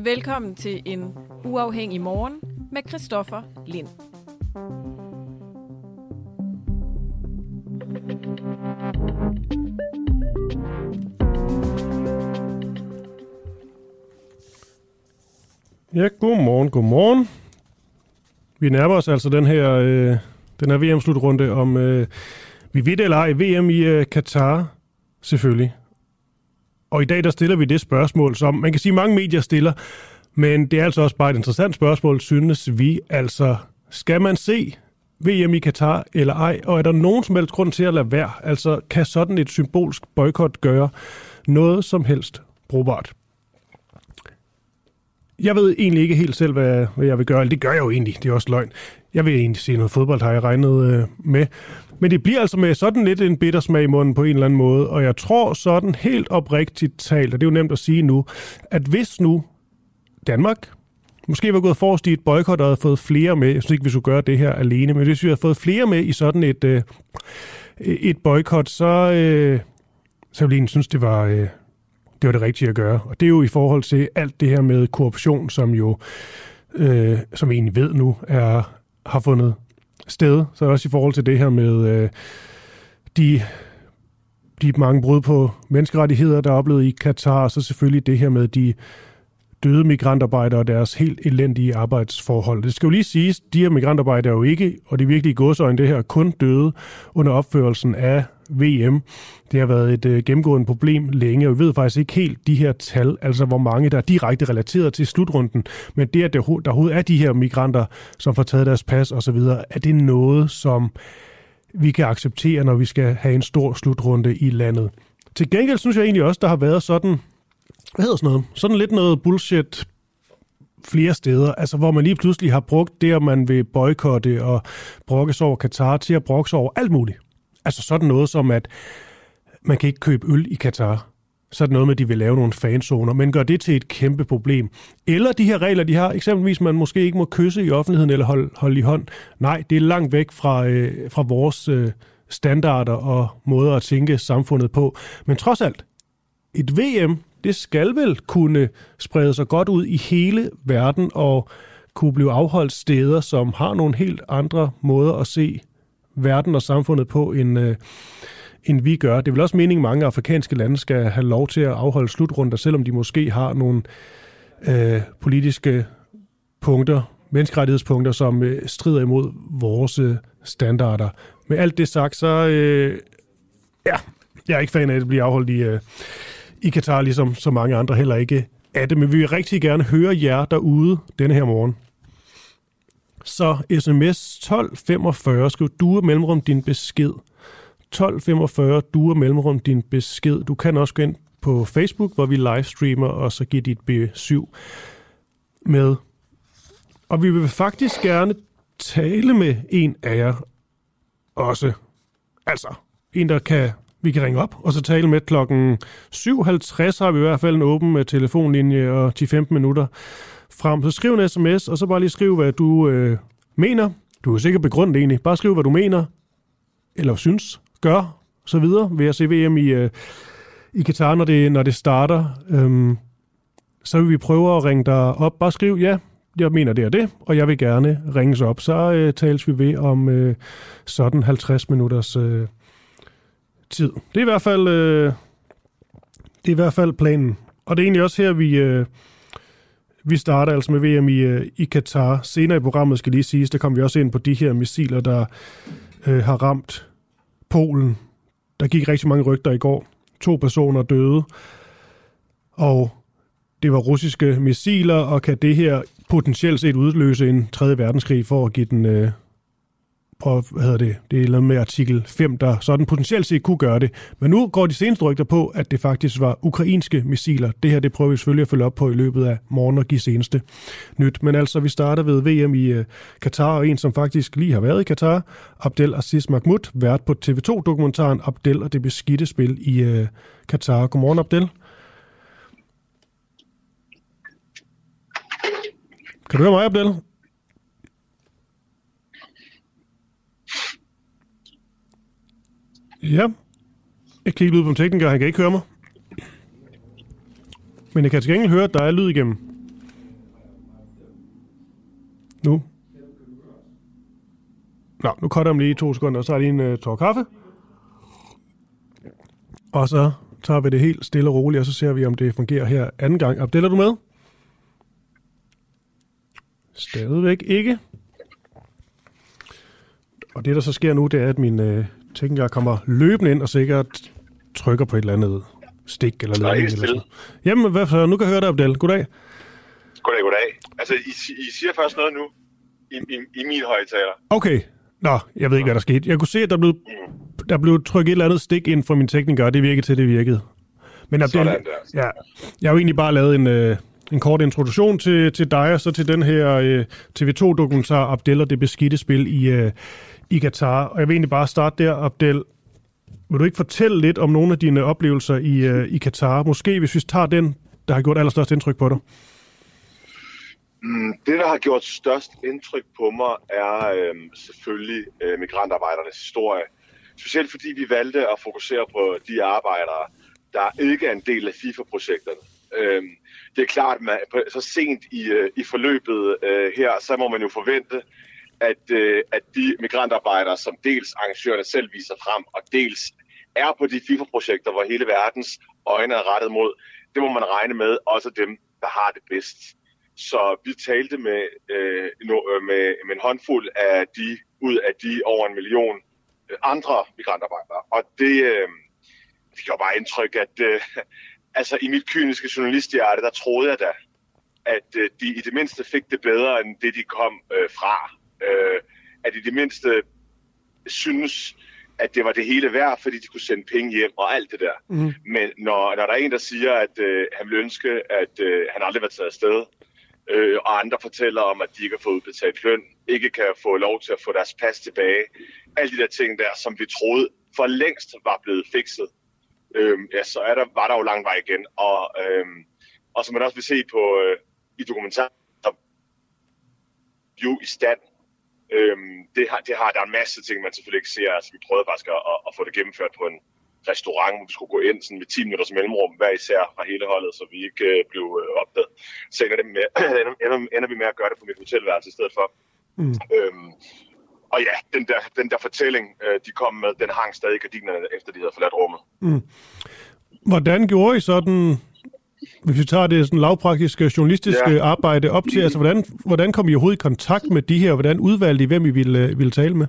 Velkommen til en uafhængig morgen med Christoffer Lind. Ja, godmorgen, godmorgen. Vi nærmer os altså den her, øh, den her VM-slutrunde om, øh, vi ved det eller ej, VM i øh, Katar, selvfølgelig. Og i dag der stiller vi det spørgsmål, som man kan sige mange medier stiller, men det er altså også bare et interessant spørgsmål, synes vi. Altså, skal man se VM i Katar eller ej? Og er der nogen som helst grund til at lade være? Altså, kan sådan et symbolsk boykot gøre noget som helst brugbart? Jeg ved egentlig ikke helt selv, hvad, hvad jeg vil gøre. Eller det gør jeg jo egentlig. Det er også løgn. Jeg vil egentlig se noget fodbold, har jeg regnet øh, med. Men det bliver altså med sådan lidt en bitter smag i munden på en eller anden måde. Og jeg tror sådan helt oprigtigt talt, og det er jo nemt at sige nu, at hvis nu Danmark måske var gået forrest i et boykot og havde fået flere med, jeg synes ikke, vi skulle gøre det her alene, men hvis vi havde fået flere med i sådan et, øh, et boykot, så, øh, så ville jeg synes, det var, øh, det var det rigtige at gøre. Og det er jo i forhold til alt det her med korruption, som jo, øh, som vi egentlig ved nu, er, har fundet sted. Så også i forhold til det her med øh, de, de mange brud på menneskerettigheder, der er oplevet i Katar, og så selvfølgelig det her med de døde migrantarbejdere og deres helt elendige arbejdsforhold. Det skal jo lige siges, de her migrantarbejdere er jo ikke, og det er virkelig i godsøjne det her, kun døde under opførelsen af VM. Det har været et øh, gennemgående problem længe, og vi ved faktisk ikke helt de her tal, altså hvor mange der er direkte relateret til slutrunden, men det, at der, der overhovedet er de her migranter, som får taget deres pas osv., er det noget, som vi kan acceptere, når vi skal have en stor slutrunde i landet. Til gengæld synes jeg egentlig også, der har været sådan, hvad hedder sådan noget, sådan lidt noget bullshit flere steder, altså hvor man lige pludselig har brugt det, at man vil boykotte og brokkes over Katar, til at brokkes over alt muligt. Altså sådan noget som, at man kan ikke købe øl i Katar. Så er det noget med, at de vil lave nogle fanzoner, men gør det til et kæmpe problem. Eller de her regler, de har, eksempelvis, man måske ikke må kysse i offentligheden eller holde, holde i hånd. Nej, det er langt væk fra, øh, fra vores øh, standarder og måder at tænke samfundet på. Men trods alt, et VM, det skal vel kunne sprede sig godt ud i hele verden og kunne blive afholdt steder, som har nogle helt andre måder at se verden og samfundet på, end, øh, end vi gør. Det er vel også meningen, at mange afrikanske lande skal have lov til at afholde slutrunder, selvom de måske har nogle øh, politiske punkter, menneskerettighedspunkter, som øh, strider imod vores øh, standarder. Med alt det sagt, så øh, ja, jeg er ikke fan af, at det bliver afholdt i, øh, i Katar, ligesom så mange andre heller ikke er det. Men vi vil rigtig gerne høre jer derude denne her morgen. Så sms 1245, skriv du mellemrum din besked. 1245, du mellemrum din besked. Du kan også gå ind på Facebook, hvor vi livestreamer, og så give dit B7 med. Og vi vil faktisk gerne tale med en af jer også. Altså, en, der kan, vi kan ringe op og så tale med klokken 7.50 har vi i hvert fald en åben øh, telefonlinje og 10-15 minutter frem. Så skriv en sms, og så bare lige skriv, hvad du øh, mener. Du er sikkert begrundet egentlig. Bare skriv, hvad du mener, eller synes, gør, så videre, ved at se VM i, øh, i Katar, når det, når det starter. Øhm, så vil vi prøve at ringe dig op. Bare skriv, ja, jeg mener det og det, og jeg vil gerne ringes op. Så øh, tales vi ved om øh, sådan 50 minutters øh, tid. Det er i hvert fald øh, det er i hvert fald planen. Og det er egentlig også her, vi, øh, vi starter altså med VM i, øh, i Katar. Senere i programmet skal lige siges, der kommer vi også ind på de her missiler, der øh, har ramt Polen. Der gik rigtig mange rygter i går. To personer døde, og det var russiske missiler, og kan det her potentielt set udløse en 3. verdenskrig for at give den øh, på, hvad hedder det, det er noget med artikel 5, der sådan potentielt set kunne gøre det. Men nu går de seneste rygter på, at det faktisk var ukrainske missiler. Det her, det prøver vi selvfølgelig at følge op på i løbet af morgen og give seneste nyt. Men altså, vi starter ved VM i øh, uh, Katar, og en, som faktisk lige har været i Katar, Abdel Aziz Mahmoud, vært på TV2-dokumentaren Abdel og det beskidte spil i øh, uh, Katar. Godmorgen, Abdel. Kan du høre mig, Abdel? Ja. Jeg kigger ud på en tekniker, han kan ikke høre mig. Men jeg kan til gengæld høre, at der er lyd igennem. Nu. Nå, nu cutter jeg lige to sekunder, og så er lige en uh, tår kaffe. Og så tager vi det helt stille og roligt, og så ser vi, om det fungerer her anden gang. Abdel, er du med? Stadigvæk ikke. Og det, der så sker nu, det er, at min øh, tekniker kommer løbende ind og sikkert trykker på et eller andet stik eller noget. Eller sådan. Jamen, hvad så? Nu kan jeg høre dig, Abdel. Goddag. Goddag, goddag. Altså, I, I siger først noget nu i, i, i min højtaler. Okay. Nå, jeg ved ikke, hvad der skete. Jeg kunne se, at der blev, der blev trykket et eller andet stik ind fra min tekniker, og det virkede til, det virkede. Men Abdel, Sådan der. ja, jeg har jo egentlig bare lavet en, øh, en kort introduktion til, til dig, og så til den her øh, TV2-dokumentar, Abdel og det beskidte spil i, øh, i Katar. Og jeg vil egentlig bare starte der, Abdel. Vil du ikke fortælle lidt om nogle af dine oplevelser i, øh, i Katar? Måske hvis vi tager den, der har gjort allerstørst indtryk på dig. Mm, det, der har gjort størst indtryk på mig, er øh, selvfølgelig øh, migrantarbejdernes historie. Specielt fordi vi valgte at fokusere på de arbejdere, der ikke er en del af FIFA-projekterne. Øh, det er klart, at så sent i, øh, i forløbet øh, her, så må man jo forvente, at, øh, at de migrantarbejdere, som dels arrangørerne selv viser frem, og dels er på de FIFA-projekter, hvor hele verdens øjne er rettet mod, det må man regne med, også dem, der har det bedst. Så vi talte med, øh, øh, med, med en håndfuld af de, ud af de over en million øh, andre migrantarbejdere. Og det, øh, det gjorde bare indtryk, at øh, altså, i mit kyniske journalisthjerte, der troede jeg da, at øh, de i det mindste fik det bedre, end det de kom øh, fra øh, at i det mindste synes, at det var det hele værd, fordi de kunne sende penge hjem og alt det der. Mm. Men når, når der er en, der siger, at øh, han vil ønske, at øh, han aldrig var taget afsted, øh, og andre fortæller om, at de ikke har fået udbetalt løn, ikke kan få lov til at få deres pas tilbage, alle de der ting der, som vi troede for længst var blevet fikset, øh, ja, så er der, var der jo lang vej igen. Og, øh, og som man også vil se på øh, i dokumentaren, jo i stand Øhm, det, har, det har, der er en masse ting, man selvfølgelig ikke ser. Altså, vi prøvede faktisk at, at, få det gennemført på en restaurant, hvor vi skulle gå ind sådan med 10 minutters mellemrum, hver især fra hele holdet, så vi ikke øh, blev øh, opdaget. Så ender, det med, ender, ender vi med at gøre det på mit hotelværelse i stedet for. Mm. Øhm, og ja, den der, den der fortælling, øh, de kom med, den hang stadig i gardinerne, efter de havde forladt rummet. Mm. Hvordan gjorde I sådan hvis vi tager det sådan lavpraktiske journalistiske ja. arbejde op til, altså hvordan, hvordan kom I overhovedet i kontakt med de her, hvordan udvalgte I, hvem I ville, ville tale med?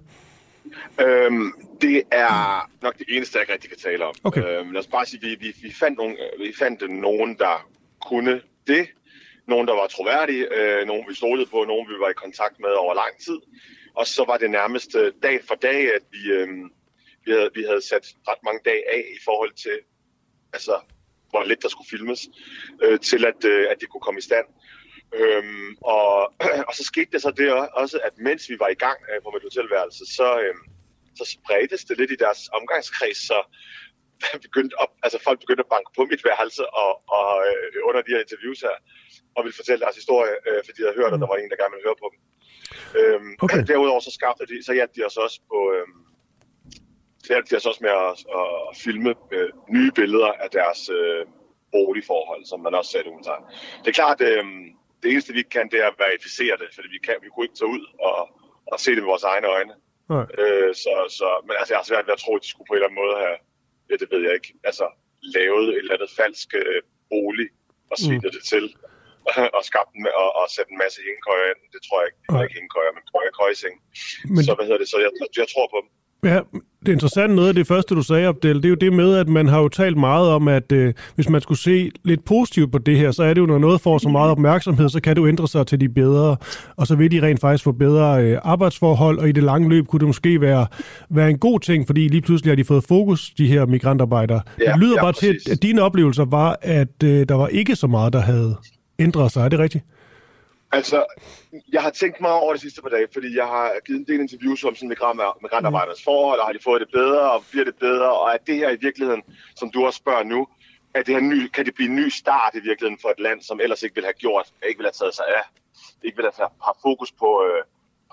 Øhm, det er nok det eneste, jeg ikke rigtig kan tale om. Okay. Øhm, lad os bare sige, vi, vi, vi, fandt nogle, vi fandt nogen, der kunne det, nogen, der var troværdige, øh, nogen vi stolede på, nogen vi var i kontakt med over lang tid. Og så var det nærmest øh, dag for dag, at vi, øh, vi, havde, vi havde sat ret mange dage af i forhold til altså, hvor lidt der skulle filmes, øh, til at, øh, at det kunne komme i stand. Øhm, og, og så skete det så det også, at mens vi var i gang øh, på mit hotelværelse, så, øh, så spredtes det lidt i deres omgangskreds, så begyndte op, altså folk begyndte at banke på mit værelse og, og øh, under de her interviews her, og ville fortælle deres historie, øh, fordi de havde hørt, at der var en, der gerne ville høre på dem. Øhm, okay. Derudover så skabte de, så hjalp de os også på, øh, hjalp de os også med at, at filme øh, nye billeder af deres øh, boligforhold, som man også sagde det Det er klart, øh, det eneste vi kan, det er at verificere det, fordi vi, kan, vi kunne ikke tage ud og, og se det med vores egne øjne. Nej. Øh, så, så, men altså, jeg har svært ved at tro, at de skulle på en eller anden måde have, ja, det ved jeg ikke, altså lavet et eller andet falsk øh, bolig og svindet mm. det til og skabt den og, og sætte en masse hængekøjer ind. Det tror jeg ikke. Det er ikke hængekøjer, men køjeseng. Men... Så hvad hedder det? Så jeg, jeg tror på dem. Ja, det interessante noget af det første, du sagde, Abdel, det er jo det med, at man har jo talt meget om, at øh, hvis man skulle se lidt positivt på det her, så er det jo, når noget får så meget opmærksomhed, så kan det jo ændre sig til de bedre, og så vil de rent faktisk få bedre øh, arbejdsforhold, og i det lange løb kunne det måske være, være en god ting, fordi lige pludselig har de fået fokus, de her migrantarbejdere. Ja, det lyder ja, bare præcis. til, at dine oplevelser var, at øh, der var ikke så meget, der havde ændret sig. Er det rigtigt? Altså, jeg har tænkt meget over det sidste par dage, fordi jeg har givet en del interviews om sådan migrantarbejdernes forhold, og har de fået det bedre, og bliver det bedre, og er det her i virkeligheden, som du også spørger nu, at det her ny, kan det blive en ny start i virkeligheden for et land, som ellers ikke ville have gjort, ikke ville have taget sig af, ikke ville have haft fokus på, øh,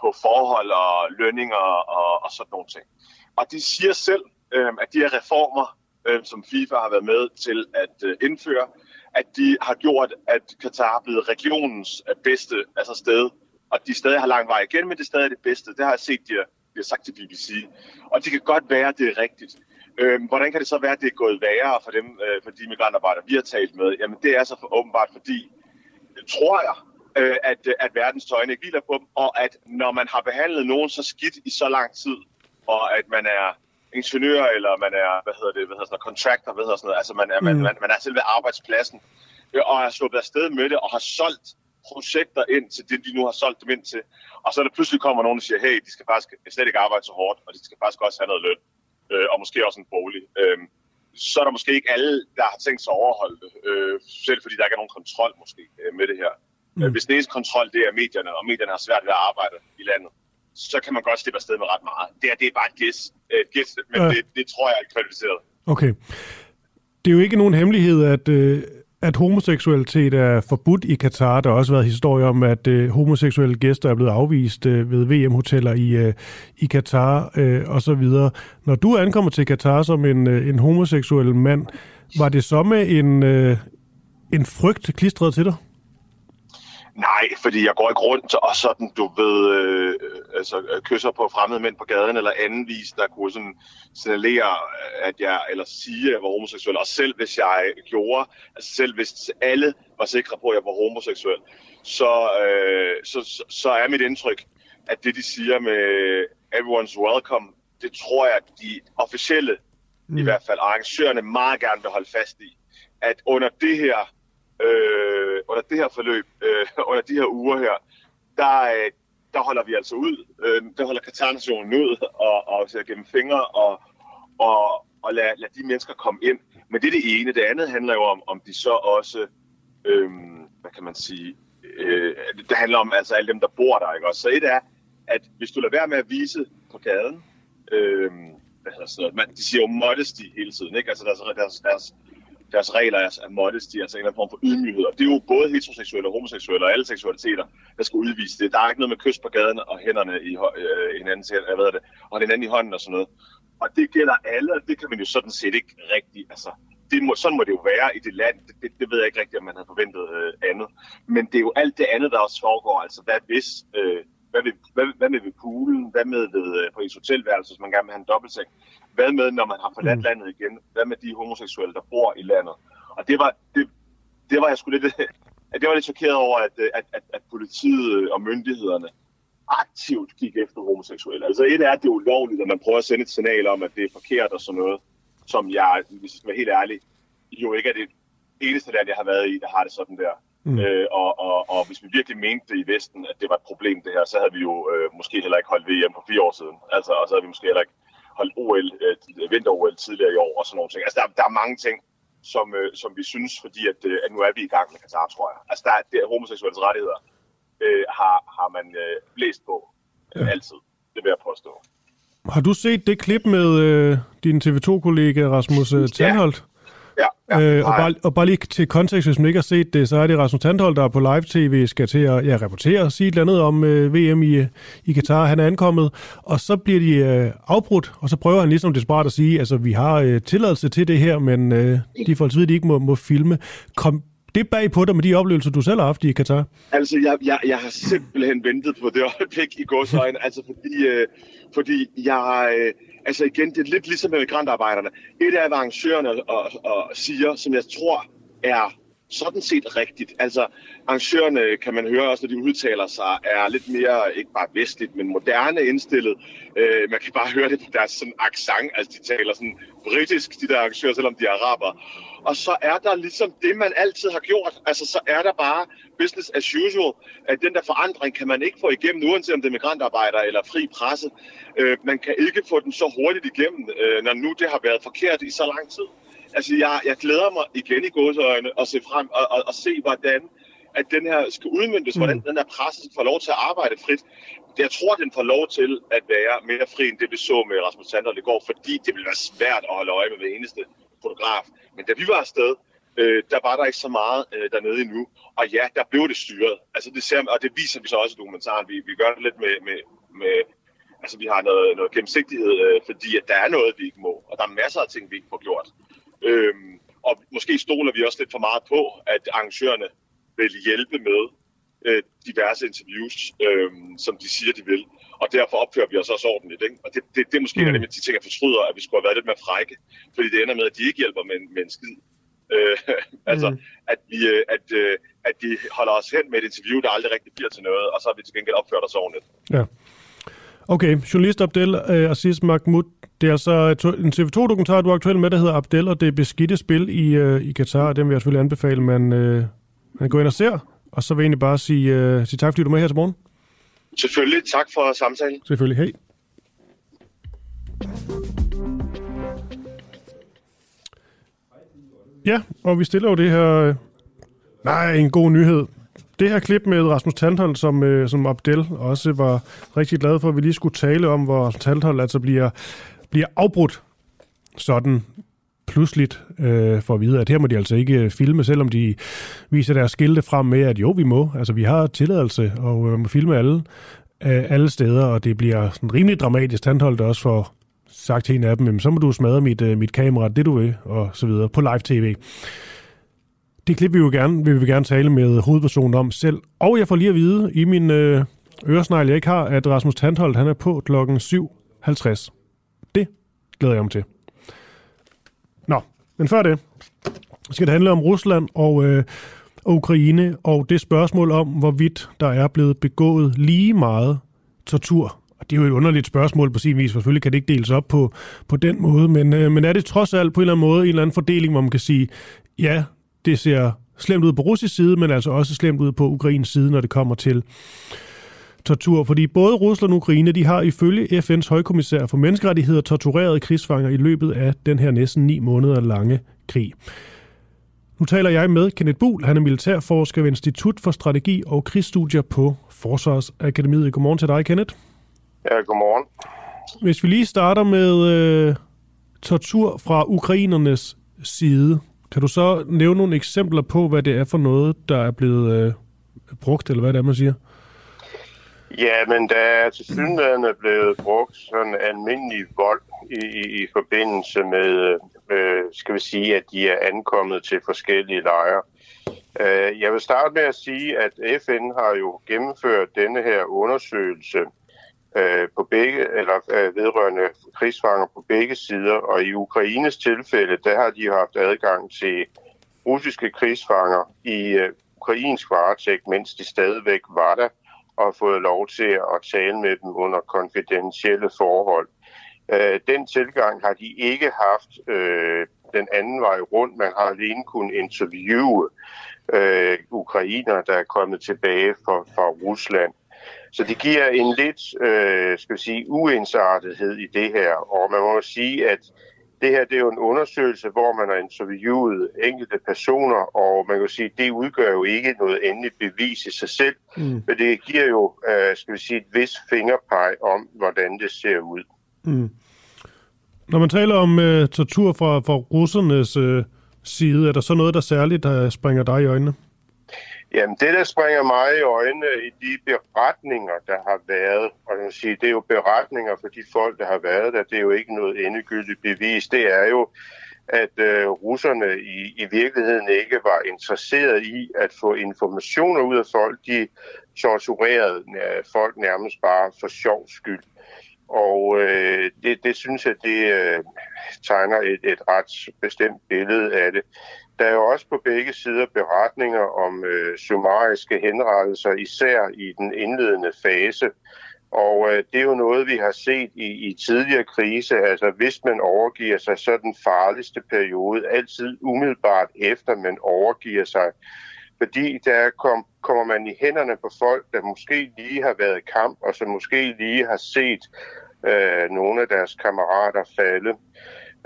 på forhold og lønninger og, og sådan nogle ting. Og de siger selv, øh, at de her reformer, øh, som FIFA har været med til at øh, indføre, at de har gjort, at Katar er blevet regionens øh, bedste altså sted og de stadig har lang vej igen, men det er stadig det bedste. Det har jeg set, de har, de har sagt til BBC. Og det kan godt være, at det er rigtigt. Øhm, hvordan kan det så være, at det er gået værre for dem, øh, for de migrantarbejdere, vi har talt med? Jamen det er så for, åbenbart fordi, tror jeg, øh, at, at verdens tøjne ikke hviler på dem, og at når man har behandlet nogen så skidt i så lang tid, og at man er ingeniør, eller man er, hvad hedder det, hvad hedder sådan, contractor, hvad hedder sådan noget, altså man er, mm. man, man, man er selve arbejdspladsen, øh, og har sluppet afsted med det, og har solgt projekter ind til det, de nu har solgt dem ind til. Og så er der pludselig kommer nogen, der siger, hey, de skal faktisk slet ikke arbejde så hårdt, og de skal faktisk også have noget løn, øh, og måske også en bolig. Øh, så er der måske ikke alle, der har tænkt sig at overholde det, øh, selv fordi der ikke er nogen kontrol måske øh, med det her. Mm. Øh, hvis den eneste kontrol, det er medierne, og medierne har svært ved at arbejde i landet, så kan man godt slippe afsted med ret meget. Det, er, det er bare et gæs, et gæs men ja. det, det tror jeg er kvalificeret. Okay. Det er jo ikke nogen hemmelighed, at, øh, at homoseksualitet er forbudt i Katar. Der har også været historier om, at øh, homoseksuelle gæster er blevet afvist øh, ved VM-hoteller i, øh, i Katar øh, og så videre. Når du ankommer til Katar som en, øh, en homoseksuel mand, var det så med en, øh, en frygt klistret til dig? Nej, fordi jeg går ikke rundt og sådan, du ved, øh, altså kysser på fremmede mænd på gaden eller anden vis, der kunne sådan signalere, at jeg, eller sige, at jeg var homoseksuel. Og selv hvis jeg gjorde, altså selv hvis alle var sikre på, at jeg var homoseksuel, så, øh, så, så, så er mit indtryk, at det de siger med everyone's welcome, det tror jeg, at de officielle, mm. i hvert fald arrangørerne, meget gerne vil holde fast i. At under det her øh, under det her forløb, øh, under de her uger her, der, øh, der holder vi altså ud. Øh, der holder Katar-nationen ud og, og ser gennem fingre og, og, og lade lad de mennesker komme ind. Men det er det ene. Det andet handler jo om, om de så også, øh, hvad kan man sige, øh, det handler om altså alle dem, der bor der. Ikke? Også, så et er, at hvis du lader være med at vise på gaden, øh, hvad hedder sådan noget, man, de siger jo modesty hele tiden, ikke? Altså deres, deres, deres deres regler er, er modesty, altså en eller anden form for ydmyghed. Og det er jo både heteroseksuelle homoseksuelle og alle seksualiteter, der skal udvise det. Der er ikke noget med kys på gaden og hænderne i øh, hinanden, jeg ved det, og hinanden i hånden og sådan noget. Og det gælder alle, og det kan man jo sådan set ikke rigtig, altså det må, sådan må det jo være i det land. Det, det, det ved jeg ikke rigtigt, om man havde forventet øh, andet. Men det er jo alt det andet, der også foregår. Altså hvad hvis, øh, hvad, med, hvad, hvad med ved poolen? Hvad med ved, øh, på ens hotelværelse, hvis man gerne vil have en dobbeltseng? Hvad med, når man har forladt mm. landet igen? Hvad med de homoseksuelle, der bor i landet? Og det var, det, det var jeg sgu lidt, det var lidt chokeret over, at, at, at, at politiet og myndighederne aktivt gik efter homoseksuelle. Altså et er, at det er ulovligt, at man prøver at sende et signal om, at det er forkert og sådan noget, som jeg, hvis jeg skal være helt ærlig, jo ikke er det eneste land, jeg har været i, der har det sådan der. Mm. Øh, og, og, og hvis vi virkelig mente det i Vesten, at det var et problem det her, så havde vi jo øh, måske heller ikke holdt VM for fire år siden. Altså, og så havde vi måske heller ikke holdt OL, øh, vinter-OL tidligere i år og sådan nogle ting. Altså, der, der er mange ting, som, øh, som vi synes, fordi at, øh, at nu er vi i gang med Katar, tror jeg. Altså, der, det er homoseksuelle rettigheder, øh, har, har man øh, blæst på øh, ja. altid. Det vil jeg påstå. Har du set det klip med øh, din TV2-kollega Rasmus øh, Tandholt? Ja. Ja, ja, øh, og, bare, og bare lige til kontekst, hvis man ikke har set det, så er det Rasmus Tandhold, der på live-tv skal til at ja, rapportere og sige et eller andet om øh, VM i, i Katar. Han er ankommet, og så bliver de øh, afbrudt, og så prøver han ligesom desperat at sige, altså vi har øh, tilladelse til det her, men øh, de får altså at de ikke må, må filme. Kom det bag på dig med de oplevelser, du selv har haft i Katar? Altså, jeg, jeg, jeg har simpelthen ventet på det øjeblik i godsøjne, altså fordi, øh, fordi jeg... Øh, altså igen, det er lidt ligesom med migrantarbejderne. Et af, hvad arrangørerne og, og siger, som jeg tror er sådan set rigtigt. Altså, arrangørerne, kan man høre også, når de udtaler sig, er lidt mere, ikke bare vestligt, men moderne indstillet. Øh, man kan bare høre det på deres sådan accent, altså de taler sådan britisk, de der arrangører, selvom de er araber. Og så er der ligesom det, man altid har gjort. Altså, så er der bare business as usual. At den der forandring kan man ikke få igennem, uanset om det er migrantarbejdere eller fri presse. Øh, man kan ikke få den så hurtigt igennem, øh, når nu det har været forkert i så lang tid. Altså, jeg, jeg glæder mig igen i gåseøjne og se frem og, og, og se, hvordan at den her skal udmyndtes, mm. hvordan den her presse får lov til at arbejde frit. Jeg tror, den får lov til at være mere fri, end det vi så med Rasmus Sanders i går, fordi det vil være svært at holde øje med hver eneste fotograf. Men da vi var afsted, øh, der var der ikke så meget øh, dernede endnu. Og ja, der blev det styret. Altså, det ser, og det viser vi så også i dokumentaren. Vi, vi gør det lidt med, med, med altså vi har noget, noget gennemsigtighed, øh, fordi at der er noget, vi ikke må. Og der er masser af ting, vi ikke får gjort. Øhm, og måske stoler vi også lidt for meget på, at arrangørerne vil hjælpe med øh, diverse interviews, øh, som de siger, de vil. Og derfor opfører vi os også ordentligt. Ikke? Og det, det, det er måske mm. en af de ting, jeg fortryder, at vi skulle have været lidt mere frække. Fordi det ender med, at de ikke hjælper med, med en skid. Øh, altså, mm. at, vi, øh, at, øh, at de holder os hen med et interview, der aldrig rigtig bliver til noget, og så har vi til gengæld opført os ordentligt. Ja. Okay, journalist Abdel øh, Aziz Mahmoud. Det er altså en TV2-dokumentar, du er aktuel med, der hedder Abdel, og det er beskidte spil i, øh, i Katar, og den vil jeg selvfølgelig anbefale, man, øh, man går ind og ser. Og så vil jeg egentlig bare sige, øh, sige tak, fordi du er med her til morgen. Selvfølgelig. Tak for samtalen. Selvfølgelig. Hej. Ja, og vi stiller jo det her... Øh, nej, en god nyhed det her klip med Rasmus Tandhold, som, øh, som Abdel også var rigtig glad for, at vi lige skulle tale om, hvor Tandhold altså bliver, bliver afbrudt sådan pludseligt øh, for at vide, at her må de altså ikke øh, filme, selvom de viser deres skilte frem med, at jo, vi må. Altså, vi har tilladelse og øh, må filme alle, øh, alle steder, og det bliver sådan rimelig dramatisk. standholdt også for sagt til en af dem, så må du smadre mit, øh, mit kamera, det du vil, og så videre, på live-tv. Det klip vi jo gerne, vil vi gerne tale med hovedpersonen om selv. Og jeg får lige at vide i min øh, øresnegl, jeg ikke har, at Rasmus Tandholt han er på klokken 7.50. Glæder jeg mig til. Nå, men før det skal det handle om Rusland og, øh, og Ukraine, og det spørgsmål om, hvorvidt der er blevet begået lige meget tortur og det er jo et underligt spørgsmål på sin vis. Selvfølgelig kan det ikke deles op på, på den måde, men, øh, men er det trods alt på en eller anden måde en eller anden fordeling, hvor man kan sige, ja, det ser slemt ud på russisk side, men altså også slemt ud på ukrainsk side, når det kommer til tortur. Fordi både Rusland og Ukraine, de har ifølge FN's højkommissær for menneskerettigheder tortureret krigsfanger i løbet af den her næsten ni måneder lange krig. Nu taler jeg med Kenneth Buhl. Han er militærforsker ved Institut for Strategi og Krigsstudier på Forsvarsakademiet. Godmorgen til dig, Kenneth. Ja, godmorgen. Hvis vi lige starter med øh, tortur fra ukrainernes side. Kan du så nævne nogle eksempler på, hvad det er for noget, der er blevet øh, brugt, eller hvad det er, man siger? Ja, men der er til synligheden blevet brugt sådan almindelig vold i, i, i forbindelse med, øh, skal vi sige, at de er ankommet til forskellige lejre. Øh, jeg vil starte med at sige, at FN har jo gennemført denne her undersøgelse øh, på begge, eller øh, vedrørende krigsfanger på begge sider. Og i Ukraines tilfælde, der har de haft adgang til russiske krigsfanger i øh, ukrainsk varetægt, mens de stadigvæk var der, og fået lov til at tale med dem under konfidentielle forhold. Øh, den tilgang har de ikke haft øh, den anden vej rundt. Man har alene kunnet interviewe øh, ukrainer, der er kommet tilbage fra, fra Rusland. Så det giver en lidt, øh, skal vi sige, uensartethed i det her. Og man må sige, at det her det er jo en undersøgelse, hvor man har interviewet enkelte personer, og man kan sige, at det udgør jo ikke noget endeligt bevis i sig selv, mm. men det giver jo, øh, skal vi sige, et vis fingerpeg om, hvordan det ser ud. Mm. Når man taler om øh, tortur fra, fra russernes øh, side, er der så noget, der særligt der springer dig i øjnene? Jamen, det, der springer mig i øjnene i de beretninger, der har været, og jeg sige, det er jo beretninger for de folk, der har været der, det er jo ikke noget endegyldigt bevis, det er jo, at øh, russerne i, i virkeligheden ikke var interesseret i at få informationer ud af folk. De torturerede øh, folk nærmest bare for sjov skyld. Og øh, det, det synes jeg, det øh, tegner et, et ret bestemt billede af det. Der er jo også på begge sider beretninger om øh, summariske henrettelser, især i den indledende fase. Og øh, det er jo noget, vi har set i, i tidligere krise. Altså hvis man overgiver sig, så er den farligste periode altid umiddelbart efter man overgiver sig. Fordi der kom, kommer man i hænderne på folk, der måske lige har været i kamp, og som måske lige har set øh, nogle af deres kammerater falde.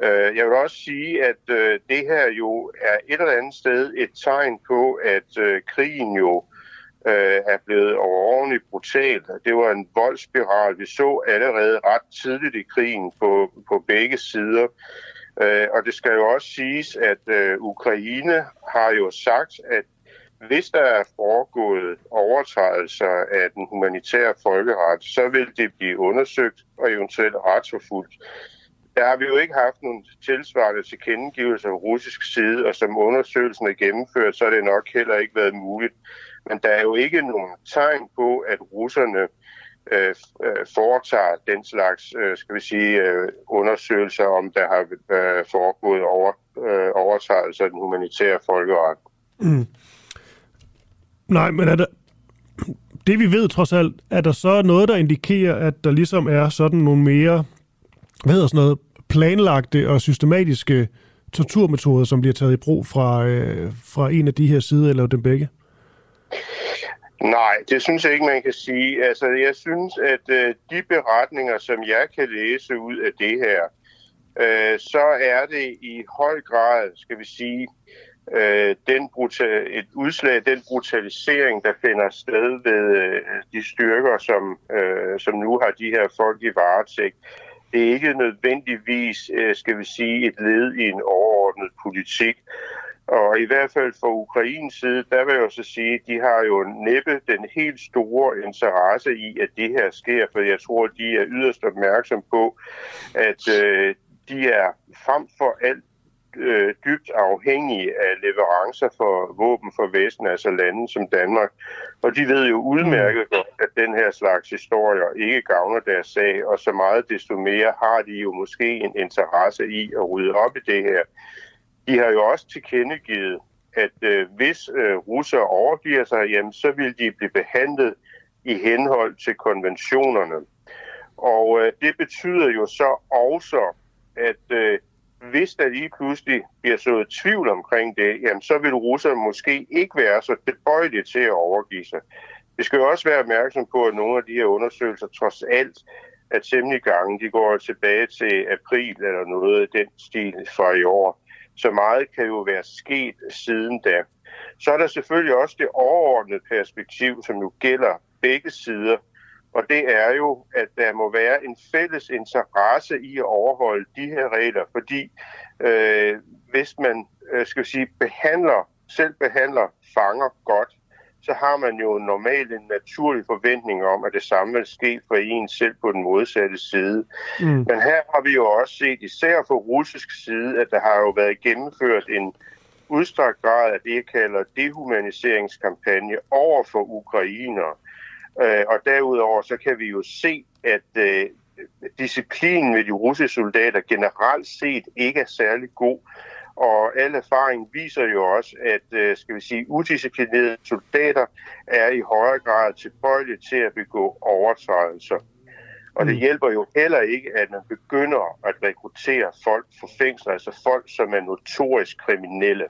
Øh, jeg vil også sige, at øh, det her jo er et eller andet sted et tegn på, at øh, krigen jo øh, er blevet overordentligt brutal. Det var en voldsspiral, vi så allerede ret tidligt i krigen på, på begge sider. Øh, og det skal jo også siges, at øh, Ukraine har jo sagt, at hvis der er foregået overtrædelser af den humanitære folkeret, så vil det blive undersøgt og eventuelt retsforfulgt. Der har vi jo ikke haft nogen tilsvarende tilkendegivelser af russisk side, og som undersøgelsen er gennemført, så er det nok heller ikke været muligt Men der er jo ikke nogen tegn på, at russerne øh, øh, foretager den slags, øh, skal vi sige, øh, undersøgelser, om der har øh, foregået over, øh, overtrædelser af den humanitære folkeret. Mm. Nej, men er der, det vi ved trods alt, er der så noget, der indikerer, at der ligesom er sådan nogle mere, hvad hedder sådan noget, planlagte og systematiske torturmetoder, som bliver taget i brug fra, øh, fra en af de her sider, eller dem begge? Nej, det synes jeg ikke, man kan sige. Altså, jeg synes, at øh, de beretninger, som jeg kan læse ud af det her, øh, så er det i høj grad, skal vi sige, øh, den brutal, et udslag den brutalisering, der finder sted ved øh, de styrker, som, øh, som nu har de her folk i varetægt. Det er ikke nødvendigvis, øh, skal vi sige, et led i en overordnet politik. Og i hvert fald fra Ukraines side, der vil jeg jo så sige, at de har jo næppe den helt store interesse i, at det her sker, for jeg tror, de er yderst opmærksom på, at øh, de er frem for alt øh, dybt afhængige af leverancer for våben for Vesten, altså lande som Danmark. Og de ved jo udmærket godt, at den her slags historier ikke gavner deres sag, og så meget desto mere har de jo måske en interesse i at rydde op i det her. De har jo også tilkendegivet, at øh, hvis øh, russere overgiver sig, jamen, så vil de blive behandlet i henhold til konventionerne. Og øh, det betyder jo så også, at øh, hvis der lige pludselig bliver så tvivl omkring det, jamen, så vil russerne måske ikke være så tilbøjelige til at overgive sig. Vi skal jo også være opmærksom på, at nogle af de her undersøgelser trods alt er temmelig gange. De går tilbage til april eller noget af den stil fra i år. Så meget kan jo være sket siden da. Så er der selvfølgelig også det overordnede perspektiv, som jo gælder begge sider. Og det er jo, at der må være en fælles interesse i at overholde de her regler, fordi øh, hvis man øh, skal sige, behandler, selv behandler fanger godt, så har man jo normalt en naturlig forventning om, at det samme vil ske for en selv på den modsatte side. Mm. Men her har vi jo også set, især fra russisk side, at der har jo været gennemført en udstrakt grad af det, jeg kalder dehumaniseringskampagne over for ukrainer. Øh, og derudover så kan vi jo se, at øh, disciplinen ved de russiske soldater generelt set ikke er særlig god. Og al erfaring viser jo også, at øh, skal vi sige, udisciplinerede soldater er i højere grad tilbøjelige til at begå overtrædelser. Og det mm. hjælper jo heller ikke, at man begynder at rekruttere folk for fængsler, altså folk, som er notorisk kriminelle.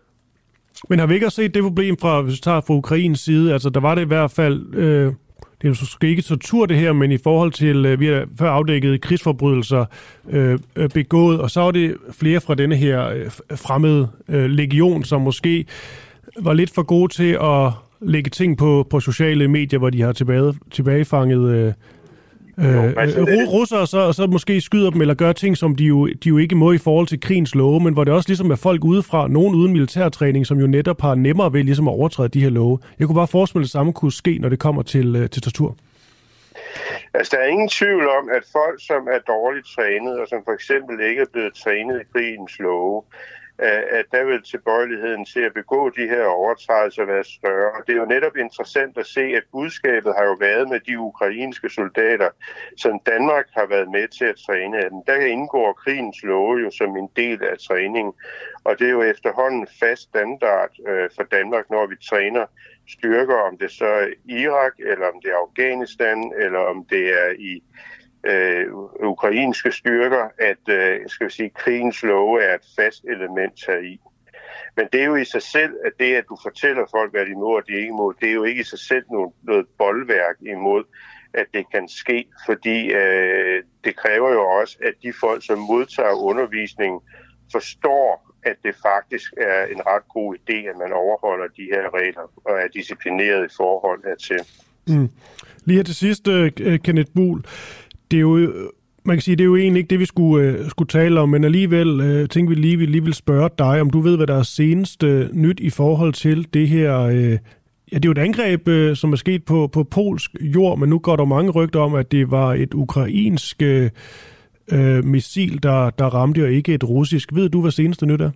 Men har vi ikke også set det problem fra, hvis vi tager fra Ukrains side? Altså, der var det i hvert fald øh, det er jo måske ikke tortur det her, men i forhold til, øh, vi har før afdækket krigsforbrydelser øh, øh begået, og så er det flere fra denne her øh, fremmede øh, legion, som måske var lidt for gode til at lægge ting på, på sociale medier, hvor de har tilbage, tilbagefanget øh, øh, altså, russere, så, så måske skyder dem eller gør ting, som de jo, de jo ikke må i forhold til krigens love, men hvor det også ligesom er folk udefra, nogen uden militærtræning, som jo netop har nemmere ved ligesom at overtræde de her love. Jeg kunne bare forestille mig, at det samme kunne ske, når det kommer til, øh, til tortur. Altså, der er ingen tvivl om, at folk, som er dårligt trænet, og som for eksempel ikke er blevet trænet i krigens love, at der vil tilbøjeligheden til at begå de her overtrædelser være større. Og det er jo netop interessant at se, at budskabet har jo været med de ukrainske soldater, som Danmark har været med til at træne af dem. Der indgår krigens love jo som en del af træningen, og det er jo efterhånden fast standard øh, for Danmark, når vi træner styrker, om det så er Irak, eller om det er Afghanistan, eller om det er i øh, ukrainske styrker, at øh, skal vi sige, krigens love er et fast element her i. Men det er jo i sig selv, at det, at du fortæller folk, hvad de må og de ikke må, det er jo ikke i sig selv noget, noget boldværk imod, at det kan ske, fordi øh, det kræver jo også, at de folk, som modtager undervisningen, forstår, at det faktisk er en ret god idé, at man overholder de her regler og er disciplineret i forhold hertil. Mm. Lige her til sidst, øh, Kenneth Buhl det er jo, man kan sige, det er jo egentlig ikke det, vi skulle, øh, skulle tale om, men alligevel øh, tænkte vi lige, vi lige vil spørge dig, om du ved, hvad der er seneste øh, nyt i forhold til det her... Øh, Ja, det er jo et angreb, øh, som er sket på, på polsk jord, men nu går der mange rygter om, at det var et ukrainsk øh, øh missil, der, der ramte, og ikke et russisk. Ved du, hvad seneste nyt er?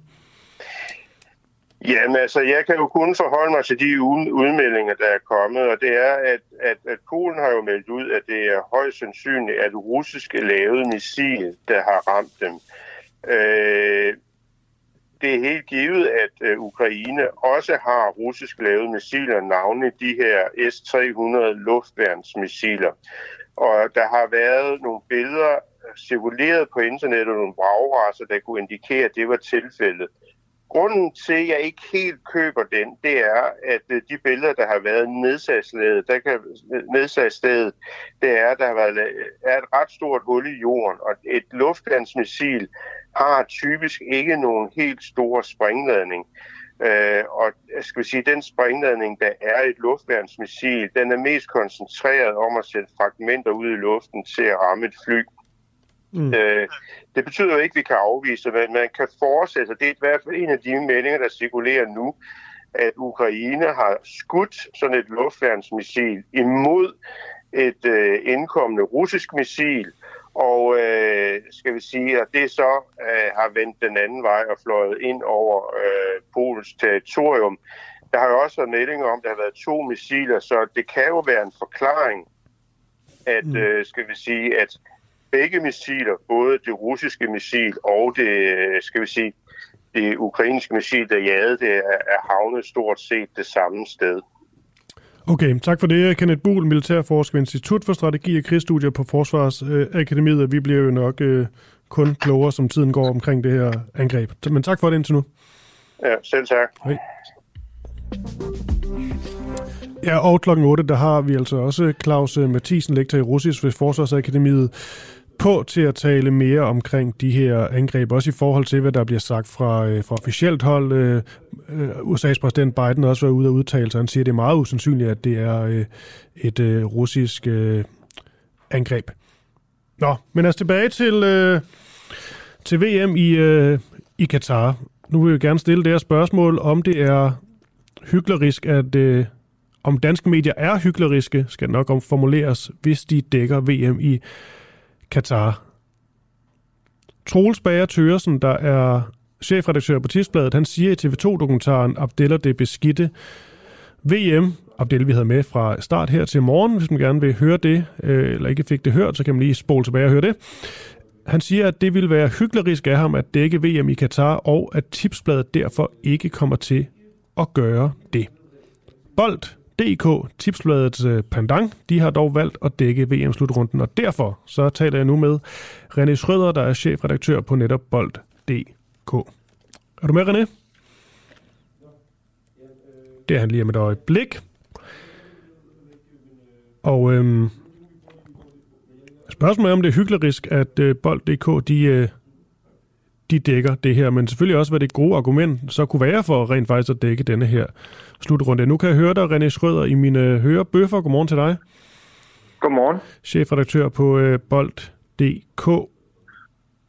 Jamen altså, jeg kan jo kun forholde mig til de udmeldinger, der er kommet, og det er, at, at, at Polen har jo meldt ud, at det er højst sandsynligt, at russiske lavet missil, der har ramt dem. Øh, det er helt givet, at øh, Ukraine også har russisk lavede missiler, navne de her S-300 luftværnsmissiler. Og der har været nogle billeder cirkuleret på internettet, nogle bragrasser, der kunne indikere, at det var tilfældet. Grunden til, at jeg ikke helt køber den, det er, at øh, de billeder, der har været nedsagsstedet, der kan, øh, nedsagsstedet, det er, at der har været, øh, er et ret stort hul i jorden, og et luftlandsmissil har typisk ikke nogen helt stor springladning. Øh, og skal vi sige, den springladning, der er et luftværnsmissil, den er mest koncentreret om at sætte fragmenter ud i luften til at ramme et fly. Mm. Øh, det betyder jo ikke, at vi kan afvise, men man kan fortsætte, det er i hvert fald en af de meldinger, der cirkulerer nu, at Ukraine har skudt sådan et luftværnsmissil imod et øh, indkommende russisk missil, og øh, skal vi sige, at det så øh, har vendt den anden vej og fløjet ind over øh, Polens territorium. Der har jo også været meldinger om, at der har været to missiler, så det kan jo være en forklaring, at mm. øh, skal vi sige, at begge missiler, både det russiske missil og det, skal vi sige, det ukrainske missil, der jagede det, er havnet stort set det samme sted. Okay, tak for det, Kenneth Buhl, Militærforsker Institut for Strategi og Krigsstudier på Forsvarsakademiet. Vi bliver jo nok øh, kun klogere, som tiden går omkring det her angreb. Men tak for det indtil nu. Ja, selv tak. Hej. Ja, og klokken 8, der har vi altså også Claus Mathisen, lektor i russisk ved Forsvarsakademiet, på til at tale mere omkring de her angreb, også i forhold til, hvad der bliver sagt fra, øh, fra officielt hold. Øh, øh USA's præsident Biden har også været ude og udtale sig. Han siger, at det er meget usandsynligt, at det er øh, et øh, russisk øh, angreb. Nå, men altså tilbage til, øh, til VM i, øh, i Katar. Nu vil jeg gerne stille det her spørgsmål, om det er hyklerisk, at øh, om danske medier er hykleriske, skal nok omformuleres, hvis de dækker VM i Katar. Troels Bager Tøresen, der er chefredaktør på Tidsbladet, han siger i TV2-dokumentaren Abdeller det beskidte VM, Abdel vi havde med fra start her til morgen, hvis man gerne vil høre det, øh, eller ikke fik det hørt, så kan man lige spole tilbage og høre det. Han siger, at det vil være hyklerisk af ham at dække VM i Katar, og at Tipsbladet derfor ikke kommer til at gøre det. Bold DK, tipsbladets øh, pandang, de har dog valgt at dække VM-slutrunden, og derfor så taler jeg nu med René Schrøder, der er chefredaktør på netop Bold.dk. Er du med, René? Det er han lige om et øjeblik. Og øhm, spørgsmålet er, om det er hyklerisk, at øh, Bold.dk de, øh, de dækker det her, men selvfølgelig også, hvad det gode argument så kunne være for rent faktisk at dække denne her slutrunde. Nu kan jeg høre dig, René Schrøder, i mine hørebøffer. Godmorgen til dig. Godmorgen. Chefredaktør på øh, Bold.dk.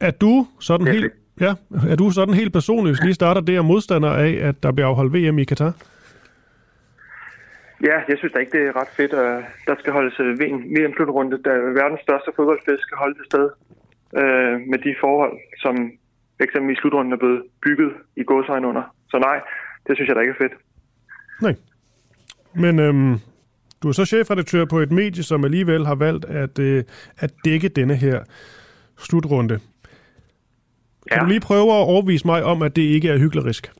Er du sådan helt... Ja, er du sådan helt personligt, hvis lige starter der modstander af, at der bliver afholdt VM i Katar? Ja, jeg synes da ikke, det er ret fedt, at der skal holdes øh, VM-slutrunde, da verdens største fodboldfest skal holde det sted øh, med de forhold, som eksempelvis slutrunden er blevet bygget i godsøjen under. Så nej, det synes jeg da ikke er fedt. Nej. Men øhm, du er så chefredaktør på et medie, som alligevel har valgt at, øh, at dække denne her slutrunde. Kan ja. du lige prøve at overvise mig om, at det ikke er hyklerisk?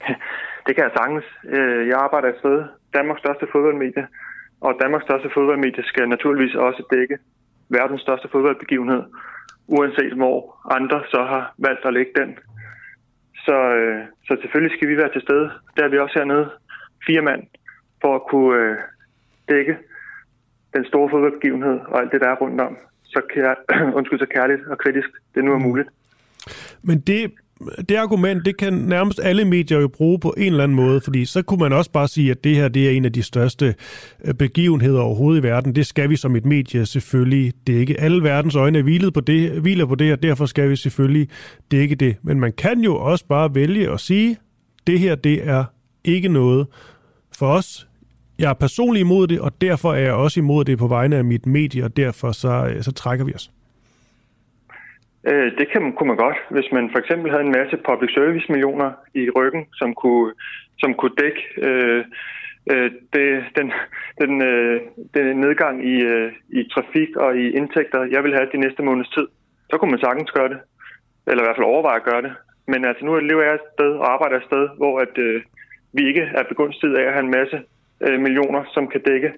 Det kan jeg sagtens. Øh, jeg arbejder et sted, Danmarks største fodboldmedie, og Danmarks største fodboldmedie skal naturligvis også dække verdens største fodboldbegivenhed, uanset hvor andre så har valgt at lægge den så, øh, så selvfølgelig skal vi være til stede. Der er vi også hernede, fire mand, for at kunne øh, dække den store fodboldbegivenhed og alt det, der er rundt om. Så, kær, undskyld, så kærligt og kritisk det nu er muligt. Men det det argument, det kan nærmest alle medier jo bruge på en eller anden måde, fordi så kunne man også bare sige, at det her det er en af de største øh, begivenheder overhovedet i verden. Det skal vi som et medie selvfølgelig dække. Alle verdens øjne er hvilet på det, hviler på det, og derfor skal vi selvfølgelig dække det. Men man kan jo også bare vælge at sige, det her det er ikke noget for os. Jeg er personligt imod det, og derfor er jeg også imod det på vegne af mit medie, og derfor så, øh, så trækker vi os. Øh, det kan, kunne man godt, hvis man for eksempel havde en masse public service millioner i ryggen, som kunne, som kunne dække øh, øh, det, den, den, øh, den nedgang i, øh, i trafik og i indtægter, jeg vil have de næste måneds tid. Så kunne man sagtens gøre det, eller i hvert fald overveje at gøre det. Men altså nu lever jeg et sted og arbejder et sted, hvor at, øh, vi ikke er begunstiget af at have en masse øh, millioner, som kan dække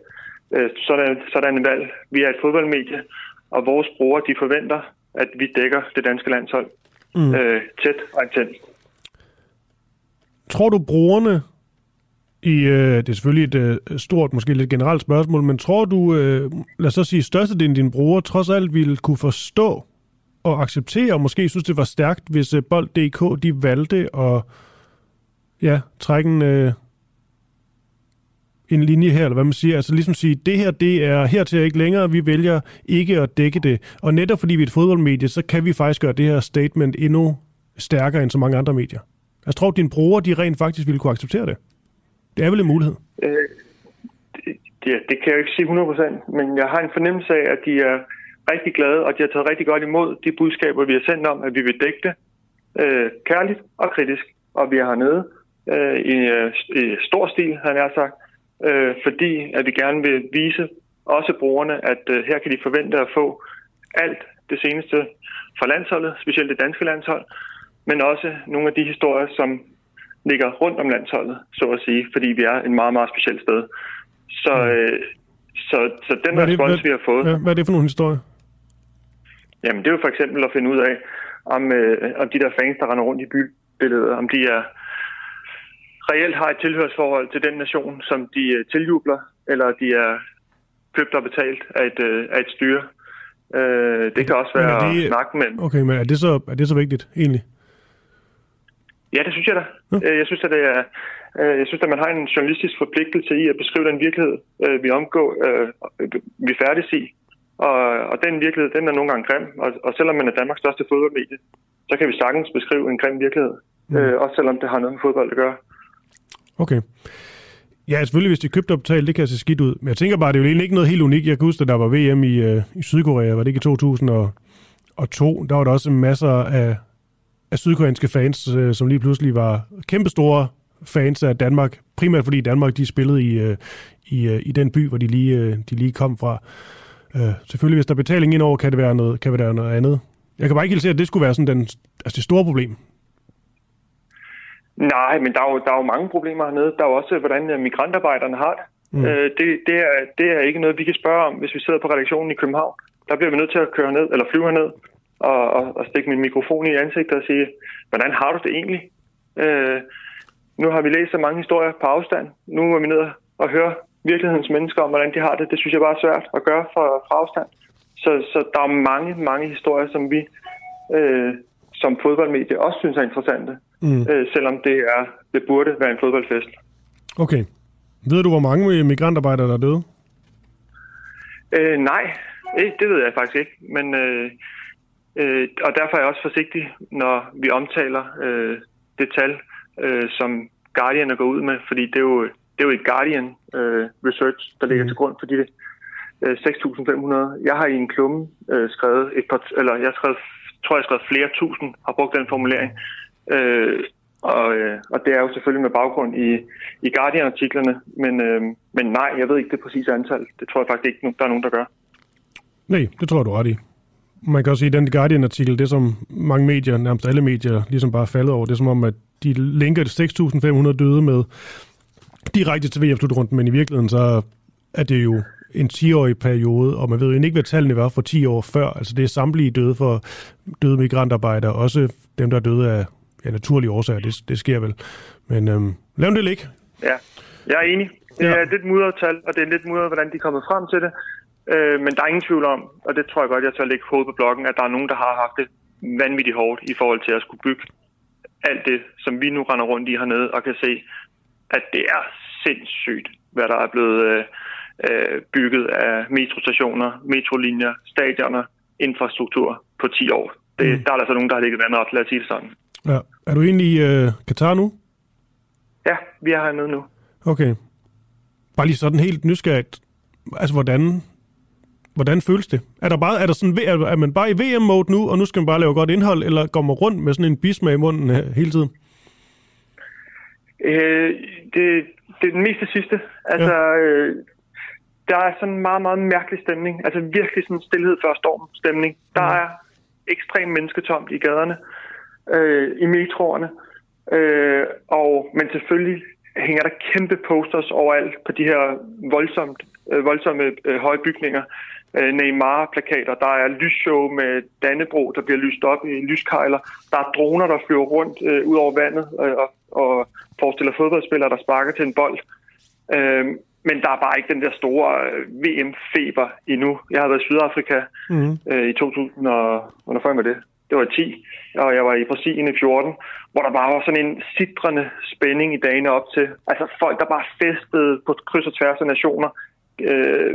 øh, sådan, sådan en valg. Vi er et fodboldmedie, og vores brugere de forventer, at vi dækker det danske landshold mm. øh, tæt og intens. Tror du, brugerne i, øh, det er selvfølgelig et øh, stort, måske lidt generelt spørgsmål, men tror du, øh, lad os så sige, størstedelen af dine brugere trods alt ville kunne forstå og acceptere, og måske synes, det var stærkt, hvis øh, Bold.dk de valgte at ja, trække en, øh, en linje her, eller hvad man siger. Altså ligesom sige, det her, det er hertil ikke længere, vi vælger ikke at dække det. Og netop fordi vi er et fodboldmedie, så kan vi faktisk gøre det her statement endnu stærkere end så mange andre medier. Jeg tror, at dine brugere, de rent faktisk ville kunne acceptere det. Det er vel en mulighed? Øh, det, det, det kan jeg ikke sige 100%, men jeg har en fornemmelse af, at de er rigtig glade, og de har taget rigtig godt imod de budskaber, vi har sendt om, at vi vil dække det øh, kærligt og kritisk, og vi er hernede øh, i, øh, i stor stil, han har sagt, øh, fordi at vi gerne vil vise også brugerne, at øh, her kan de forvente at få alt det seneste fra landsholdet, specielt det danske landshold, men også nogle af de historier, som ligger rundt om landsholdet, så at sige, fordi vi er en meget, meget speciel sted. Så, mm. øh, så, så den hvad respons, hvad, vi har fået... Ja, hvad er det for nogle historier? Jamen, det er jo for eksempel at finde ud af, om, øh, om de der fans, der render rundt i bybilledet, om de er reelt har et tilhørsforhold til den nation, som de øh, tiljubler, eller de er købt og betalt af et, øh, af et styre. Øh, det kan også være det, at snakke med... Okay, men er det, så, er det så vigtigt, egentlig? Ja, det synes jeg da. Ja. Øh, jeg synes, at det er, øh, jeg synes, at man har en journalistisk forpligtelse i at beskrive den virkelighed, øh, vi omgår, vi færdes i. Og, og den virkelighed, den er nogle gange grim. Og, og selvom man er Danmarks største fodboldmedie, så kan vi sagtens beskrive en grim virkelighed. Mm. også selvom det har noget med fodbold at gøre. Okay. Ja, selvfølgelig, hvis de købte og betalte, det kan se skidt ud. Men jeg tænker bare, det er jo egentlig ikke noget helt unikt. Jeg kan huske, at der var VM i, øh, i Sydkorea, var det ikke i 2002? Der var der også masser af, af sydkoreanske fans, øh, som lige pludselig var kæmpestore fans af Danmark. Primært fordi Danmark, de spillede i, øh, i, øh, i den by, hvor de lige, øh, de lige kom fra. Øh, selvfølgelig, hvis der er betaling indover, kan det være noget, kan det være noget andet. Jeg kan bare ikke helt se, at det skulle være sådan den, altså det store problem. Nej, men der er, jo, der er jo mange problemer hernede. Der er jo også, hvordan øh, migrantarbejderne har det. Mm. Øh, det, det, er, det er ikke noget, vi kan spørge om, hvis vi sidder på redaktionen i København. Der bliver vi nødt til at køre ned, eller flyve ned og, og, og stikke min mikrofon i ansigtet og sige, hvordan har du det egentlig? Øh, nu har vi læst så mange historier på afstand. Nu er vi ned og høre virkelighedens mennesker om, hvordan de har det. Det synes jeg bare er svært at gøre fra, fra afstand. Så, så der er mange, mange historier, som vi øh, som fodboldmedie også synes er interessante mm. øh, selvom det er det burde være en fodboldfest. Okay. Ved du, hvor mange migrantarbejdere, der er døde? Øh, nej, det ved jeg faktisk ikke. Men, øh, øh, og derfor er jeg også forsigtig, når vi omtaler øh, det tal, øh, som Guardian er gået ud med, fordi det er jo, det er jo et Guardian øh, research, der ligger mm. til grund for de øh, 6.500. Jeg har i en klumme øh, skrevet et par, eller jeg har skrevet, tror jeg, har skrevet flere tusind, har brugt den formulering. Øh, og, øh, og det er jo selvfølgelig med baggrund i, i Guardian-artiklerne, men, øh, men nej, jeg ved ikke det præcise antal. Det tror jeg faktisk ikke, der er nogen, der gør. Nej, det tror jeg, du ret i. Man kan også sige, at den Guardian-artikel, det som mange medier, nærmest alle medier, ligesom bare faldet over, det er som om, at de linker 6.500 døde med direkte til VF-slutrunden, men i virkeligheden så er det jo en 10-årig periode, og man ved jo ikke, hvad tallene var for 10 år før. Altså det er samtlige døde for døde migrantarbejdere, også dem, der er døde af ja, naturlige årsager, det, det sker vel. Men øhm, lav det ligge. Ja, jeg er enig. Det er ja. lidt mudret tal, og det er lidt mudret, hvordan de er kommet frem til det. Øh, men der er ingen tvivl om, og det tror jeg godt, jeg tør lægge hovedet på blokken, at der er nogen, der har haft det vanvittigt hårdt i forhold til at skulle bygge alt det, som vi nu render rundt i hernede, og kan se, at det er sindssygt, hvad der er blevet øh, øh bygget af metrostationer, metrolinjer, stadioner, infrastruktur på 10 år. Det, mm. Der er der så nogen, der har ligget vandet op, lad os sige det sådan. Ja. Er du egentlig i øh, Katar nu? Ja, vi er hernede nu. Okay. Bare lige sådan helt nysgerrigt. Altså, hvordan... Hvordan føles det? Er, der bare, er, der sådan, er, er man bare i VM-mode nu, og nu skal man bare lave godt indhold, eller går man rundt med sådan en bismag i munden øh, hele tiden? Øh, det, det er den meste sidste. Altså, ja. øh, der er sådan en meget, meget mærkelig stemning. Altså virkelig sådan en stillhed før storm stemning. Der mm. er ekstremt mennesketomt i gaderne, øh, i metroerne. Øh, og, men selvfølgelig hænger der kæmpe posters overalt på de her voldsomt, øh, voldsomme øh, høje bygninger. Øh, Neymar-plakater, der er lysshow med Dannebro, der bliver lyst op i lyskejler. Der er droner, der flyver rundt øh, ud over vandet øh, og, og forestiller fodboldspillere, der sparker til en bold. Øh, men der er bare ikke den der store øh, VM-feber endnu. Jeg har været i Sydafrika mm. øh, i 2000 og... Hvornår var det? Det var 10, og jeg var i Brasilien i 14, hvor der bare var sådan en sidrende spænding i dagene op til. Altså folk, der bare festede på kryds og tværs af nationer. Øh,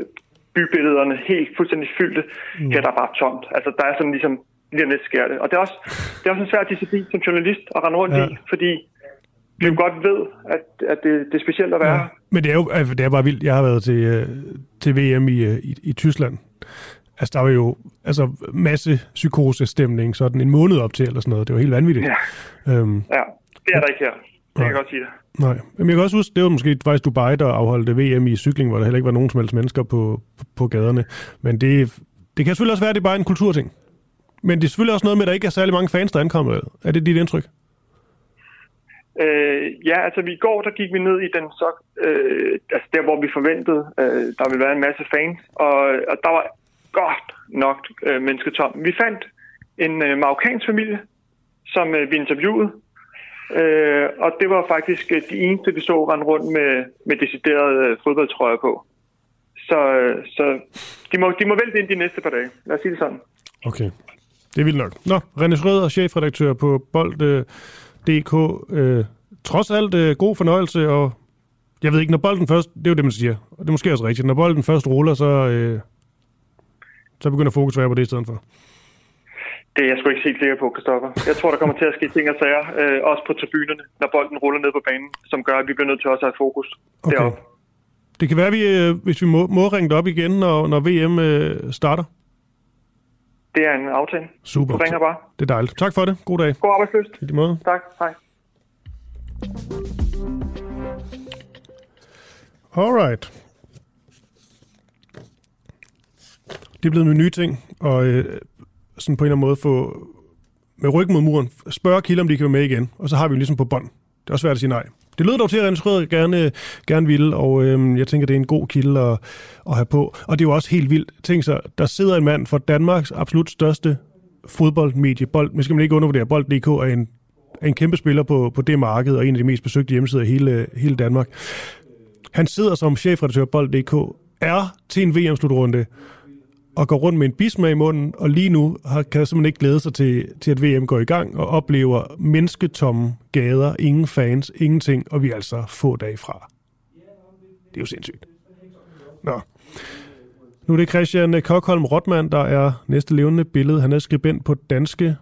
bybillederne helt fuldstændig fyldte. Mm. Her der er bare tomt. Altså der er sådan ligesom lige om lidt sker det. Og det er også, det er også en svær disciplin som journalist at rende rundt ja. i, fordi vi jo godt ved, at, at det, det er specielt at være ja. Men det er jo altså, det er bare vildt. Jeg har været til, øh, til VM i, øh, i, i Tyskland. Altså, der var jo altså, masse psykosestemning sådan en måned op til, eller sådan noget. Det var helt vanvittigt. Ja, øhm, ja det er der ikke her. Det kan jeg godt sige det. Nej, men jeg kan også huske, det var måske faktisk Dubai, der afholdte VM i cykling, hvor der heller ikke var nogen som helst mennesker på, på, på gaderne. Men det, det kan selvfølgelig også være, at det er bare en kulturting. Men det er selvfølgelig også noget med, at der ikke er særlig mange fans, der ankommer. Er det dit indtryk? Øh, ja, altså i går der gik vi ned i den så, øh, altså der hvor vi forventede, øh, der ville være en masse fans, og, og der var godt nok øh, mennesketom. Vi fandt en øh, marokkansk familie, som øh, vi interviewede, øh, og det var faktisk øh, de eneste, vi så rende rundt med, med deciderede øh, fodboldtrøjer på. Så, øh, så de, må, de må vælte ind de næste par dage. Lad os sige det sådan. Okay, det er vildt nok. Nå, René Schrøder, chefredaktør på Bold.dk. Øh, øh, trods alt øh, god fornøjelse, og jeg ved ikke, når bolden først, det er jo det, man siger, og det er måske også rigtigt, når bolden først ruller, så, øh, så begynder fokus at være på det i stedet for. Det er jeg sgu ikke helt sikker på, Kristoffer. Jeg tror, der kommer til at ske ting og sager, øh, også på tribunerne, når bolden ruller ned på banen, som gør, at vi bliver nødt til også at have fokus okay. deroppe. Det kan være, at vi, øh, hvis vi må, må ringe op igen, når, når VM øh, starter. Det er en aftale. Super. Du ringer bare. Det er dejligt. Tak for det. God dag. God arbejdsløst. I måde. Tak. Hej. Alright. Det er blevet en ny ting, og øh, sådan på en eller anden måde få med ryggen mod muren, spørge kilder, om de kan være med igen, og så har vi jo ligesom på bånd. Det er også svært at sige nej. Det lyder dog til, at Rennes Rød gerne, gerne ville, og øhm, jeg tænker, det er en god kilde at, at have på. Og det er jo også helt vildt. Tænk så, der sidder en mand for Danmarks absolut største fodboldmedie. Bold, man skal man ikke undervurdere, Bold.dk er en, er en kæmpe spiller på, på det marked, og en af de mest besøgte hjemmesider i hele, hele Danmark. Han sidder som chefredaktør Bold.dk, er til en VM-slutrunde, og går rundt med en bismag i munden, og lige nu har, kan simpelthen ikke glæde sig til, til, at VM går i gang, og oplever mennesketomme gader, ingen fans, ingenting, og vi er altså få dage fra. Det er jo sindssygt. Nå. Nu er det Christian Kokholm Rotman, der er næste levende billede. Han er skribent på danske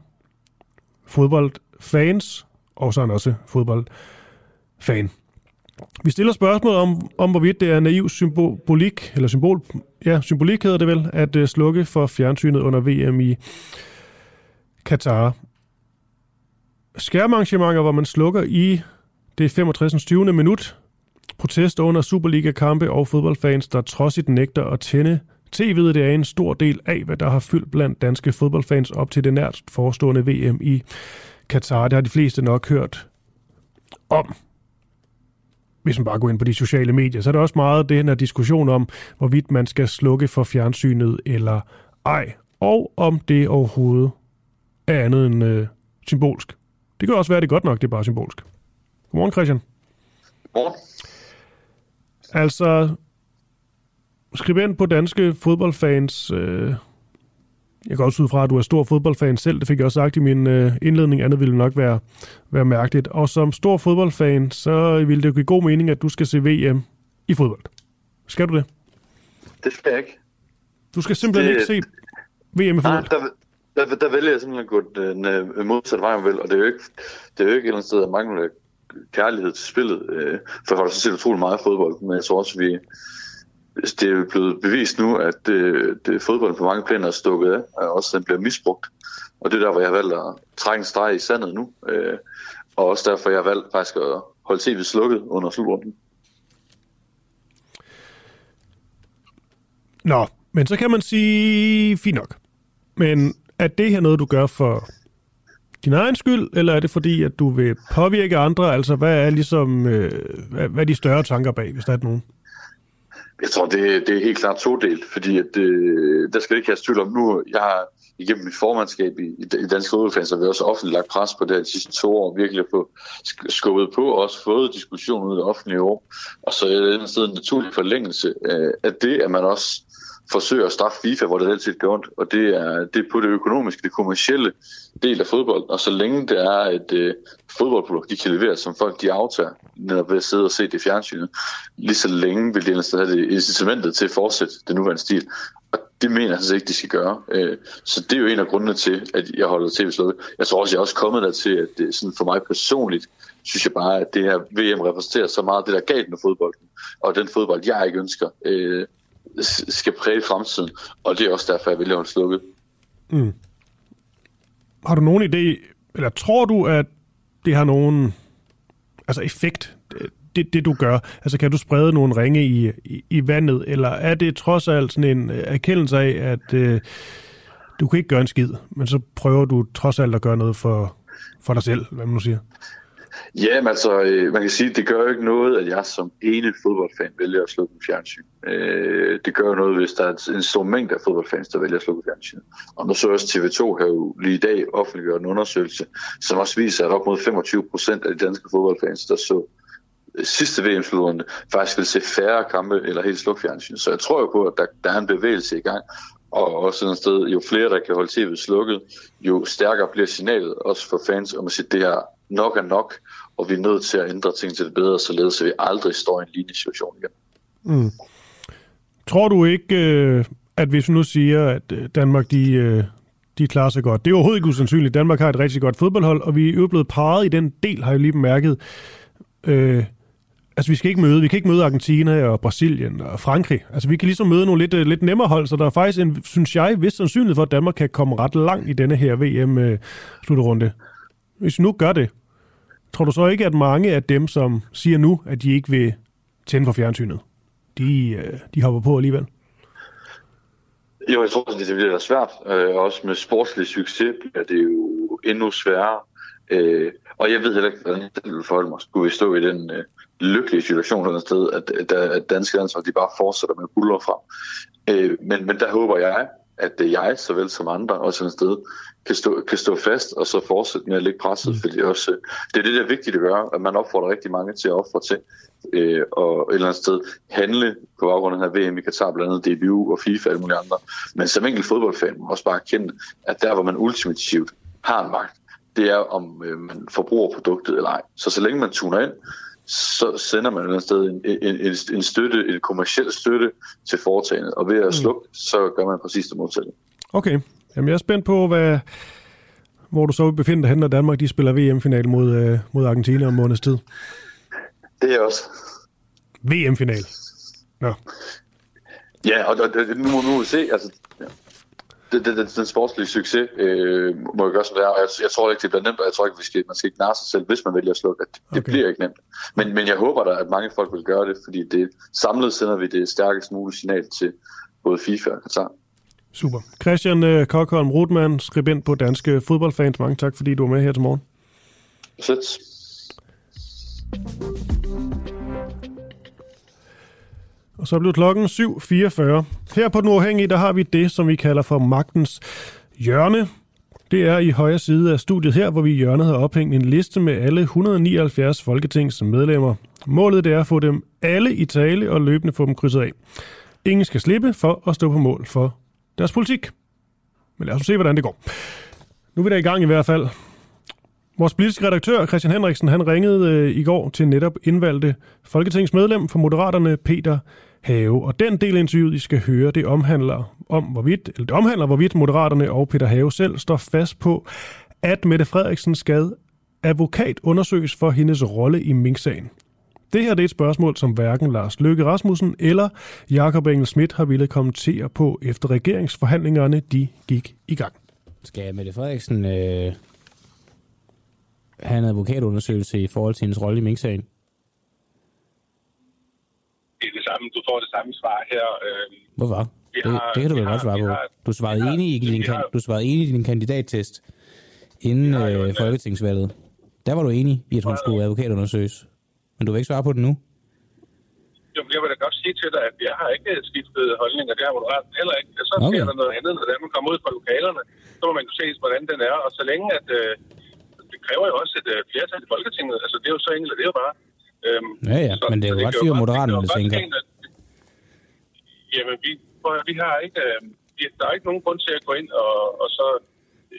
fodboldfans, og så er han også fodboldfan. Vi stiller spørgsmål om, om hvorvidt det er naiv symbolik, eller symbol, ja, symbolik hedder det vel, at øh, slukke for fjernsynet under VM i Katar. Skærmarrangementer, hvor man slukker i det 65. 20. minut. Protester under Superliga-kampe og fodboldfans, der trods den nægter at tænde TV'et, det er en stor del af, hvad der har fyldt blandt danske fodboldfans op til det nært forestående VM i Katar. Det har de fleste nok hørt om hvis man bare går ind på de sociale medier, så er der også meget den her diskussion om, hvorvidt man skal slukke for fjernsynet eller ej, og om det overhovedet er andet end øh, symbolsk. Det kan også være, det er godt nok, det er bare symbolsk. Godmorgen, Christian. Godmorgen. Altså, skribent på danske fodboldfans øh, jeg går også ud fra, at du er stor fodboldfan selv. Det fik jeg også sagt i min øh, indledning. Andet ville nok være, være mærkeligt. Og som stor fodboldfan, så vil det jo give god mening, at du skal se VM i fodbold. Skal du det? Det skal jeg ikke. Du skal simpelthen det... ikke se VM i fodbold? Nej, der, der, der vælger jeg simpelthen at gå den øh, modsatte vej, vel. Og det er jo ikke, det er jo ikke et eller andet sted at mangle kærlighed til spillet. Øh, for jeg har så set utrolig meget fodbold, men jeg tror også, vi, Altså, det er blevet bevist nu, at øh, det, det fodbold på mange planer er stukket af, og også den bliver misbrugt. Og det er der, hvor jeg har valgt at trække en streg i sandet nu. Øh, og også derfor, jeg har valgt faktisk at holde tv slukket under slutrunden. Nå, men så kan man sige, fint nok. Men er det her noget, du gør for din egen skyld, eller er det fordi, at du vil påvirke andre? Altså, hvad er ligesom, øh, hvad, hvad er de større tanker bag, hvis der er nogen? Jeg tror, det, det er helt klart todelt, fordi at, øh, der skal ikke have tvivl om nu. Jeg har igennem mit formandskab i, i Dansk Fodboldfans, har vi også offentligt lagt pres på det de sidste to år, virkelig på skubbet på og også fået diskussion ud i det offentlige år. Og så er det en sted en naturlig forlængelse øh, af det, at man også forsøger at straffe FIFA, hvor det altid gør ondt, og det er, det er på det økonomiske, det kommercielle del af fodbold. Og så længe det er et øh, fodboldprodukt, de kan levere, som folk de aftager, netop ved at sidde og se det i fjernsynet, lige så længe vil de ellers have det incitamentet til at fortsætte den nuværende stil. Og det mener jeg altså ikke, de skal gøre. Øh, så det er jo en af grundene til, at jeg holder tv slukket. Jeg tror også, jeg er også kommet der til, at det, sådan for mig personligt, synes jeg bare, at det her VM repræsenterer så meget det, der er galt med fodbolden, og den fodbold, jeg ikke ønsker. Øh, skal præge fremtiden, og det er også derfor, jeg vælger at slukke. Mm. Har du nogen idé, eller tror du, at det har nogen altså effekt, det, det du gør? Altså kan du sprede nogle ringe i, i, i vandet, eller er det trods alt sådan en øh, erkendelse af, at øh, du kan ikke gøre en skid, men så prøver du trods alt at gøre noget for, for dig selv, hvad man nu siger? Ja, men altså, øh, man kan sige, at det gør jo ikke noget, at jeg som ene fodboldfan vælger at slukke en fjernsyn. Øh, det gør jo noget, hvis der er en stor mængde af fodboldfans, der vælger at slukke fjernsyn. Og nu så også TV2 har jo lige i dag offentliggjort en undersøgelse, som også viser, at op mod 25 procent af de danske fodboldfans, der så øh, sidste vm slutrunde faktisk vil se færre kampe eller helt slukke fjernsyn. Så jeg tror jo på, at der, der er en bevægelse i gang, og også et sted, jo flere der kan holde tv slukket, jo stærkere bliver signalet også for fans om at sige, det her nok er nok, og vi er nødt til at ændre ting til det bedre, således at vi aldrig står i en lignende situation igen. Mm. Tror du ikke, øh, at hvis vi nu siger, at øh, Danmark de, øh, de klarer sig godt, det er overhovedet ikke usandsynligt. Danmark har et rigtig godt fodboldhold, og vi er jo blevet parret i den del, har jeg lige bemærket. Øh, altså, vi skal ikke møde, vi kan ikke møde Argentina og Brasilien og Frankrig. Altså, vi kan ligesom møde nogle lidt, lidt nemmere hold, så der er faktisk en, synes jeg, vis sandsynlighed for, at Danmark kan komme ret langt i denne her VM-slutrunde. Hvis vi nu gør det, tror du så ikke, at mange af dem, som siger nu, at de ikke vil tænde for fjernsynet, de, øh, de hopper på alligevel? Jo, jeg tror, det bliver svært. Øh, også med sportslig succes er det jo endnu sværere. Øh, og jeg ved heller ikke, hvordan det vil forholde mig. Skulle vi stå i den øh, lykkelige situation et sted, at, at, at danske landshold de bare fortsætter med buller frem. Øh, men, men der håber jeg, at jeg, såvel som andre, også et sted, kan stå, kan stå fast og så fortsætte med at lægge presset, mm. fordi også, det er det, der er vigtigt at gøre, at man opfordrer rigtig mange til at ofre til, øh, og et eller andet sted handle på baggrund af den her VM i Katar, blandt andet DBU og FIFA og alle mulige andre. Men som enkelt fodboldfan må også bare erkende, at der, hvor man ultimativt har en magt, det er, om øh, man forbruger produktet eller ej. Så så længe man tuner ind, så sender man et sted en, en, en, en støtte, en kommersiel støtte til foretagendet. Og ved at mm. slukke, mm. så gør man præcis det modsatte. Okay. Jamen, jeg er spændt på, hvad, hvor du så vil befinde dig hen, når Danmark de spiller VM-final mod, øh, mod Argentina om måneds tid. Det er også. VM-final? Nå. Ja, og, og nu må nu se, altså, det, det, det, den sportslige succes øh, må jo gøre som det er, og jeg, jeg tror ikke, det bliver nemt, og jeg tror ikke, vi skal, man skal ikke narre sig selv, hvis man vælger at slukke, det okay. bliver ikke nemt. Men, men jeg håber da, at mange folk vil gøre det, fordi det samlet sender vi det stærkest mulige signal til både FIFA og Qatar. Super. Christian uh, Kokholm Rotman, skribent på Danske Fodboldfans. Mange tak, fordi du var med her til morgen. Sæt. Og så blev klokken 7.44. Her på Den Uafhængige, der har vi det, som vi kalder for magtens hjørne. Det er i højre side af studiet her, hvor vi i hjørnet har ophængt en liste med alle 179 folketings medlemmer. Målet det er at få dem alle i tale og løbende få dem krydset af. Ingen skal slippe for at stå på mål for deres politik. Men lad os se, hvordan det går. Nu er vi da i gang i hvert fald. Vores politiske redaktør, Christian Henriksen, han ringede øh, i går til netop indvalgte folketingsmedlem for Moderaterne, Peter have. Og den del af interviewet, I skal høre, det omhandler, om hvorvidt, eller det omhandler, hvorvidt Moderaterne og Peter Have selv står fast på, at Mette Frederiksen skal advokat undersøges for hendes rolle i Mink-sagen. Det her det er et spørgsmål, som hverken Lars Løkke Rasmussen eller Jakob Engel Schmidt har ville kommentere på, efter regeringsforhandlingerne de gik i gang. Skal Mette Frederiksen øh, have en advokatundersøgelse i forhold til hendes rolle i Mink-sagen? Det er det samme. Du får det samme svar her. Øh, Hvorfor? Det, har- det kan du vel godt svare på. Du svarede har- enig i din, har- du svarede enig i din kandidattest inden har øh, folketingsvalget. Der var du enig i, at hun skulle advokatundersøges. Men du vil ikke svare på det nu? Jo, jeg vil da godt sige til dig, at jeg har ikke skiftet holdning, og det har Moderaten heller ikke. Så sker Okay. der noget andet, når man kommer ud fra lokalerne. Så må man jo se, hvordan den er. Og så længe, at øh, det kræver jo også et øh, flertal i Folketinget. Altså, det er jo så enkelt, det er jo bare. Øhm, Ja, ja, men det er jo ret godt- Moderaterne tænker. at- Jamen, vi, vi har ikke... Øh, vi, der er ikke nogen grund til at gå ind og, og så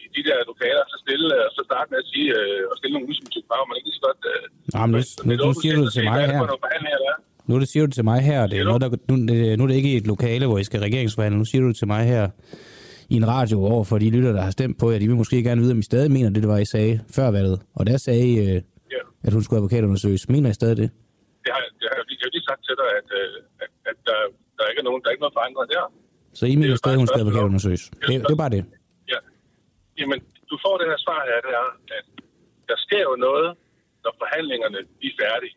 i de der lokaler, så stille og så starte med at sige øh, og stille nogle ultimative krav, man ikke så godt... Øh, Nej, men nu, nu, nu siger du det til mig er her. er? Nu det siger du til mig her. Det er noget, der, nu, nu er det ikke et lokale, hvor I skal regeringsforhandle. Nu siger du det til mig her i en radio over for de lytter, der har stemt på jer. De vil måske gerne vide, om I stadig mener det, det var, I sagde før valget. Og der sagde I, øh, Ja. at hun skulle advokatundersøges. Mener I stadig det? Det har, det har jeg jeg har lige sagt til dig, at, øh, at, at der, der ikke er nogen, der er ikke noget forandret der. Så I mener stadig, hun skal advokatundersøges? Det er Det, et det er bare det. Ja. Jamen, du får det her svar her, det er, at der sker jo noget, når forhandlingerne er færdige.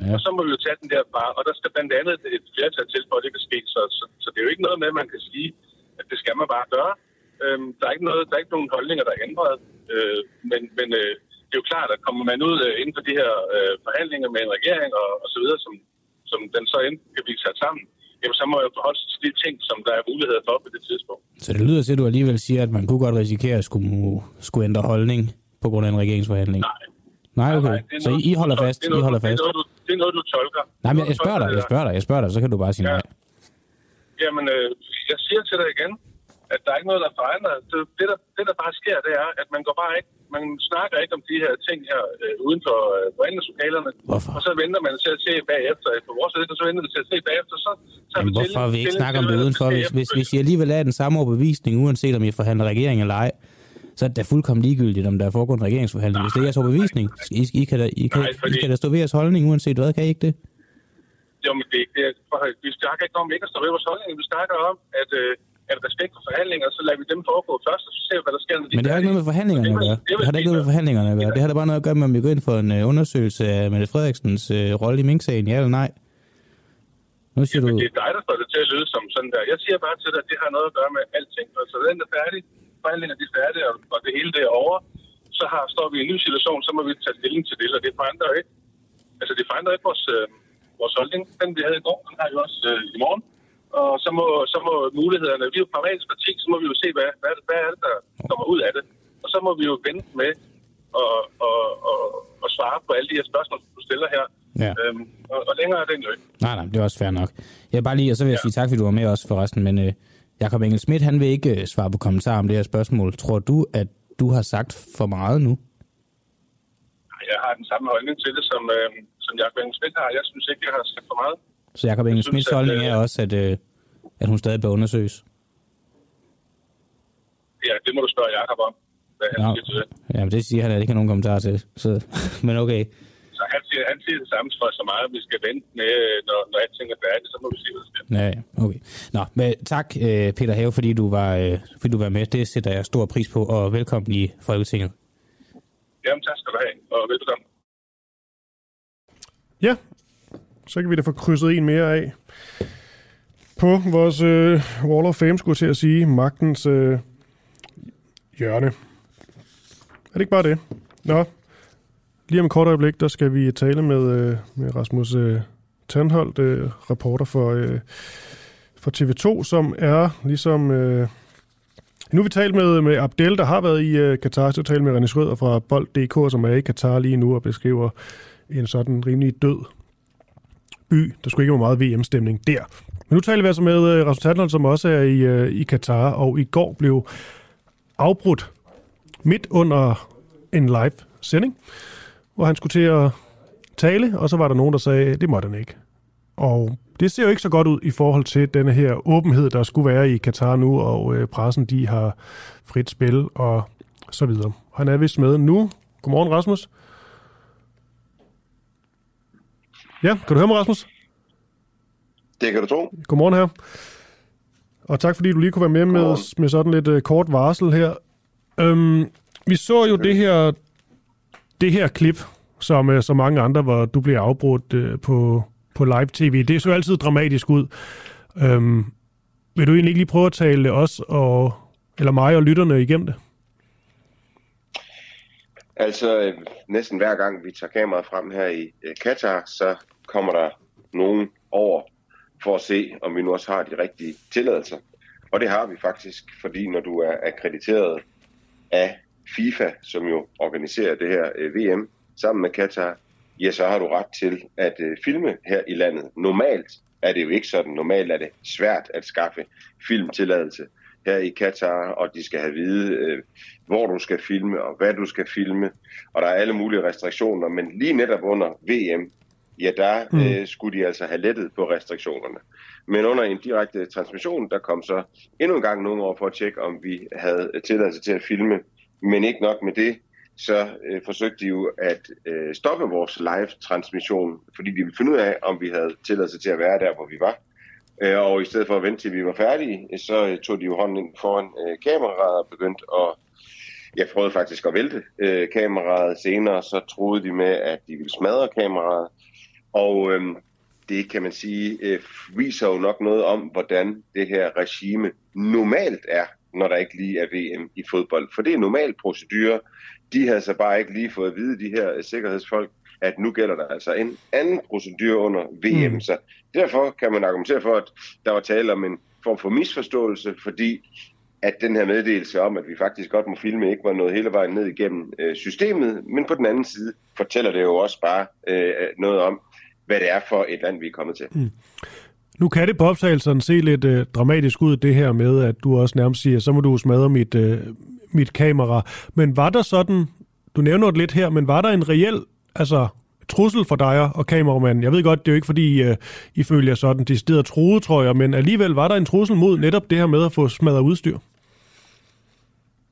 Ja. Og så må vi jo tage den der bare, og der skal blandt andet et flertal til, for at det kan ske. Så, så, så det er jo ikke noget med, at man kan sige, at det skal man bare gøre. Øhm, der, er ikke noget, der er ikke nogen holdninger, der er ændret. Øh, men men øh, det er jo klart, at kommer man ud øh, inden for de her øh, forhandlinger med en regering og, og så videre, som, som den så enten kan blive sat sammen, jamen så må jeg forholde sig til de ting, som der er muligheder for på det tidspunkt. Så det lyder til, at du alligevel siger, at man kunne godt risikere at skulle, skulle ændre holdning på grund af en regeringsforhandling. Nej. Nej, okay. er Så noget, I, holder fast. Det er I holder det er fast. noget, du, det er noget, du tolker. Nej, men jeg spørger dig, jeg spørger dig, jeg spørger dig, så kan du bare sige Ja. nej. Jamen, øh, jeg siger til dig igen, at der er ikke noget, der forandrer. Det, det, der, det, der bare sker, det er, at man går bare ikke, man snakker ikke om de her ting her øh, uden for øh, forhandlingslokalerne. Hvorfor? Og så venter man til at se bagefter. På vores side, så venter vi til at se bagefter. Så, så Jamen, hvorfor vil vi ikke snakke om det udenfor? Hvis, hvis, hvis I alligevel er den samme overbevisning, uanset om I forhandler regering eller ej, så er det da fuldkommen ligegyldigt, om der er foregået en regeringsforhandling. Hvis det er jeres overbevisning, I, I, kan, da, I, kan, Nej, fordi- I kan da stå ved jeres holdning, uanset hvad, kan I ikke det? Jo, men det, er ikke det, vi snakker ikke om ikke at stå ved vores holdning. Vi snakker om, at, øh, at respekt for forhandlinger, så lader vi dem foregå først, og så ser vi, hvad der sker. Når de Men det har ikke noget med forhandlingerne at gøre. Det har ikke noget med forhandlingerne at gøre. Det har da bare noget at gøre med, om vi går ind for en uh, undersøgelse af Mette Frederiksens uh, rolle i Mink-sagen, ja eller nej? Nu siger du... Men det er dig, der får det til at lyde som sådan der. Jeg siger bare til dig, at det har noget at gøre med alting. Så den er færdig, forhandlingerne er færdige, og, og det hele det er over, så har, står vi i en ny situation, så må vi tage stilling til det, og det forandrer ikke. Altså, det forandrer ikke vores, øh, vores holdning. Den, vi havde i går, den har vi også øh, i morgen. Og så må, så må mulighederne, vi er jo pragmatisk parti, så må vi jo se, hvad, hvad, hvad er det, der kommer ud af det. Og så må vi jo vente med og, og, og svare på alle de her spørgsmål, du stiller her. Ja. Øhm, og, og længere er den jo ikke. Nej, nej, det er også fair nok. Jeg bare lige, og så vil jeg Ja. sige tak, fordi du var med også forresten, men uh, Jakob Engel Schmidt, han vil ikke uh, svare på kommentarer om det her spørgsmål. Tror du, at du har sagt for meget nu? Jeg har den samme holdning til det, som, øh, som Jacob Engel Schmidt har. Jeg synes ikke, jeg har sagt for meget. Så Jakob Engel at, holdning øh, er også, at, uh, at hun stadig bør undersøges. Ja, det må du spørge Jacob om, hvad han Nå, siger til det. jamen det siger han, at det ikke har nogen kommentar til. Så, men okay. Så han siger, han siger det samme for så meget, vi skal vente med, når, når alting er færdigt, så må vi se, hvad der sker. Ja, ja, okay. Nå, men tak øh, Peter Have, fordi du, var, øh, fordi du var med. Det sætter jeg stor pris på, og velkommen i Folketinget. Jamen, tak skal du have, og velkommen. Ja, så kan vi da få krydset en mere af. På vores øh, Wall of Fame, skulle jeg til at sige, magtens øh, hjørne. Er det ikke bare det? Nå, lige om et kort øjeblik, der skal vi tale med, øh, med Rasmus øh, Tandholt, øh, reporter for, øh, for TV2, som er ligesom... Øh, nu har vi talt med, med Abdel, der har været i øh, Katar, så talt med René Schrøder fra Bold.dk, som er i Katar lige nu og beskriver en sådan rimelig død by. Der skulle ikke være meget VM-stemning der. Men nu taler vi altså med øh, Rasmus som også er i, øh, i Katar, og i går blev afbrudt midt under en live sending, hvor han skulle til at tale, og så var der nogen, der sagde, det måtte han ikke. Og det ser jo ikke så godt ud i forhold til den her åbenhed, der skulle være i Katar nu, og øh, pressen, de har frit spil og så videre. Han er vist med nu. Godmorgen, Rasmus. Ja, kan du høre mig, Rasmus? Det kan du tro. Godmorgen her. Og tak fordi du lige kunne være med med, med sådan lidt uh, kort varsel her. Øhm, vi så jo det her, det her klip, som uh, så mange andre, hvor du bliver afbrudt uh, på, på live-tv. Det så altid dramatisk ud. Øhm, vil du egentlig ikke lige prøve at tale os, og, eller mig og lytterne igennem det? Altså, øh, næsten hver gang vi tager kameraet frem her i øh, Katar, så kommer der nogen over for at se, om vi nu også har de rigtige tilladelser. Og det har vi faktisk, fordi når du er akkrediteret af FIFA, som jo organiserer det her øh, VM sammen med Katar, ja, så har du ret til at filme her i landet. Normalt er det jo ikke sådan. Normalt er det svært at skaffe filmtilladelse her i Katar, og de skal have vide, øh, hvor du skal filme og hvad du skal filme. Og der er alle mulige restriktioner, men lige netop under VM, ja, der mm. øh, skulle de altså have lettet på restriktionerne. Men under en direkte transmission, der kom så endnu en gang nogen over for at tjekke, om vi havde tilladelse til at filme. Men ikke nok med det, så øh, forsøgte de jo at øh, stoppe vores live-transmission, fordi de ville finde ud af, om vi havde tilladelse til at være der, hvor vi var. Øh, og i stedet for at vente til vi var færdige, så øh, tog de jo hånden ind foran øh, kameraet og begyndte at... Jeg prøvede faktisk at vælte øh, kameraet senere, så troede de med, at de ville smadre kameraet. Og øh, det kan man sige, øh, viser jo nok noget om, hvordan det her regime normalt er, når der ikke lige er VM i fodbold. For det er normal procedure. De havde så bare ikke lige fået at vide, de her øh, sikkerhedsfolk, at nu gælder der altså en anden procedure under VM. Mm. Så derfor kan man argumentere for, at der var tale om en form for misforståelse, fordi at den her meddelelse om, at vi faktisk godt må filme, ikke var noget hele vejen ned igennem øh, systemet. Men på den anden side fortæller det jo også bare øh, noget om, hvad det er for et land, vi er kommet til. Mm. Nu kan det på optagelserne se lidt øh, dramatisk ud, det her med, at du også nærmest siger, så må du smadre mit, øh, mit kamera. Men var der sådan, du nævner det lidt her, men var der en reel altså, trussel for dig og kameramanden? Jeg ved godt, det er jo ikke fordi, øh, I følger sådan de steder troede, tror jeg, men alligevel var der en trussel mod netop det her med at få smadret udstyr?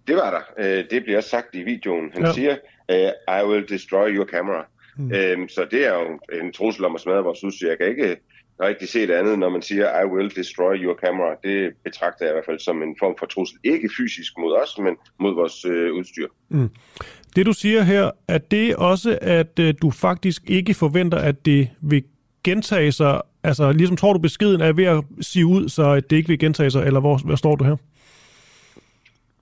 Det var der. Øh, det bliver også sagt i videoen. Han ja. siger, øh, I will destroy your camera. Mm. Øhm, så det er jo en trussel om at smadre vores udstyr. Jeg kan ikke rigtig se det andet, når man siger, I will destroy your camera. Det betragter jeg i hvert fald som en form for trussel. Ikke fysisk mod os, men mod vores øh, udstyr. Mm. Det du siger her, er det også, at øh, du faktisk ikke forventer, at det vil gentage sig? Altså ligesom tror du beskeden er ved at sige ud, så at det ikke vil gentage sig, eller hvor, hvor står du her?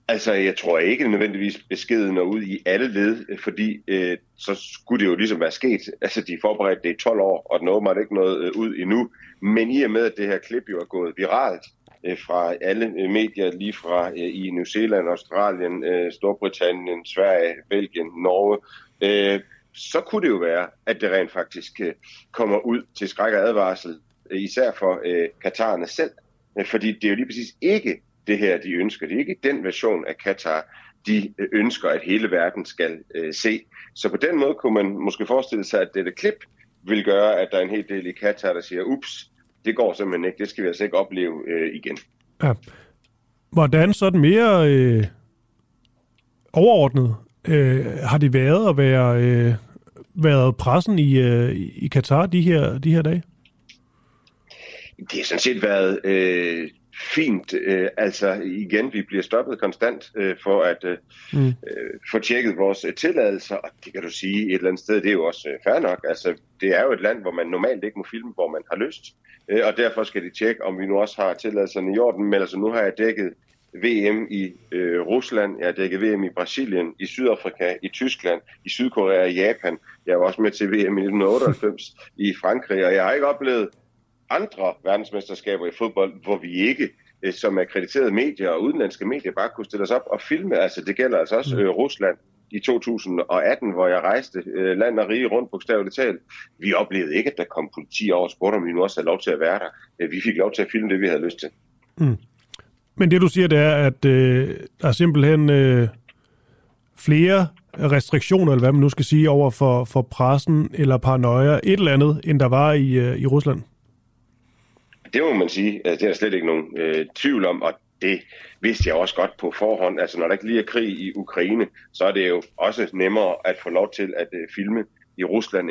Altså, jeg tror ikke nødvendigvis beskeden når ud i alle led, fordi øh, så skulle det jo ligesom være sket. Altså, de forberedte det i 12 år, og den åbenbart ikke noget øh, ud endnu. Men i og med, at det her klip jo er gået viralt øh, fra alle øh, medier, lige fra øh, i New Zealand, Australien, øh, Storbritannien, Sverige, Belgien, Norge, øh, så kunne det jo være, at det rent faktisk øh, kommer ud til skræk og advarsel, øh, især for øh, katarerne selv. Øh, fordi det er jo lige præcis ikke det her, de ønsker. Det er ikke den version af Katar, de øh, ønsker, at hele verden skal øh, se. Så på den måde kunne man måske forestille sig, at dette klip vil gøre, at der er en hel del i Katar, der siger, ups, det går simpelthen ikke, det skal vi altså ikke opleve øh, igen. Ja. Hvordan sådan mere øh, overordnet øh, har det været at være, øh, været pressen i, øh, i Katar de her, de her dage? Det har sådan set været øh, fint. Øh, altså igen, vi bliver stoppet konstant øh, for at øh, mm. øh, få tjekket vores øh, tilladelser, og det kan du sige et eller andet sted, det er jo også øh, fair nok. Altså, det er jo et land, hvor man normalt ikke må filme, hvor man har lyst, øh, og derfor skal de tjekke, om vi nu også har tilladelserne i orden. Men altså, nu har jeg dækket VM i øh, Rusland, jeg har dækket VM i Brasilien, i Sydafrika, i Tyskland, i Sydkorea og Japan. Jeg var også med til VM i 1998 i Frankrig, og jeg har ikke oplevet andre verdensmesterskaber i fodbold, hvor vi ikke øh, som akkrediterede medier og udenlandske medier bare kunne stille os op og filme. Altså det gælder altså også mm. øh, Rusland i 2018, hvor jeg rejste øh, land og rige rundt bogstaveligt talt. Vi oplevede ikke, at der kom politi over og spurgte, om vi nu også havde lov til at være der. Øh, vi fik lov til at filme det, vi havde lyst til. Mm. Men det du siger, det er, at øh, der er simpelthen øh, flere restriktioner, eller hvad man nu skal sige, over for, for pressen eller paranoia, et eller andet, end der var i, øh, i Rusland? Det må man sige. Altså, det er der slet ikke nogen øh, tvivl om, og det vidste jeg også godt på forhånd. Altså, når der ikke lige er krig i Ukraine, så er det jo også nemmere at få lov til at øh, filme i Rusland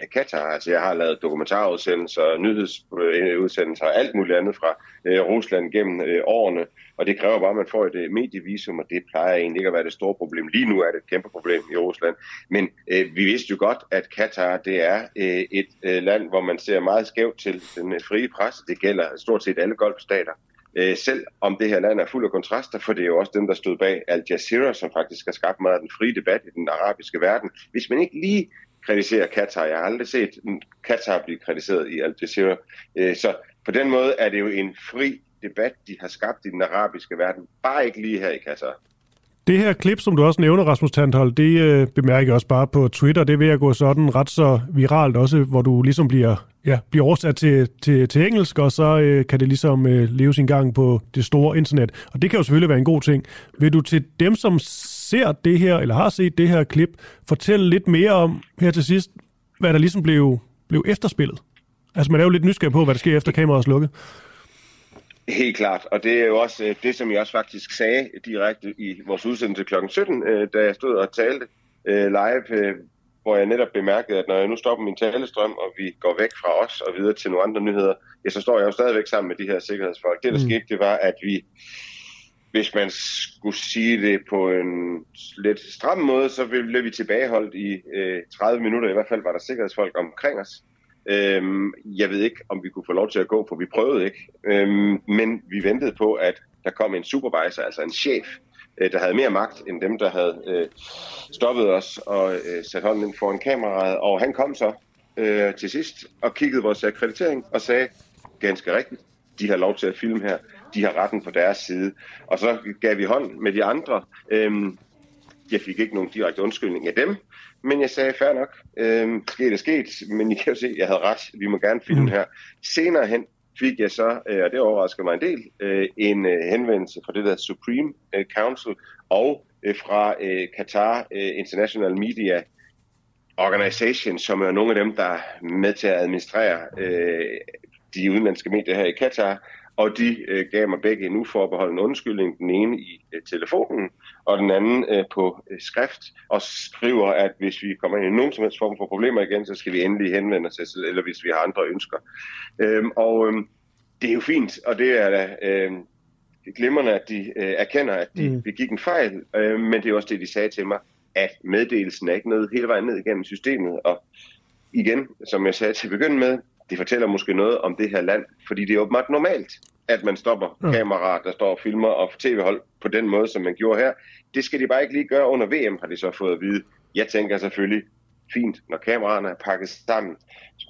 af Katar. Altså jeg har lavet dokumentarudsendelser, nyhedsudsendelser øh, og alt muligt andet fra øh, Rusland gennem øh, årene, og det kræver bare, at man får et øh, medievisum, og det plejer egentlig ikke at være det store problem. Lige nu er det et kæmpe problem i Rusland, men øh, vi vidste jo godt, at Katar det er øh, et øh, land, hvor man ser meget skævt til den øh, frie presse. Det gælder stort set alle golfstater. Øh, selv om det her land er fuld af kontraster, for det er jo også dem, der stod bag Al Jazeera, som faktisk har skabt meget af den frie debat i den arabiske verden. Hvis man ikke lige kritiserer Katar, jeg har aldrig set Katar blive kritiseret i Al Jazeera, øh, så på den måde er det jo en fri debat, de har skabt i den arabiske verden, bare ikke lige her i Katar. Det her klip, som du også nævner, Rasmus Tandhold, det øh, bemærker jeg også bare på Twitter. Det vil jeg gå sådan ret så viralt også, hvor du ligesom bliver, ja, bliver oversat til, til, til engelsk, og så øh, kan det ligesom øh, leve sin gang på det store internet. Og det kan jo selvfølgelig være en god ting. Vil du til dem, som ser det her, eller har set det her klip, fortælle lidt mere om her til sidst, hvad der ligesom blev, blev efterspillet? Altså man er jo lidt nysgerrig på, hvad der sker efter kameraet er slukket. Helt klart, og det er jo også øh, det, som jeg også faktisk sagde direkte i vores udsendelse kl. 17, øh, da jeg stod og talte øh, live, hvor jeg netop bemærkede, at når jeg nu stopper min talestrøm, og vi går væk fra os og videre til nogle andre nyheder, ja, så står jeg jo stadigvæk sammen med de her sikkerhedsfolk. Det, der mm. skete, det var, at vi, hvis man skulle sige det på en lidt stram måde, så blev vi tilbageholdt i øh, 30 minutter. I hvert fald var der sikkerhedsfolk omkring os. Øhm, jeg ved ikke, om vi kunne få lov til at gå, for vi prøvede ikke. Øhm, men vi ventede på, at der kom en supervisor, altså en chef, øh, der havde mere magt end dem, der havde øh, stoppet os og øh, sat hånden ind foran kameraet. Og han kom så øh, til sidst og kiggede vores akkreditering og sagde, ganske rigtigt, de har lov til at filme her. De har retten på deres side. Og så gav vi hånd med de andre. Øhm, jeg fik ikke nogen direkte undskyldning af dem, men jeg sagde, fair nok, øh, sket er sket, men I kan jo se, jeg havde ret, vi må gerne filme mm. her. Senere hen fik jeg så, øh, og det overrasker mig en del, øh, en øh, henvendelse fra det der Supreme øh, Council og øh, fra øh, Qatar øh, International Media Organization, som er nogle af dem, der er med til at administrere øh, de udenlandske medier her i Katar, og de øh, gav mig begge en uforbeholden undskyldning, den ene i øh, telefonen, og den anden øh, på øh, skrift, og skriver, at hvis vi kommer ind i nogen som helst form for problemer igen, så skal vi endelig henvende os, eller hvis vi har andre ønsker. Øhm, og øhm, det er jo fint, og det er da øh, glimrende, at de øh, erkender, at de mm. begik en fejl, øh, men det er også det, de sagde til mig, at meddelelsen er ikke noget hele vejen ned igennem systemet, og igen, som jeg sagde til at begynde med, det fortæller måske noget om det her land, fordi det er åbenbart normalt, at man stopper ja. kameraer, der står og filmer og tv-hold på den måde, som man gjorde her. Det skal de bare ikke lige gøre under VM, har de så fået at vide. Jeg tænker selvfølgelig, fint, når kameraerne er pakket sammen,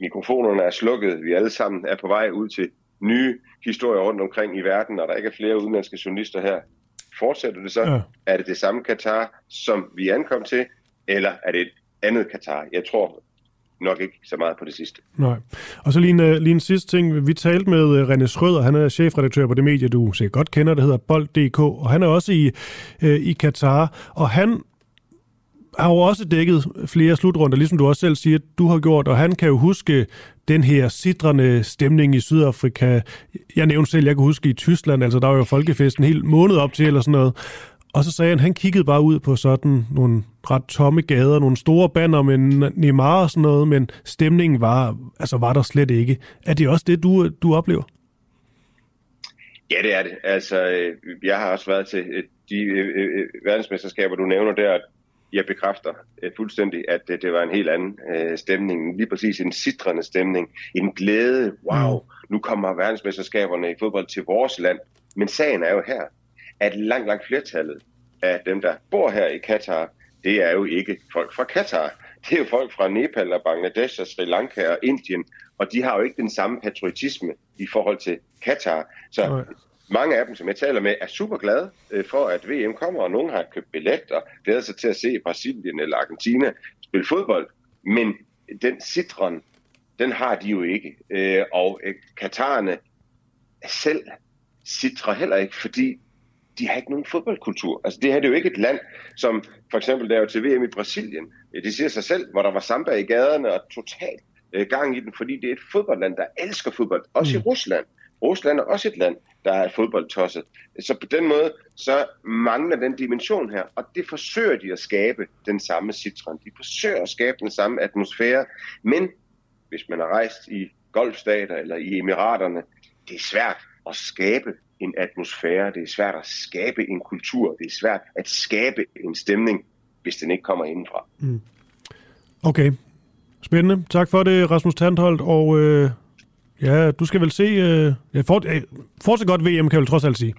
mikrofonerne er slukket, vi alle sammen er på vej ud til nye historier rundt omkring i verden, og der ikke er flere udenlandske journalister her. Fortsætter det så? Ja. Er det det samme Katar, som vi ankom til, eller er det et andet Katar? Jeg tror, nok ikke så meget på det sidste. Nej. Og så lige en, øh, lige en sidste ting. Vi talte med øh, René Schrøder, han er chefredaktør på det medie, du sikkert godt kender, det hedder Bold.dk, og han er også i, øh, i Katar, og han har jo også dækket flere slutrunder, ligesom du også selv siger, du har gjort, og han kan jo huske den her sidrende stemning i Sydafrika. Jeg nævnte selv, jeg kan huske i Tyskland, altså der var jo folkefesten helt måned op til, eller sådan noget. Og så sagde han, han kiggede bare ud på sådan nogle ret tomme gader, nogle store banner med Neymar og sådan noget, men stemningen var, altså var der slet ikke. Er det også det, du, du oplever? Ja, det er det. Altså, øh, jeg har også været til øh, de øh, verdensmesterskaber, du nævner der. Jeg bekræfter fuldstændig, at det var en helt anden stemning. Lige præcis en sidrende stemning. En glæde. Wow, mm. nu kommer verdensmesterskaberne i fodbold til vores land. Men sagen er jo her, at langt, langt flertallet af dem, der bor her i Katar, det er jo ikke folk fra Katar. Det er jo folk fra Nepal og Bangladesh og Sri Lanka og Indien, og de har jo ikke den samme patriotisme i forhold til Katar. Så Nej. mange af dem, som jeg taler med, er super glade øh, for, at VM kommer, og nogen har købt billet og glæder sig til at se Brasilien eller Argentina spille fodbold. Men den citron, den har de jo ikke. Øh, og øh, Katarerne selv citrer heller ikke, fordi de har ikke nogen fodboldkultur. Altså det her det er jo ikke et land, som for eksempel der jo til VM i Brasilien, det siger sig selv, hvor der var samba i gaderne og totalt øh, gang i den, fordi det er et fodboldland, der elsker fodbold. Også mm. i Rusland. Rusland er også et land, der er fodboldtosset. Så på den måde, så mangler den dimension her, og det forsøger de at skabe den samme citron. De forsøger at skabe den samme atmosfære, men hvis man har rejst i golfstater eller i emiraterne, det er svært at skabe en atmosfære, det er svært at skabe en kultur, det er svært at skabe en stemning, hvis den ikke kommer indenfra. Mm. Okay, spændende. Tak for det, Rasmus Tandholt, og øh, ja, du skal vel se, øh, ja, for, øh, fortsat godt VM, kan jeg vel trods alt sige.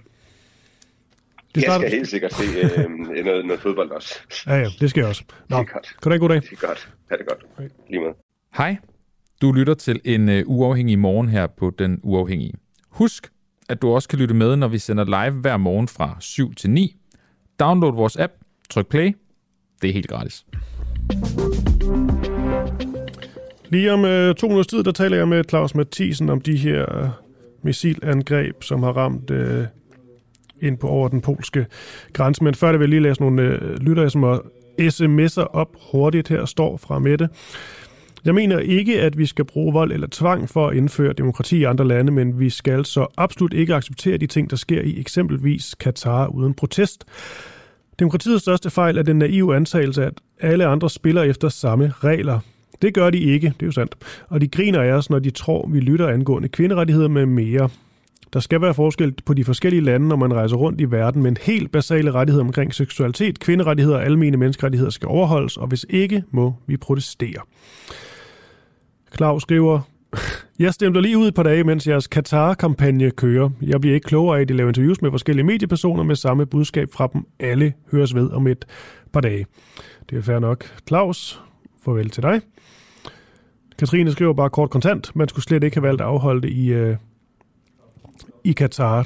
Det starter... Jeg skal helt sikkert se øh, noget, noget fodbold også. Ja, ja, det skal jeg også. Nå, det er godt. Kan du have en god dag? Det er godt. Ha' det godt. Okay. Lige med. Hej. Du lytter til en uh, uafhængig morgen her på Den Uafhængige. Husk, at du også kan lytte med, når vi sender live hver morgen fra 7 til 9. Download vores app, tryk play. Det er helt gratis. Lige om øh, to minutters tid, der taler jeg med Claus Mathisen om de her øh, missilangreb, som har ramt øh, ind på over den polske grænse. Men før det vil jeg lige læse nogle øh, lytter, som har sms'er op hurtigt her, står fra Mette. Jeg mener ikke, at vi skal bruge vold eller tvang for at indføre demokrati i andre lande, men vi skal så absolut ikke acceptere de ting, der sker i eksempelvis Katar uden protest. Demokratiets største fejl er den naive antagelse, at alle andre spiller efter samme regler. Det gør de ikke, det er jo sandt. Og de griner af os, når de tror, vi lytter angående kvinderettigheder med mere. Der skal være forskel på de forskellige lande, når man rejser rundt i verden, men helt basale rettigheder omkring seksualitet, kvinderettigheder og almene menneskerettigheder skal overholdes, og hvis ikke, må vi protestere. Klaus skriver, jeg stemte lige ud et par dage, mens jeres Qatar-kampagne kører. Jeg bliver ikke klogere af, at de laver interviews med forskellige mediepersoner med samme budskab fra dem. Alle høres ved om et par dage. Det er fair nok. Claus, farvel til dig. Katrine skriver bare kort kontant. Man skulle slet ikke have valgt at afholde det i, øh, i Katar.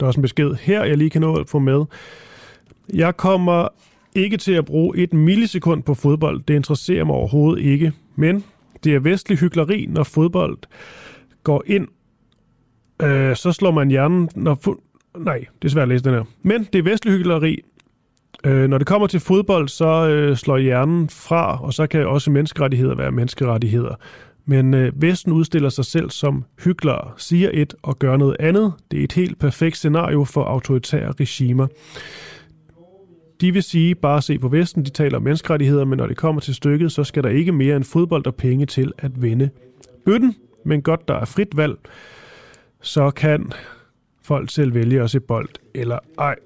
Der er også en besked her, jeg lige kan nå at få med. Jeg kommer ikke til at bruge et millisekund på fodbold. Det interesserer mig overhovedet ikke. Men det er vestlig hyggeleri, når fodbold går ind. Øh, så slår man hjernen... Når Fu- Nej, det er svært at læse den her. Men det er vestlig hyggeleri. Øh, når det kommer til fodbold, så øh, slår hjernen fra, og så kan også menneskerettigheder være menneskerettigheder. Men øh, Vesten udstiller sig selv som hyklere, siger et og gør noget andet. Det er et helt perfekt scenario for autoritære regimer. De vil sige, bare se på Vesten, de taler om menneskerettigheder, men når det kommer til stykket, så skal der ikke mere end fodbold og penge til at vinde bøtten. Men godt, der er frit valg, så kan folk selv vælge at se bold eller ej.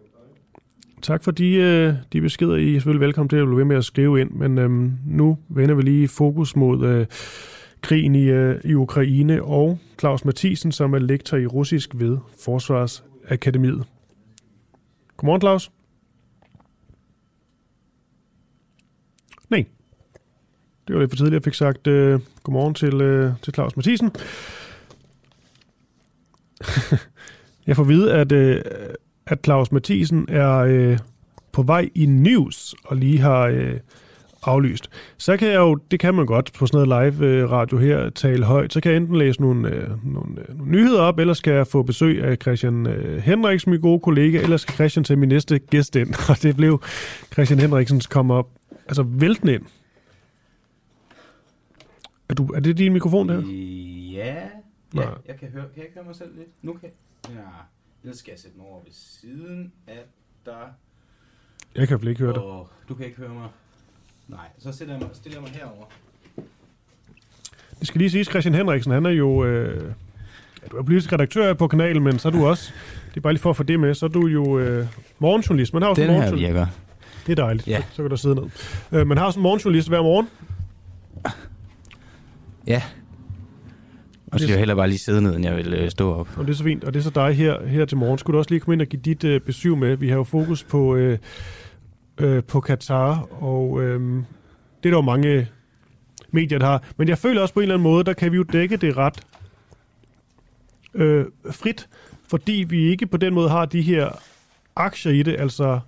Tak for de, øh, de beskeder. I er selvfølgelig velkommen til at blive ved med at skrive ind, men øhm, nu vender vi lige fokus mod øh, krigen i, øh, i Ukraine og Claus Mathisen, som er lektor i russisk ved Forsvarsakademiet. Godmorgen, Claus. Nej. Det var lidt for tidligt, jeg fik sagt øh, godmorgen til, øh, til Claus Mathisen. jeg får at vide, at, øh, at Claus Mathisen er øh, på vej i news og lige har øh, aflyst. Så kan jeg jo, det kan man godt på sådan noget live øh, radio her, tale højt. Så kan jeg enten læse nogle, øh, nogle, øh, nogle nyheder op, eller skal jeg få besøg af Christian øh, Henriksen, min gode kollega, eller skal Christian til min næste gæst ind. Og det blev Christian Henriksens komme op altså væltende ind. Er, du, er det din mikrofon der? Ja, ja jeg kan høre, kan jeg høre mig selv lidt? Nu kan Ja, ellers skal jeg sætte mig over ved siden af dig. Jeg kan vel ikke høre dig. Du kan ikke høre mig. Nej, så stiller jeg mig, stiller jeg mig herover. Det skal lige siges, Christian Henriksen, han er jo... Øh, ja, du er politisk redaktør på kanalen, men så er du også... Det er bare lige for at få det med. Så er du jo øh, morgenjournalist. Man har også Den her virker. Det er dejligt. Ja. Så, så kan du sidde ned. Øh, man har også en morgenjournalist hver morgen. Ja. Og så skal jeg heller bare lige sidde ned, end jeg vil øh, stå op. Og det er så fint. Og det er så dig her, her til morgen. Skulle du også lige komme ind og give dit øh, besøg med? Vi har jo fokus på, øh, øh, på Katar, og øh, det er der jo mange medier, der har. Men jeg føler også på en eller anden måde, der kan vi jo dække det ret øh, frit, fordi vi ikke på den måde har de her aktier i det, altså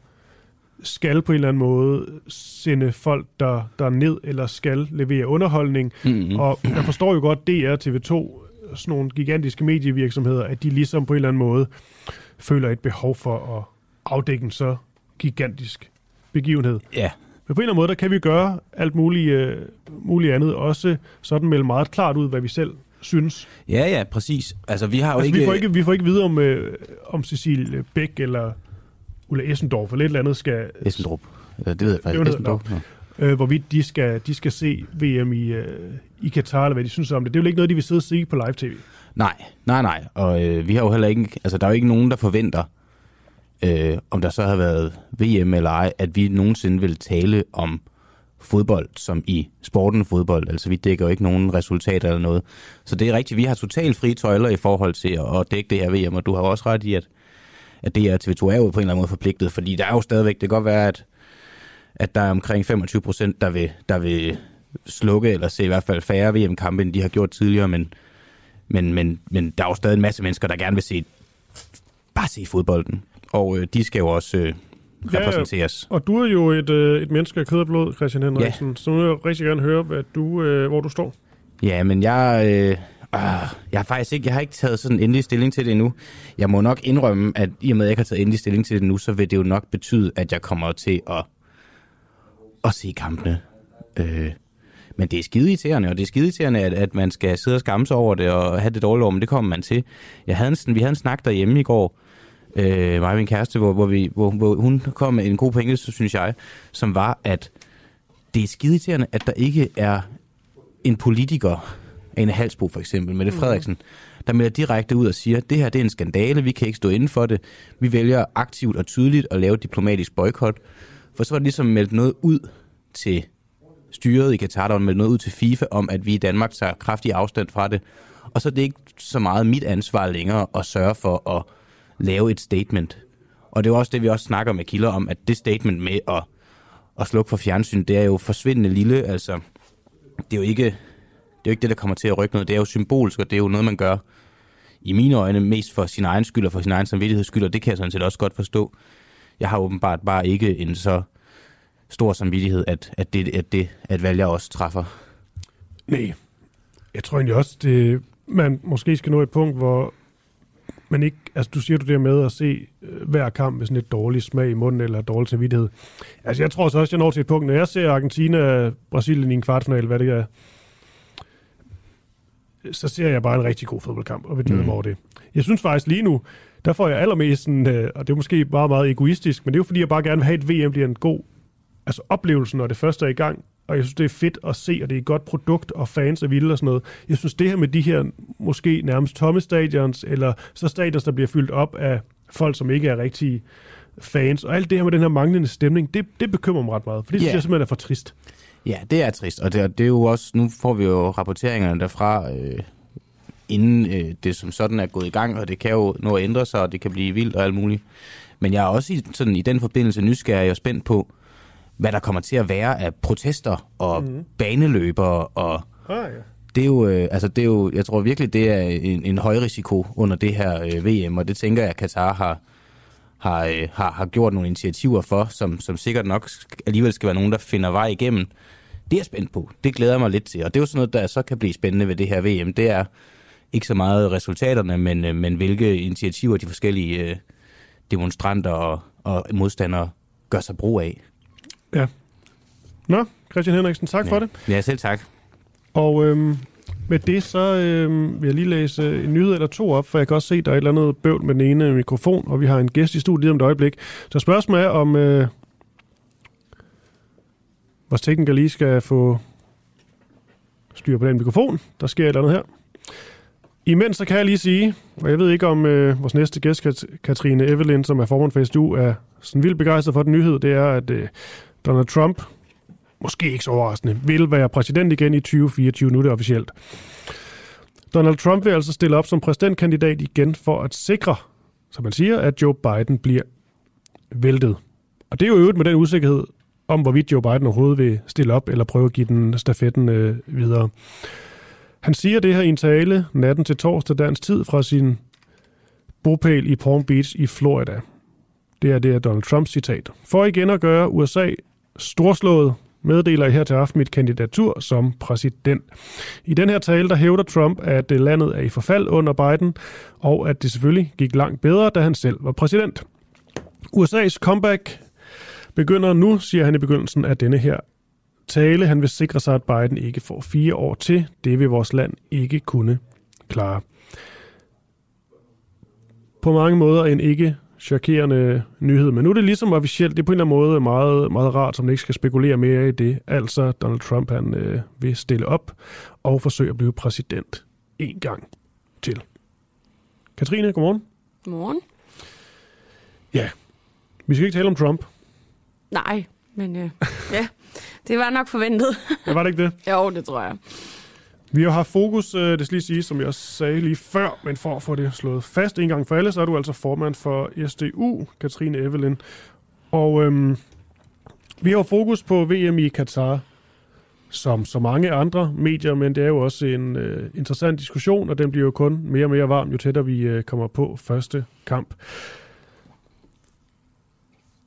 skal på en eller anden måde sende folk, der, der ned, eller skal levere underholdning. Mm-hmm. Og jeg forstår jo godt, DR, TV2, sådan nogle gigantiske medievirksomheder, at de ligesom på en eller anden måde føler et behov for at afdække en så gigantisk begivenhed. Ja. Men på en eller anden måde, der kan vi gøre alt muligt, uh, muligt andet, også sådan melde meget klart ud, hvad vi selv synes. Ja, ja, præcis. Altså, vi har jo Altså, ikke... vi, får ikke, vi får ikke vide, om, øh, om Cecil Bæk eller Ulla Essendorf eller et eller andet skal... Essendrup. Ja, det ved jeg faktisk. Det Essendrup. Ja. Øh, hvorvidt de skal, de skal se VM i, øh, i Katar, eller hvad de synes om det. Det er jo ikke noget, de vil sidde og sige på live-tv. Nej, nej, nej. Og øh, vi har jo heller ikke... Altså, der er jo ikke nogen, der forventer, øh, om der så har været VM eller ej, at vi nogensinde vil tale om fodbold, som i sporten fodbold. Altså, vi dækker jo ikke nogen resultater eller noget. Så det er rigtigt, vi har totalt frie tøjler i forhold til at, at dække det her VM, og du har også ret i, at, at det er TV2 er jo på en eller anden måde forpligtet, fordi der er jo stadigvæk, det kan godt være, at, at der er omkring 25 procent, der vil, der vil slukke eller se i hvert fald færre VM-kampe, end de har gjort tidligere, men, men, men, men der er jo stadig en masse mennesker, der gerne vil se bare se fodbolden. Og øh, de skal jo også øh, repræsenteres. Og du er jo et, øh, et menneske af kød og blod, Christian Henriksen. Ja. Så nu vil jeg rigtig gerne høre, hvad du, øh, hvor du står. Ja, men jeg, øh, øh, jeg har faktisk ikke, jeg har ikke taget sådan endelig stilling til det endnu. Jeg må nok indrømme, at i og med, at jeg ikke har taget endelig stilling til det nu, så vil det jo nok betyde, at jeg kommer til at, at se kampene. Øh, men det er skide irriterende, og det er skide irriterende, at, at man skal sidde og skamme sig over det og have det dårligt over, men det kommer man til. Jeg havde en, vi havde en snak derhjemme i går, øh, mig og min kæreste, hvor, hvor, vi, hvor, hvor hun kom med en god pointe, så synes jeg, som var, at det er skide irriterende, at der ikke er en politiker, Ane Halsbo for eksempel, Mette Frederiksen, der melder direkte ud og siger, det her det er en skandale, vi kan ikke stå inden for det, vi vælger aktivt og tydeligt at lave diplomatisk boykot. For så var det ligesom meldt noget ud til styret i Katar, der var meldt noget ud til FIFA om, at vi i Danmark tager kraftig afstand fra det. Og så er det ikke så meget mit ansvar længere at sørge for at lave et statement. Og det er jo også det, vi også snakker med kilder om, at det statement med at, at slukke for fjernsyn, det er jo forsvindende lille. Altså, det er jo ikke det, er jo ikke det der kommer til at rykke noget. Det er jo symbolsk, og det er jo noget, man gør i mine øjne mest for sin egen skyld og for sin egen samvittigheds skyld, og det kan jeg sådan set også godt forstå. Jeg har åbenbart bare ikke en så stor samvittighed, at, at det at det at valg, jeg også træffer. Nej. Jeg tror egentlig også, det, man måske skal nå et punkt, hvor man ikke, altså du siger du det med at se øh, hver kamp med sådan et dårligt smag i munden eller dårlig samvittighed. Altså jeg tror så også, jeg når til et punkt, når jeg ser Argentina, Brasilien i en kvartfinal, hvad det er, så ser jeg bare en rigtig god fodboldkamp, og vil glæde mig over det. Jeg synes faktisk lige nu, der får jeg allermest sådan, øh, og det er måske bare meget egoistisk, men det er jo fordi, jeg bare gerne vil have, at VM bliver en god altså oplevelsen, når det først er i gang. Og jeg synes, det er fedt at se, og det er et godt produkt, og fans er vilde og sådan noget. Jeg synes, det her med de her måske nærmest tomme stadions, eller så stadions, der bliver fyldt op af folk, som ikke er rigtige fans, og alt det her med den her manglende stemning, det, det bekymrer mig ret meget, for det synes Ja. jeg simpelthen er for trist. Ja, det er trist, og det, det er jo også, nu får vi jo rapporteringerne derfra, øh, inden øh, det som sådan er gået i gang, og det kan jo nå at ændre sig, og det kan blive vildt og alt muligt. Men jeg er også i, sådan, i den forbindelse nysgerrig og spændt på, hvad der kommer til at være af protester og mm. baneløbere og Ah, ja. det er jo, øh, altså det er jo, jeg tror virkelig, det er en, en høj risiko under det her øh, VM, og det tænker jeg, at Katar har, har, øh, har, har gjort nogle initiativer for, som, som sikkert nok alligevel skal være nogen, der finder vej igennem. Det er jeg spændt på. Det glæder jeg mig lidt til, og det er jo sådan noget, der så kan blive spændende ved det her VM. Det er ikke så meget resultaterne, men, øh, men hvilke initiativer de forskellige øh, demonstranter og, og modstandere gør sig brug af. Ja. Nå, Christian Henriksen, tak ja. for det. Ja, selv tak. Og øhm, med det, så øhm, vil jeg lige læse en nyhed eller to op, for jeg kan også se, at der er et eller andet bøvl med den ene mikrofon, og vi har en gæst i studiet lige om et øjeblik. Så spørgsmålet er, om øh, vores tekniker lige skal få styr på den mikrofon. Der sker et eller andet her. Imens så kan jeg lige sige, og jeg ved ikke om øh, vores næste gæst, Kat- Katrine Evelyn, som er formand for SDU, er sådan vildt begejstret for den nyhed, det er, at øh, Donald Trump, måske ikke så overraskende, vil være præsident igen i 2024, nu er det officielt. Donald Trump vil altså stille op som præsidentkandidat igen for at sikre, som man siger, at Joe Biden bliver væltet. Og det er jo øvrigt med den usikkerhed om, hvorvidt Joe Biden overhovedet vil stille op eller prøve at give den stafetten øh, videre. Han siger det her i en tale natten til torsdag dansk tid fra sin bopæl i Palm Beach i Florida. Det er det er Donald Trumps citat. For igen at gøre USA storslået, meddeler jeg her til aften mit kandidatur som præsident. I den her tale, der hævder Trump, at øh, landet er i forfald under Biden, og at det selvfølgelig gik langt bedre, da han selv var præsident. USA's comeback begynder nu, siger han i begyndelsen af denne her tale. Han vil sikre sig, at Biden ikke får fire år til. Det vil vores land ikke kunne klare. På mange måder en ikke chokerende nyhed, men nu er det ligesom officielt, det er på en eller anden måde meget, meget rart, som man ikke skal spekulere mere i det. Altså, Donald Trump han øh, vil stille op og forsøge at blive præsident en gang til. Katrine, godmorgen. Godmorgen. Ja, vi skal ikke tale om Trump. Nej, men øh, ja, det var nok forventet. Ja, var det ikke det? jo, det tror jeg. Vi har haft fokus, øh, det skal lige sige, som jeg sagde lige før, men for at få det slået fast en gang for alle, så er du altså formand for SDU, Katrine Evelyn. Og øhm, vi har fokus på VM i Katar, som så mange andre medier, men det er jo også en øh, interessant diskussion, og den bliver jo kun mere og mere varm, jo tættere vi øh, kommer på første kamp.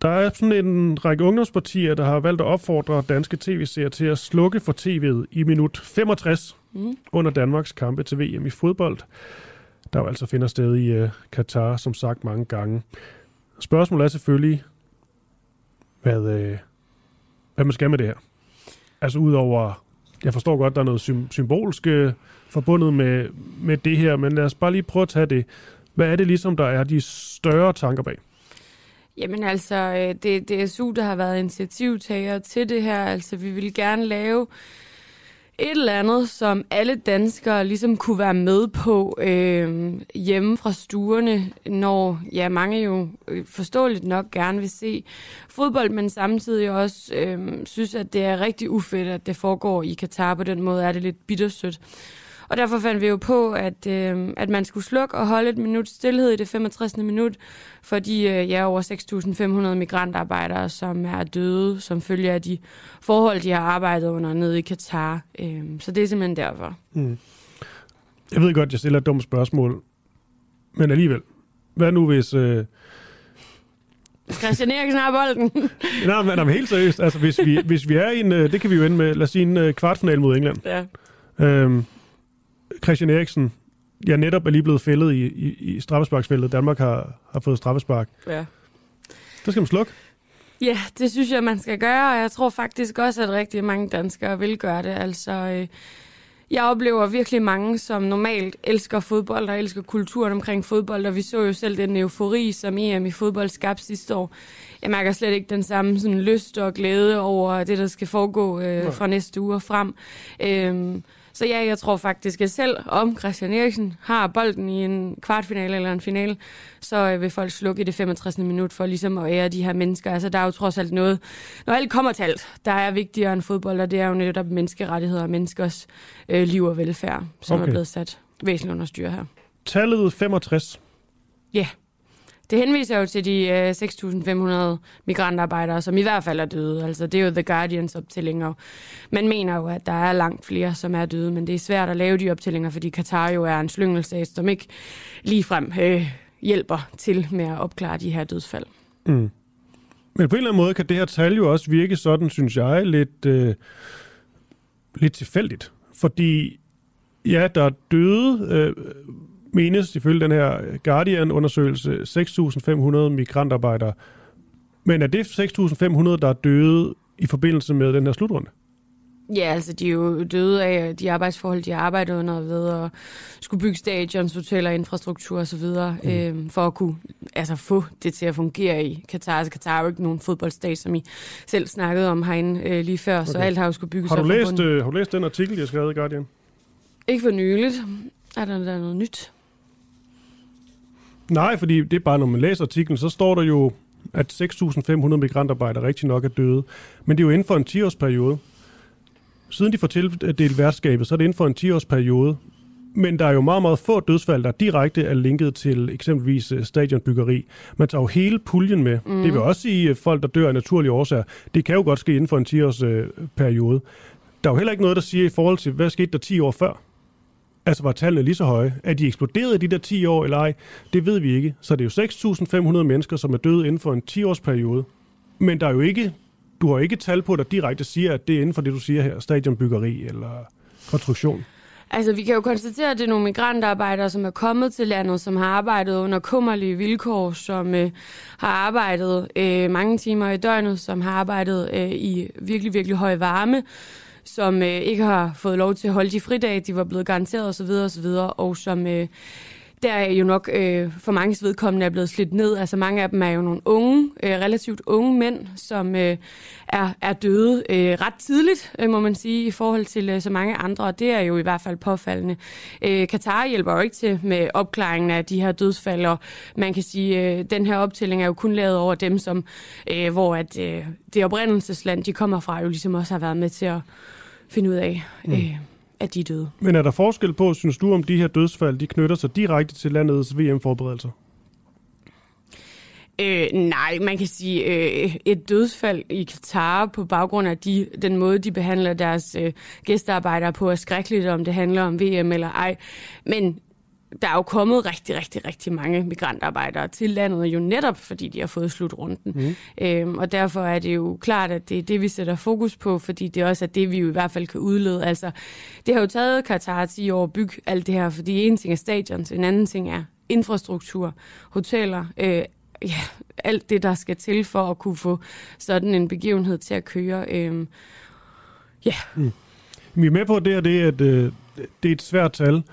Der er sådan en række ungdomspartier, der har valgt at opfordre danske tv-serier til at slukke for tv'et i minut 65 mm. under Danmarks kampe til VM i fodbold, der jo altså finder sted i øh, Katar, som sagt mange gange. Spørgsmålet er selvfølgelig, hvad, øh, hvad man skal med det her. Altså udover, jeg forstår godt, der er noget sym- symbolsk øh, forbundet med, med det her, men lad os bare lige prøve at tage det. Hvad er det ligesom, der er de større tanker bag? Jamen altså, øh, det, det er SU, der har været initiativtager til det her. Altså, vi vil gerne lave et eller andet, som alle danskere ligesom kunne være med på øh, hjemme fra stuerne, når ja, mange jo øh, forståeligt nok gerne vil se fodbold, men samtidig også øh, synes, at det er rigtig ufedt, at det foregår i Katar. På den måde er det lidt bittersødt. Og derfor fandt vi jo på, at, øh, at man skulle slukke og holde et minut stillhed i det 65. minut for de øh, ja, over 6.500 migrantarbejdere, som er døde, som følger af de forhold, de har arbejdet under nede i Katar. Øh, så det er simpelthen derfor. Mm. Jeg ved godt, jeg stiller et dumt spørgsmål, men alligevel. Hvad nu hvis... Øh Christian Eriksen har bolden. nej, men, nej, men helt seriøst. Altså, hvis vi, hvis vi er i en, øh, det kan vi jo ende med, lad os sige en øh, kvartfinal mod England. Ja. Øhm, Christian Eriksen, jeg netop er lige blevet fældet i, i, i straffesparksfældet. Danmark har, har fået straffespark. Ja. Der skal man slukke. Ja, det synes jeg, man skal gøre, og jeg tror faktisk også, at rigtig mange danskere vil gøre det. Altså, øh, jeg oplever virkelig mange, som normalt elsker fodbold og elsker kulturen omkring fodbold, og vi så jo selv den eufori, som EM i fodbold skabte sidste år. Jeg mærker slet ikke den samme sådan, lyst og glæde over det, der skal foregå øh, fra næste uge og frem. Øh, så ja, jeg tror faktisk, at selv om Christian Eriksen har bolden i en kvartfinale eller en finale, så øh, vil folk slukke i det 65. minut for ligesom at ære de her mennesker. Altså der er jo trods alt noget, når alt kommer til alt, der er vigtigere end fodbold, og det er jo netop menneskerettigheder og menneskers øh, liv og velfærd, som okay. er blevet sat væsentligt under styr her. Tallet 65. Ja. Yeah. Det henviser jo til de øh, 6.500 migrantarbejdere, som i hvert fald er døde. Altså, det er jo The Guardians optællinger. Man mener jo, at der er langt flere, som er døde, men det er svært at lave de optællinger, fordi Katar jo er en slyngelsag, som ikke ligefrem øh, hjælper til med at opklare de her dødsfald. Mm. Men på en eller anden måde kan det her tal jo også virke sådan, synes jeg, lidt, øh, lidt tilfældigt. Fordi ja, der er døde øh, menes ifølge den her Guardian-undersøgelse 6.500 migrantarbejdere. Men er det 6.500, der er døde i forbindelse med den her slutrunde? Ja, altså de er jo døde af de arbejdsforhold, de har arbejdet under ved at skulle bygge stadions, hoteller, infrastruktur osv., mm. øh, for at kunne altså, få det til at fungere i Katar. Altså Katar er jo ikke nogen fodboldstat, som I selv snakkede om herinde øh, lige før, okay. så alt har jo skulle bygges har du læst, øh, Har du læst den artikel, jeg skrev i Guardian? Ikke for nyligt. Er der, der er noget nyt? Nej, fordi det er bare, når man læser artiklen, så står der jo, at 6.500 migrantarbejdere rigtig nok er døde. Men det er jo inden for en 10-årsperiode. Siden de får tildelt værtskabet, så er det inden for en 10-årsperiode. Men der er jo meget, meget få dødsfald, der direkte er linket til eksempelvis øh, stadionbyggeri. Man tager jo hele puljen med. Mm. Det vil også sige øh, folk, der dør af naturlige årsager. Det kan jo godt ske inden for en 10-årsperiode. Øh, der er jo heller ikke noget, der siger i forhold til, hvad skete der 10 år før. Altså var tallene lige så høje? Er de eksploderet i de der 10 år eller ej? Det ved vi ikke. Så det er jo 6.500 mennesker, som er døde inden for en 10-årsperiode. Men der er jo ikke, du har ikke tal på, der direkte siger, at det er inden for det, du siger her, stadionbyggeri eller konstruktion. Altså, vi kan jo konstatere, at det er nogle migrantarbejdere, som er kommet til landet, som har arbejdet under kummerlige vilkår, som øh, har arbejdet øh, mange timer i døgnet, som har arbejdet øh, i virkelig, virkelig høj varme, som øh, ikke har fået lov til at holde de fridage, de var blevet garanteret osv. osv., og som øh, der er jo nok øh, for mange vedkommende er blevet slidt ned. Altså mange af dem er jo nogle unge, øh, relativt unge mænd, som øh, er, er døde øh, ret tidligt, øh, må man sige, i forhold til øh, så mange andre, og det er jo i hvert fald påfaldende. Øh, Katar hjælper jo ikke til med opklaringen af de her dødsfald, og man kan sige, øh, den her optælling er jo kun lavet over dem, som, øh, hvor at, øh, det oprindelsesland, de kommer fra, jo ligesom også har været med til at finde ud af, mm. At de er døde. Men er der forskel på, synes du, om de her dødsfald, de knytter sig direkte til landets VM-forberedelser? Øh, nej, man kan sige, øh, et dødsfald i Katar på baggrund af de, den måde, de behandler deres øh, gæstearbejdere på, er skrækkeligt, om det handler om VM eller ej. Men der er jo kommet rigtig, rigtig, rigtig mange migrantarbejdere til landet, jo netop fordi de har fået slutrunden. Mm. Øhm, og derfor er det jo klart, at det er det, vi sætter fokus på, fordi det også er det, vi jo i hvert fald kan udlede. Altså, det har jo taget Katar 10 år at bygge alt det her, fordi en ting er stadions, en anden ting er infrastruktur, hoteller, øh, ja, alt det, der skal til for at kunne få sådan en begivenhed til at køre. Øh, ja. Mm. Vi er med på det, at det er et, øh, det er et svært tal,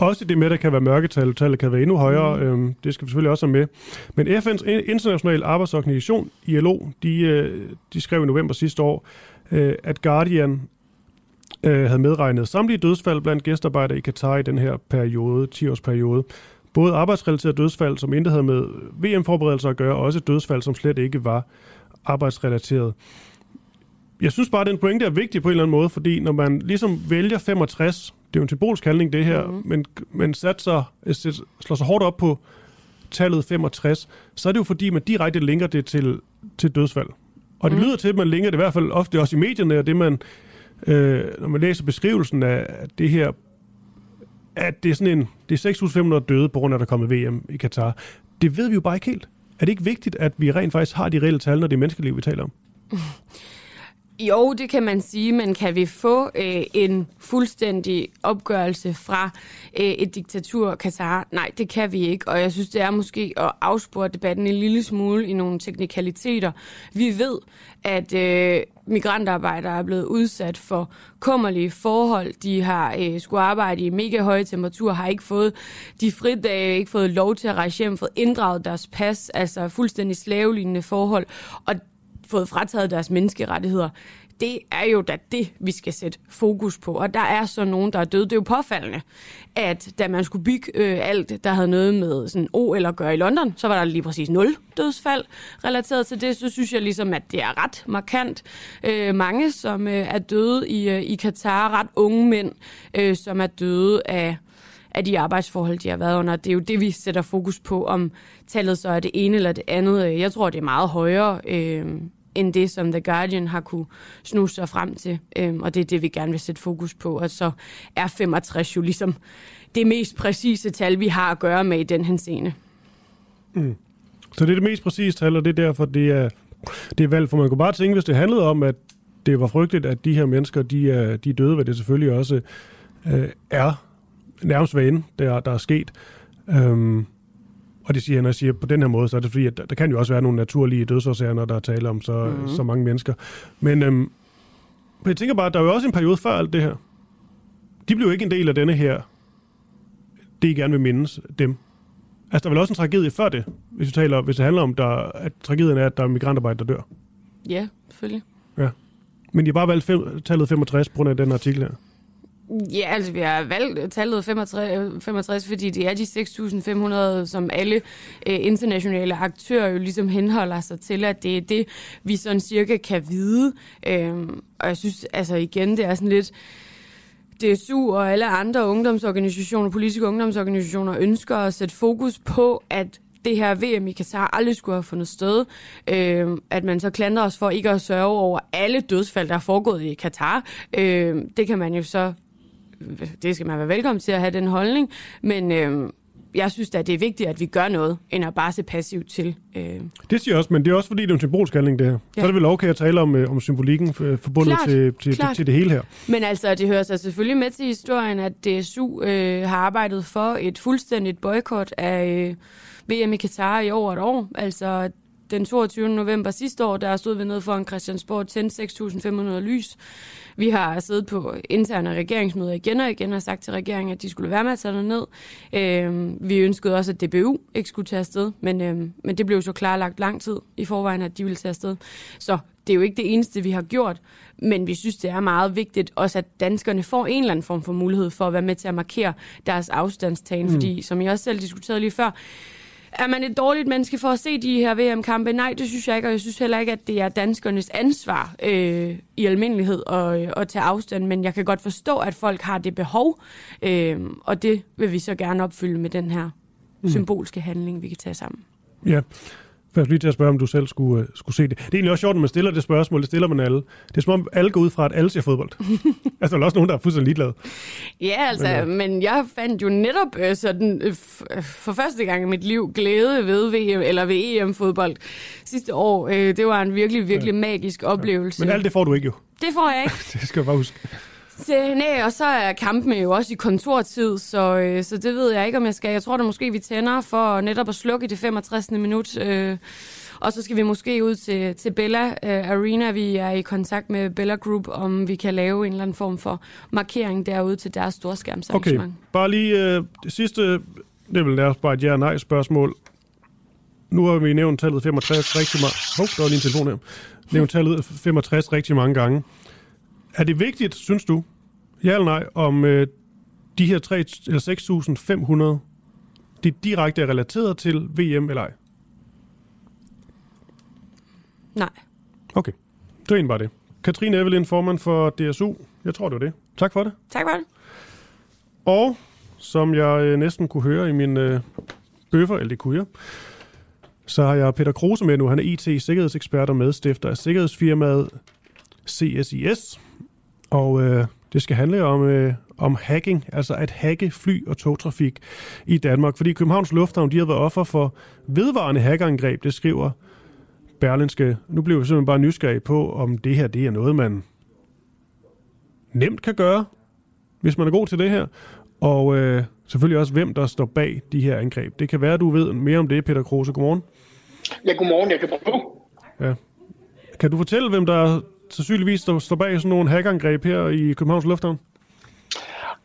også det med, at der kan være mørketal, tallet kan være endnu højere, mm. øhm, det skal vi selvfølgelig også have med. Men FN's internationale arbejdsorganisation, ILO, de, øh, de skrev i november sidste år, øh, at Guardian øh, havde medregnet samtlige dødsfald blandt gæstarbejdere i Katar i den her periode, 10-årsperiode. Både arbejdsrelaterede dødsfald, som intet havde med VM-forberedelser at gøre, og også dødsfald, som slet ikke var arbejdsrelateret. Jeg synes bare, at den pointe er vigtig på en eller anden måde, fordi når man ligesom vælger 65 det er jo en symbolsk handling, det her, mm-hmm. men, men satser, slår sig hårdt op på tallet 65, så er det jo fordi, man direkte linker det til, til dødsfald. Og det mm. lyder til, at man linker det i hvert fald ofte også i medierne, og det man, øh, når man læser beskrivelsen af det her, at det er sådan en, det er 6.500 døde på grund af, at der er kommet VM i Katar. Det ved vi jo bare ikke helt. Er det ikke vigtigt, at vi rent faktisk har de reelle tal, når det er menneskeliv, vi taler om? Jo, det kan man sige, men kan vi få øh, en fuldstændig opgørelse fra øh, et diktatur, Katar? Nej, det kan vi ikke, og jeg synes, det er måske at afspore debatten en lille smule i nogle teknikaliteter. Vi ved, at øh, migrantarbejdere er blevet udsat for kummerlige forhold. De har øh, skulle arbejde i mega høje temperaturer, har ikke fået de fridage, ikke fået lov til at rejse hjem, fået inddraget deres pas, altså fuldstændig slavelignende forhold. Og fået frataget deres menneskerettigheder. Det er jo da det, vi skal sætte fokus på. Og der er så nogen, der er døde. Det er jo påfaldende, at da man skulle bygge øh, alt, der havde noget med sådan O eller gøre i London, så var der lige præcis nul dødsfald relateret til det. Så synes jeg ligesom, at det er ret markant. Øh, mange, som øh, er døde i, øh, i Katar, ret unge mænd, øh, som er døde af af de arbejdsforhold, de har været under. Det er jo det, vi sætter fokus på, om tallet så er det ene eller det andet. Jeg tror, det er meget højere. Øh, end det, som The Guardian har kunne snuse sig frem til. Øhm, og det er det, vi gerne vil sætte fokus på. Og så er 65 jo ligesom det mest præcise tal, vi har at gøre med i den her scene. Mm. Så det er det mest præcise tal, og det er derfor, det er, det er valgt. For man kunne bare tænke, hvis det handlede om, at det var frygteligt, at de her mennesker, de er, de er døde, hvad det selvfølgelig også øh, er nærmest hvad end, der, der er sket. Øhm, og det siger han, når jeg siger på den her måde, så er det fordi, at der, der kan jo også være nogle naturlige dødsårsager, når der er tale om så, mm-hmm. så mange mennesker. Men øhm, jeg tænker bare, at der er jo også en periode før alt det her. De blev jo ikke en del af denne her, det I gerne vil mindes dem. Altså, der er vel også en tragedie før det, hvis, vi taler, hvis det handler om, der, at tragedien er, at der er migrantarbejde, der dør. Ja, selvfølgelig. Ja. Men de har bare valgt fem, tallet 65 på grund af den artikel her. Ja, altså vi har valgt tallet 65, 65 fordi det er de 6.500, som alle øh, internationale aktører jo ligesom henholder sig til, at det er det, vi sådan cirka kan vide. Øh, og jeg synes altså igen, det er sådan lidt... DSU og alle andre ungdomsorganisationer, politiske ungdomsorganisationer, ønsker at sætte fokus på, at det her VM i Katar aldrig skulle have fundet sted. Øh, at man så klandrer os for ikke at sørge over alle dødsfald, der er foregået i Katar. Øh, det kan man jo så det skal man være velkommen til at have den holdning, men øh, jeg synes at det er vigtigt, at vi gør noget, end at bare se passivt til. Øh. Det siger jeg også, men det er også fordi, det er en symbolsk handling, det her. Ja. Så er det vel okay at tale om, øh, om symbolikken øh, forbundet klart, til, til, klart. til det hele her. Men altså, det hører sig selvfølgelig med til historien, at DSU øh, har arbejdet for et fuldstændigt boykot af øh, VM i Katar i over et år. Altså, den 22. november sidste år, der stod vi nede foran Christiansborg, tændt 6.500 lys. Vi har siddet på interne regeringsmøder igen og igen og sagt til regeringen, at de skulle være med at tage ned. Øh, vi ønskede også, at DBU ikke skulle tage afsted, men, øh, men det blev så klarlagt lang tid i forvejen, at de ville tage afsted. Så det er jo ikke det eneste, vi har gjort, men vi synes, det er meget vigtigt også, at danskerne får en eller anden form for mulighed for at være med til at markere deres afstandstagen, mm. fordi som jeg også selv diskuterede lige før, er man et dårligt menneske for at se de her VM-kampe? Nej, det synes jeg ikke, og jeg synes heller ikke, at det er danskernes ansvar øh, i almindelighed at, at tage afstand, men jeg kan godt forstå, at folk har det behov, øh, og det vil vi så gerne opfylde med den her mm. symbolske handling, vi kan tage sammen. Ja, jeg lige til at spørge, om du selv skulle, uh, skulle se det. Det er egentlig også sjovt, når man stiller det spørgsmål. Det stiller man alle. Det er som om alle går ud fra, at alle ser fodbold. altså, der er også nogen, der er fuldstændig ligeglade. Ja, altså, men, uh... men jeg fandt jo netop uh, sådan, uh, for første gang i mit liv glæde ved VM eller ved EM-fodbold sidste år. Det var en virkelig, virkelig ja. magisk oplevelse. Ja. Men alt det får du ikke jo. Det får jeg ikke. det skal jeg bare huske. Så, nej, og så er kampene jo også i kontortid, så, øh, så det ved jeg ikke, om jeg skal. Jeg tror da måske, vi tænder for netop at slukke i det 65. minut. Øh, og så skal vi måske ud til, til Bella øh, Arena. Vi er i kontakt med Bella Group, om vi kan lave en eller anden form for markering derude til deres storskærmsarrangement. Okay, bare lige øh, det sidste, det vil nærmest bare et ja-nej-spørgsmål. Nu har vi nævnt tallet 65 rigtig mange... Hov, der var lige en telefon her. Nævnt tallet 65 rigtig mange gange. Er det vigtigt, synes du, ja eller nej, om øh, de her 3, eller 6.500, det direkte er relateret til VM eller ej? Nej. Okay, det er egentlig bare det. Katrine Evelyn, formand for DSU. Jeg tror, det var det. Tak for det. Tak for det. Og som jeg øh, næsten kunne høre i min øh, bøffer, eller det kunne jeg, så har jeg Peter Kruse med nu. Han er IT-sikkerhedsekspert og medstifter af sikkerhedsfirmaet CSIS. Og øh, det skal handle om, øh, om hacking, altså at hacke fly- og togtrafik i Danmark. Fordi Københavns Lufthavn de har været offer for vedvarende hackerangreb, det skriver Berlinske. Nu bliver vi simpelthen bare nysgerrige på, om det her det er noget, man nemt kan gøre, hvis man er god til det her. Og øh, selvfølgelig også, hvem der står bag de her angreb. Det kan være, du ved mere om det, Peter Kruse. Godmorgen. Ja, godmorgen. Jeg kan prøve. Ja. Kan du fortælle, hvem der sandsynligvis står, står bag sådan nogle hackerangreb her i Københavns Lufthavn?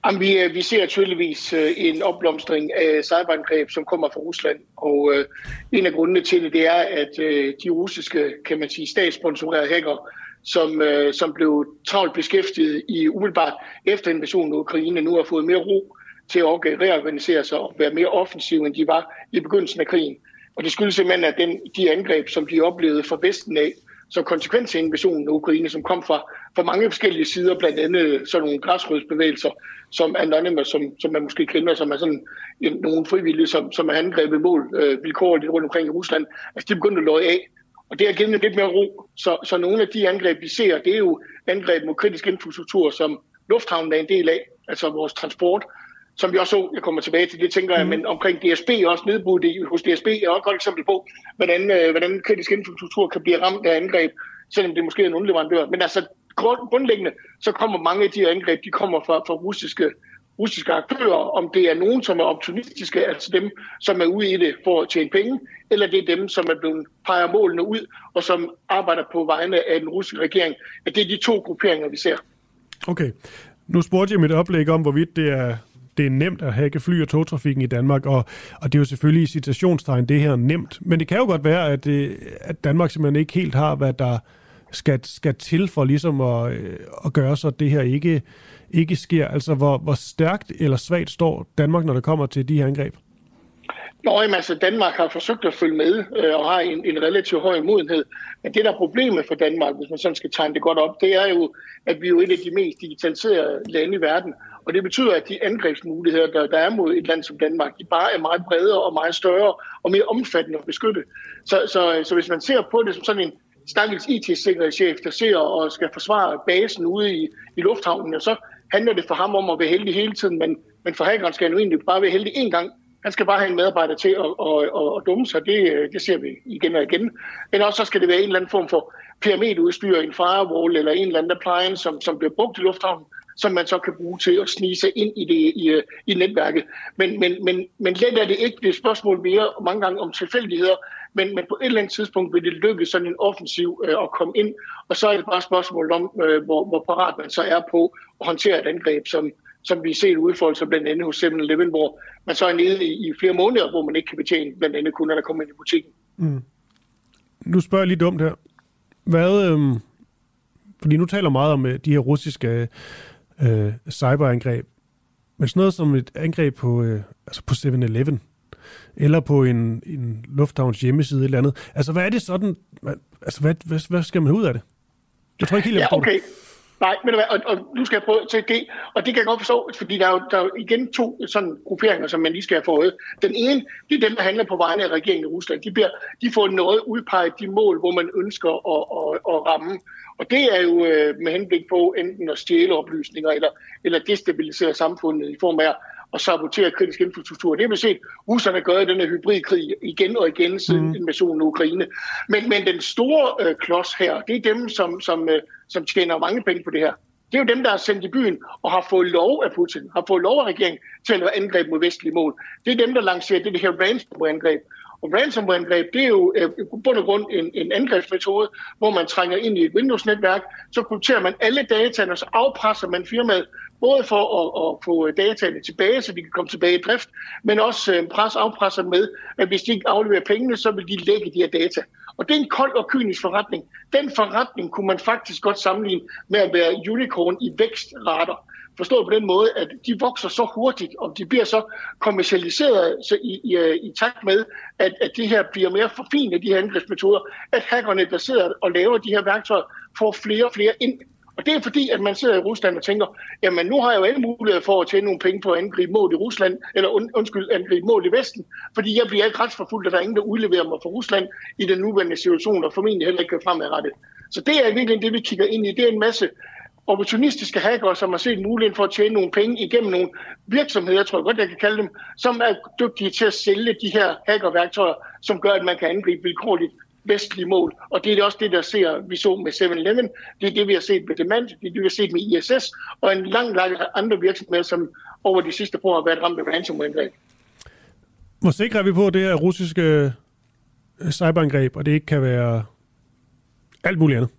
Jamen, vi, øh, vi ser tydeligvis øh, en opblomstring af cyberangreb, som kommer fra Rusland. Og øh, en af grundene til det, det er, at øh, de russiske, kan man sige, statssponsorerede hacker, som, øh, som blev travlt beskæftiget i umiddelbart efter invasionen af Ukraine, nu har fået mere ro til at reorganisere sig og være mere offensive, end de var i begyndelsen af krigen. Og det skyldes simpelthen, at den, de angreb, som de oplevede fra Vesten af, som konsekvens af invasionen af Ukraine, som kom fra, fra mange forskellige sider, blandt andet sådan nogle græsrødsbevægelser, som Anonymous, som, som man måske kender, som er sådan en, nogle frivillige, som, som er angrebet mål øh, vilkårligt rundt omkring i Rusland. Altså, de begyndte at løje af. Og det har givet lidt mere ro. Så, så nogle af de angreb, vi ser, det er jo angreb mod kritisk infrastruktur, som lufthavnen er en del af, altså vores transport, som vi også så, jeg kommer tilbage til det, tænker jeg, mm. men omkring DSB også nedbudt hos DSB er også et godt eksempel på, hvordan, øh, hvordan kritisk infrastruktur kan blive ramt af angreb, selvom det måske er en underleverandør. Men altså grundlæggende, så kommer mange af de her angreb, de kommer fra, fra russiske, russiske aktører, om det er nogen, som er opportunistiske, altså dem, som er ude i det for at tjene penge, eller det er dem, som er blevet peger målene ud, og som arbejder på vegne af den russiske regering. At det er de to grupperinger, vi ser. Okay. Nu spurgte jeg mit oplæg om, hvorvidt det er det er nemt at hacke fly- og togtrafikken i Danmark, og, og det er jo selvfølgelig i citationstegn det her nemt. Men det kan jo godt være, at, øh, at Danmark simpelthen ikke helt har, hvad der skal, skal til for ligesom at, øh, at gøre så, det her ikke, ikke sker. Altså, hvor, hvor stærkt eller svagt står Danmark, når det kommer til de her angreb? Nå, jamen, altså Danmark har forsøgt at følge med øh, og har en, en relativt høj modenhed. Men det, der er problemet for Danmark, hvis man sådan skal tegne det godt op, det er jo, at vi er jo et af de mest digitaliserede lande i verden. Og det betyder, at de angrebsmuligheder, der, der er mod et land som Danmark, de bare er meget bredere og meget større og mere omfattende at beskytte. Så, så, så hvis man ser på det som sådan en stakkels IT-sikkerhedschef, der ser og skal forsvare basen ude i, i lufthavnen, så handler det for ham om at være heldig hele tiden, men, men for hackeren skal han jo egentlig bare være heldig én gang. Han skal bare have en medarbejder til at, at, at, at dumme sig, det, øh, det ser vi igen og igen. Men også så skal det være en eller anden form for pyramidudstyr, en firewall eller en eller anden appliance, som, som bliver brugt i lufthavnen, som man så kan bruge til at snige sig ind i, det, i, øh, i netværket. Men, men, men, men let er det ikke. Det er spørgsmål mere mange gange om tilfældigheder. men, men på et eller andet tidspunkt vil det lykkes sådan en offensiv øh, at komme ind, og så er det bare et spørgsmål om, øh, hvor, hvor parat man så er på at håndtere et angreb, som, som vi ser udfolde sig blandt andet hos 7-Eleven, hvor man så er nede i, i flere måneder, hvor man ikke kan betjene blandt andet kunder, der kommer ind i butikken. Mm. Nu spørger jeg lige dumt her. Hvad, øhm, fordi nu taler meget om øh, de her russiske øh, cyberangreb, men sådan noget som et angreb på, øh, altså på 7-Eleven, eller på en, en lufthavns hjemmeside eller andet. Altså, hvad er det sådan, altså, hvad, hvad, hvad skal man ud af det? Jeg tror ikke helt, jeg ja, okay. Det. Nej, men og, og nu skal jeg prøve til det, og det kan jeg godt forstå, fordi der er jo, der er igen to sådan grupperinger, som man lige skal have fået. Den ene, det er dem, der handler på vegne af regeringen i Rusland. De, bliver, de får noget udpeget de mål, hvor man ønsker at, at, at ramme. Og det er jo øh, med henblik på enten at stjæle oplysninger eller, eller destabilisere samfundet i form af at sabotere kritisk infrastruktur. Det har vi set russerne gøre i den her hybridkrig igen og igen siden mm. invasionen af Ukraine. Men, men den store øh, klods her, det er dem, som, som, øh, som tjener mange penge på det her. Det er jo dem, der er sendt i byen og har fået lov af Putin, har fået lov af regeringen til at lave angreb mod vestlige mål. Det er dem, der lancerer det, det her ransomware-angreb. Og ransomware-angreb, det er jo øh, i bund og grund en, en angrebsmetode, hvor man trænger ind i et Windows-netværk, så krypterer man alle dataene, og så afpresser man firmaet, både for at, at få dataene tilbage, så de kan komme tilbage i drift, men også øh, pres afpresser med, at hvis de ikke afleverer pengene, så vil de lægge de her data. Og det er en kold og kynisk forretning. Den forretning kunne man faktisk godt sammenligne med at være unicorn i vækstrater. Forstået på den måde, at de vokser så hurtigt, og de bliver så kommercialiseret så i, i, øh, i takt med, at, at det her bliver mere forfinet, de her angrebsmetoder, at hackerne, der sidder og laver de her værktøjer, får flere og flere ind. Og det er fordi, at man sidder i Rusland og tænker, jamen nu har jeg jo alle muligheder for at tjene nogle penge på at angribe mål i Rusland, eller und, undskyld, angribe mål i Vesten, fordi jeg bliver ikke retsforfulgt, og der er ingen, der udleverer mig fra Rusland i den nuværende situation, og formentlig heller ikke fremadrettet. Så det er virkelig det, vi kigger ind i. Det er en masse opportunistiske hacker, som har set muligheden for at tjene nogle penge igennem nogle virksomheder, jeg tror godt, jeg kan kalde dem, som er dygtige til at sælge de her hackerværktøjer, som gør, at man kan angribe vilkårligt vestlige mål. Og det er også det, der ser, vi så med 7-Eleven, det er det, vi har set med Demand, det er det, vi har set med ISS, og en lang række andre virksomheder, som over de sidste år har været ramt af ransomware-angreb. Hvor sikrer vi på det her russiske øh, cyberangreb, og det ikke kan være alt muligt andet?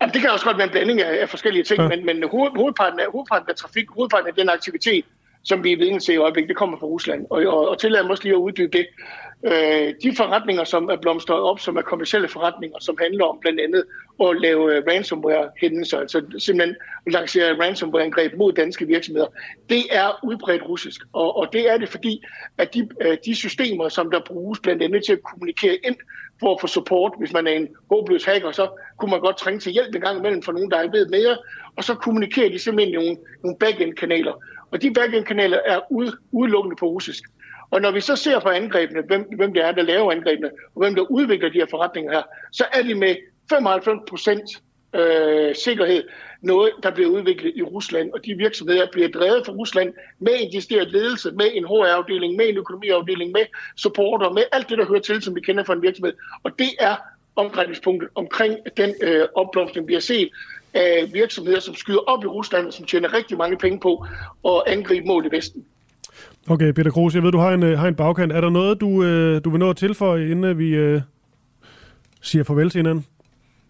Jamen, det kan også godt være en blanding af, af forskellige ting, ja. men, men hoved, hovedparten, af, hovedparten af trafik, hovedparten af den aktivitet, som vi er vidne til i øjeblikket, det kommer fra Rusland. Og, og, og tillad mig også lige at uddybe det. Øh, de forretninger, som er blomstret op, som er kommersielle forretninger, som handler om blandt andet at lave øh, ransomware-hændelser, altså simpelthen lancere ransomware-angreb mod danske virksomheder, det er udbredt russisk. Og, og det er det, fordi at de, øh, de systemer, som der bruges blandt andet til at kommunikere ind for at få support, hvis man er en håbløs hacker, så kunne man godt trænge til hjælp en gang imellem for nogen, der ikke ved mere, og så kommunikerer de simpelthen nogle, nogle backend-kanaler. Og de backend-kanaler er udelukkende på russisk. Og når vi så ser på angrebene, hvem, hvem det er, der laver angrebene, og hvem der udvikler de her forretninger her, så er de med 95 procent øh, sikkerhed noget, der bliver udviklet i Rusland, og de virksomheder bliver drevet fra Rusland med en decideret ledelse, med en HR-afdeling, med en økonomiafdeling, med supporter, med alt det, der hører til, som vi kender fra en virksomhed. Og det er omdrejningspunktet omkring den øh, opblomstring, vi har set af virksomheder, som skyder op i Rusland, og som tjener rigtig mange penge på at angribe mål i Vesten. Okay, Peter Kroos, jeg ved, du har en, øh, har en bagkant. Er der noget, du, øh, du vil nå at tilføje, inden vi øh, siger farvel til hinanden?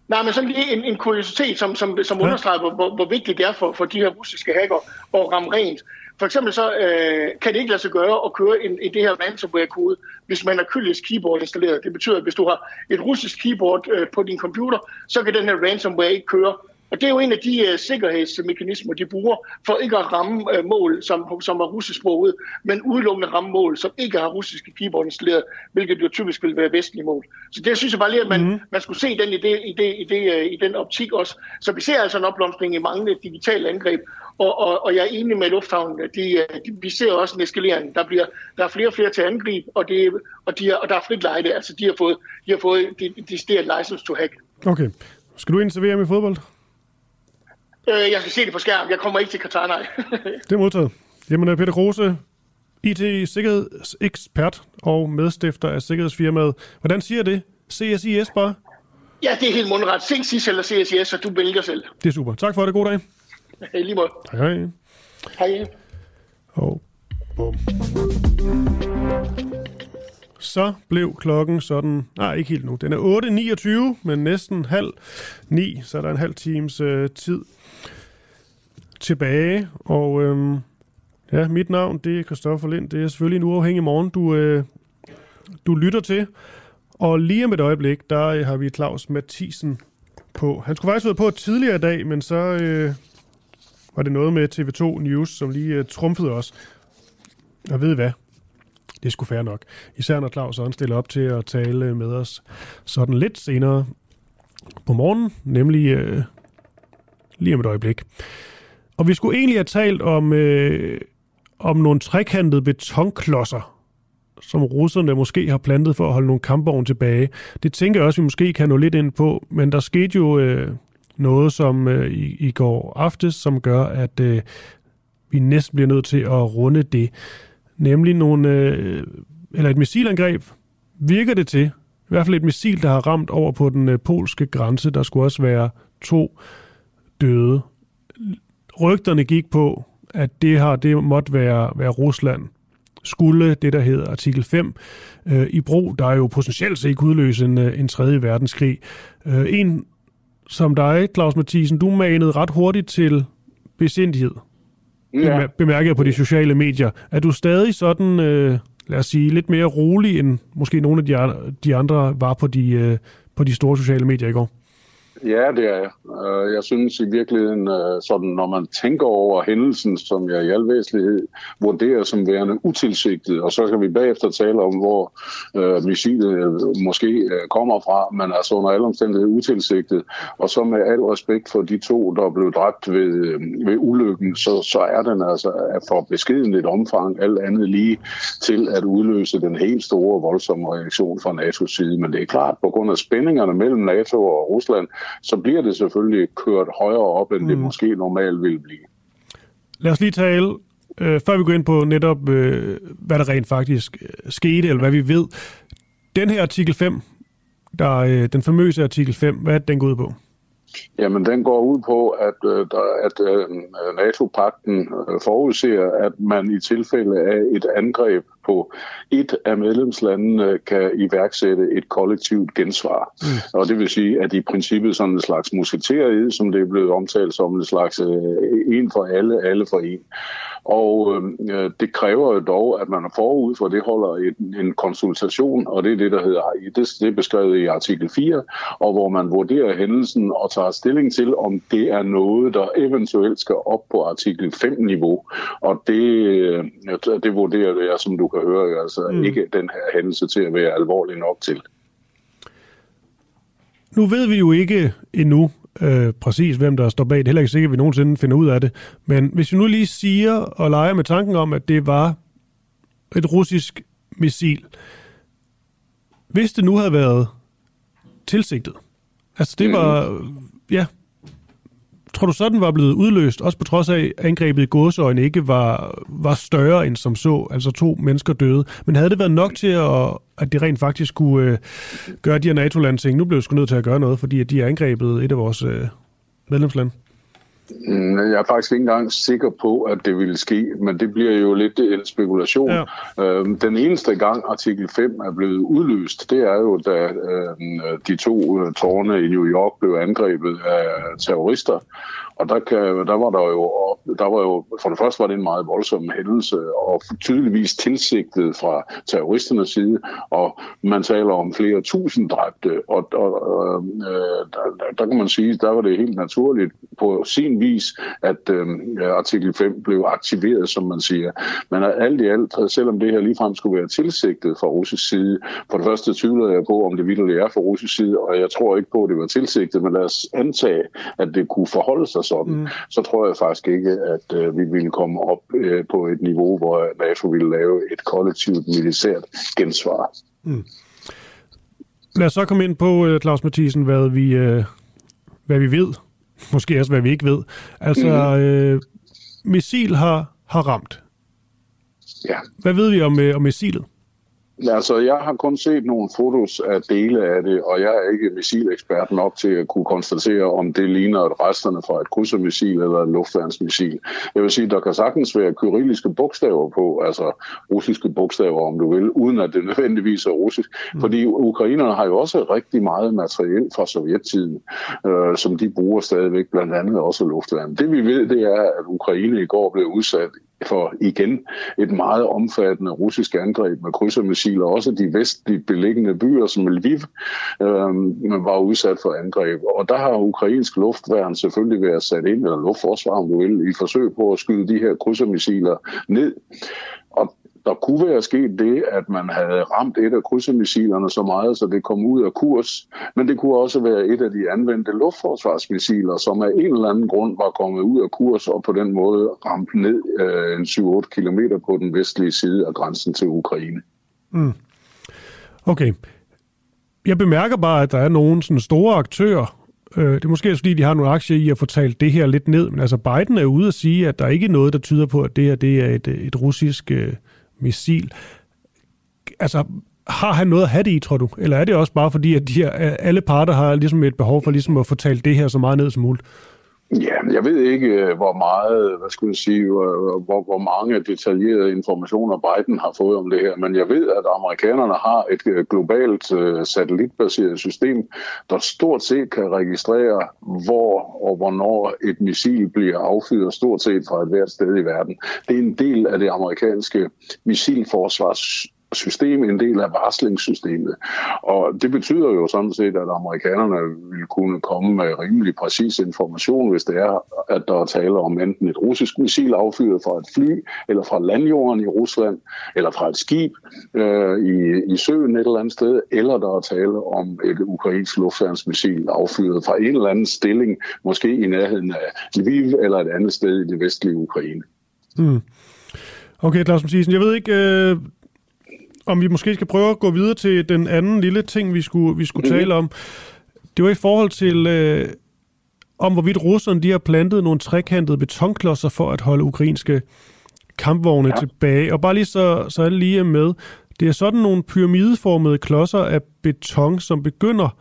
Nej, men sådan lige en, en kuriositet, som, som, som ja. understreger, hvor, hvor, hvor vigtigt det er for, for de her russiske hacker at ramme rent. For eksempel så øh, kan det ikke lade sig gøre at køre en, i det her ransomware-kode, hvis man har kyrillisk keyboard installeret. Det betyder, at hvis du har et russisk keyboard øh, på din computer, så kan den her ransomware ikke køre. Og det er jo en af de uh, sikkerhedsmekanismer, de bruger for ikke at ramme uh, mål, som, som er russisksproget, men udelukkende ramme mål, som ikke har russiske keyboard installeret, hvilket jo typisk vil være vestlige mål. Så det synes jeg bare lige, at man, mm. man skulle se den i, det, i, det, i, det, uh, i den optik også. Så vi ser altså en opblomstring i mange digitale angreb, og, og, og jeg er enig med Lufthavnen, at de, de, vi ser også en eskalering. Der, bliver, der er flere og flere til angreb, og, det, og, de er, og der er frit lejde. Altså, de har fået, de har fået de, de, license to hack. Okay. Skal du ind til VM i fodbold? Øh, jeg skal se det på skærm. Jeg kommer ikke til Katar, nej. det er modtaget. Jamen, øh, Peter Kruse, IT-sikkerhedsekspert og medstifter af sikkerhedsfirmaet. Hvordan siger det? CSIS bare? Ja, det er helt mundret. CSIS eller CSIS, så du vælger selv. Det er super. Tak for det. God dag. Hej, lige måde. Hej, hej. Hej. Og bum. så blev klokken sådan, nej ikke helt nu, den er 8.29, men næsten halv ni, så er der en halv times øh, tid tilbage. Og øhm, ja, mit navn det er Christoffer Lind, det er selvfølgelig en uafhængig morgen, du, øh, du lytter til. Og lige om et øjeblik, der øh, har vi Claus Mathisen på. Han skulle faktisk være på tidligere i dag, men så øh, var det noget med TV2 News, som lige øh, trumfede os. Og ved I hvad? Det skulle fair nok. Især når Claus også stiller op til at tale øh, med os sådan lidt senere på morgenen, nemlig øh, lige om et øjeblik. Og vi skulle egentlig have talt om, øh, om nogle trekantede betonklodser, som russerne måske har plantet for at holde nogle kampvogne tilbage. Det tænker jeg også, vi måske kan nå lidt ind på, men der skete jo øh, noget som øh, i, i går aftes, som gør, at øh, vi næsten bliver nødt til at runde det. Nemlig nogle, øh, eller et missilangreb, virker det til, i hvert fald et missil, der har ramt over på den øh, polske grænse. Der skulle også være to døde. Rygterne gik på, at det her det måtte være, være Rusland. Skulle det, der hedder artikel 5, øh, i brug, der er jo potentielt set ikke udløse en, øh, en tredje verdenskrig. Øh, en som dig, Claus Mathisen, du manede ret hurtigt til besindighed. Ja. Bemærker jeg på de sociale medier. Er du stadig sådan, øh, lad os sige, lidt mere rolig, end måske nogle af de, de andre var på de, øh, på de store sociale medier i går? Ja, det er jeg. Øh, jeg synes i virkeligheden, øh, sådan, når man tænker over hændelsen, som jeg i al væsentlighed vurderer som værende utilsigtet, og så kan vi bagefter tale om, hvor øh, missilet øh, måske kommer fra, men altså under alle omstændigheder utilsigtet. Og så med al respekt for de to, der blev dræbt ved, ved ulykken, så, så er den altså for beskeden et omfang, alt andet lige til at udløse den helt store voldsomme reaktion fra NATO's side. Men det er klart, på grund af spændingerne mellem NATO og Rusland, så bliver det selvfølgelig kørt højere op, end mm. det måske normalt vil blive. Lad os lige tale, øh, før vi går ind på netop, øh, hvad der rent faktisk øh, skete, eller hvad vi ved. Den her artikel 5, der, øh, den famøse artikel 5, hvad er den går ud på? Jamen, den går ud på, at, øh, at øh, NATO-pakten øh, forudser, at man i tilfælde af et angreb på et af medlemslandene kan iværksætte et kollektivt gensvar. Mm. Og det vil sige, at i princippet sådan en slags musketeriet, som det er blevet omtalt som en slags en for alle, alle for en. Og øh, det kræver jo dog, at man forud for det holder en, en konsultation, og det er det, der hedder, det, det er beskrevet i artikel 4, og hvor man vurderer hændelsen og tager stilling til, om det er noget, der eventuelt skal op på artikel 5-niveau. Og det, øh, det vurderer jeg, som du kan høre, altså mm. ikke den her hændelse til at være alvorlig nok til. Nu ved vi jo ikke endnu, øh, præcis, hvem der står bag. Det er heller ikke sikkert, at vi nogensinde finder ud af det. Men hvis vi nu lige siger og leger med tanken om, at det var et russisk missil, hvis det nu havde været tilsigtet, altså det var, ja, tror du så, den var blevet udløst, også på trods af, at angrebet i gåseøjne ikke var, var større end som så, altså to mennesker døde. Men havde det været nok til, at, at det rent faktisk kunne øh, gøre de her NATO-lande ting? Nu blev vi sgu nødt til at gøre noget, fordi at de har angrebet et af vores øh, medlemslande. Mm, jeg er faktisk ikke engang sikker på, at det ville ske, men det bliver jo lidt en spekulation. Ja. Øhm, den eneste gang artikel 5 er blevet udløst, det er jo, da øhm, de to øh, tårne i New York blev angrebet af terrorister. Og der, kan, der var der jo, der var jo, for det første var det en meget voldsom hændelse, og tydeligvis tilsigtet fra terroristernes side, og man taler om flere tusind dræbte, og, og øh, øh der, der kan man sige, der var det helt naturligt på sin vis, at øh, artikel 5 blev aktiveret, som man siger. Men alt i alt, selvom det her ligefrem skulle være tilsigtet fra russisk side, for det første tvivlede jeg på, om det vildt er fra russisk side, og jeg tror ikke på, at det var tilsigtet, men lad os antage, at det kunne forholde sig sådan, mm. så tror jeg faktisk ikke, at øh, vi ville komme op øh, på et niveau, hvor NATO ville lave et kollektivt militært gensvar. Mm. Lad os så komme ind på, øh, Claus Mathisen, hvad vi, øh, hvad vi ved. Måske også, hvad vi ikke ved. Altså, mm. øh, missil har, har ramt. Ja. Hvad ved vi om, øh, om missilet? Altså, jeg har kun set nogle fotos af dele af det, og jeg er ikke missilekspert nok til at kunne konstatere, om det ligner et resterne fra et krydsermissil eller et luftværnsmissil. Jeg vil sige, der kan sagtens være kyrilliske bogstaver på, altså russiske bogstaver, om du vil, uden at det nødvendigvis er russisk. Mm. Fordi ukrainerne har jo også rigtig meget materiel fra sovjettiden, øh, som de bruger stadigvæk, blandt andet også luftværn. Det vi ved, det er, at Ukraine i går blev udsat for igen et meget omfattende russisk angreb med krydsermissiler. Også de vestligt beliggende byer som Lviv øh, var udsat for angreb. Og der har ukrainsk luftværn selvfølgelig været sat ind, eller luftforsvar, om du vil, i forsøg på at skyde de her krydsermissiler ned. Og der kunne være sket det, at man havde ramt et af krydsermissilerne så meget, så det kom ud af kurs. Men det kunne også være et af de anvendte luftforsvarsmissiler, som af en eller anden grund var kommet ud af kurs og på den måde ramt ned øh, en 7-8 km på den vestlige side af grænsen til Ukraine. Mm. Okay. Jeg bemærker bare, at der er nogle sådan store aktører, Øh, det er måske fordi, de har nogle aktier i at få talt det her lidt ned, men altså Biden er ude at sige, at der ikke er noget, der tyder på, at det her det er et, et russisk øh, missil. Altså, har han noget at have det i, tror du? Eller er det også bare fordi, at de her, alle parter har ligesom et behov for ligesom at få talt det her så meget ned som muligt? Ja, jeg ved ikke, øh, hvor meget, hvad skulle jeg sige, hvor, hvor mange detaljerede informationer Biden har fået om det her, men jeg ved, at amerikanerne har et øh, globalt øh, satellitbaseret system, der stort set kan registrere, hvor og hvornår et missil bliver affyret stort set fra et hvert sted i verden. Det er en del af det amerikanske missilforsvars system, en del af varslingssystemet. Og det betyder jo sådan set, at amerikanerne vil kunne komme med rimelig præcis information, hvis det er, at der er tale om enten et russisk missil affyret fra et fly, eller fra landjorden i Rusland, eller fra et skib øh, i, i søen et eller andet sted, eller der er tale om et ukrainsk luftværnsmissil affyret fra en eller anden stilling, måske i nærheden af Lviv eller et andet sted i det vestlige Ukraine. Hmm. Okay, Claus Mathisen, jeg ved ikke, øh, om vi måske skal prøve at gå videre til den anden lille ting, vi skulle, vi skulle mm. tale om. Det var i forhold til, øh, om hvorvidt russerne de har plantet nogle trekantede betonklodser for at holde ukrainske kampvogne ja. tilbage. Og bare lige så, så alle lige er med. Det er sådan nogle pyramideformede klodser af beton, som begynder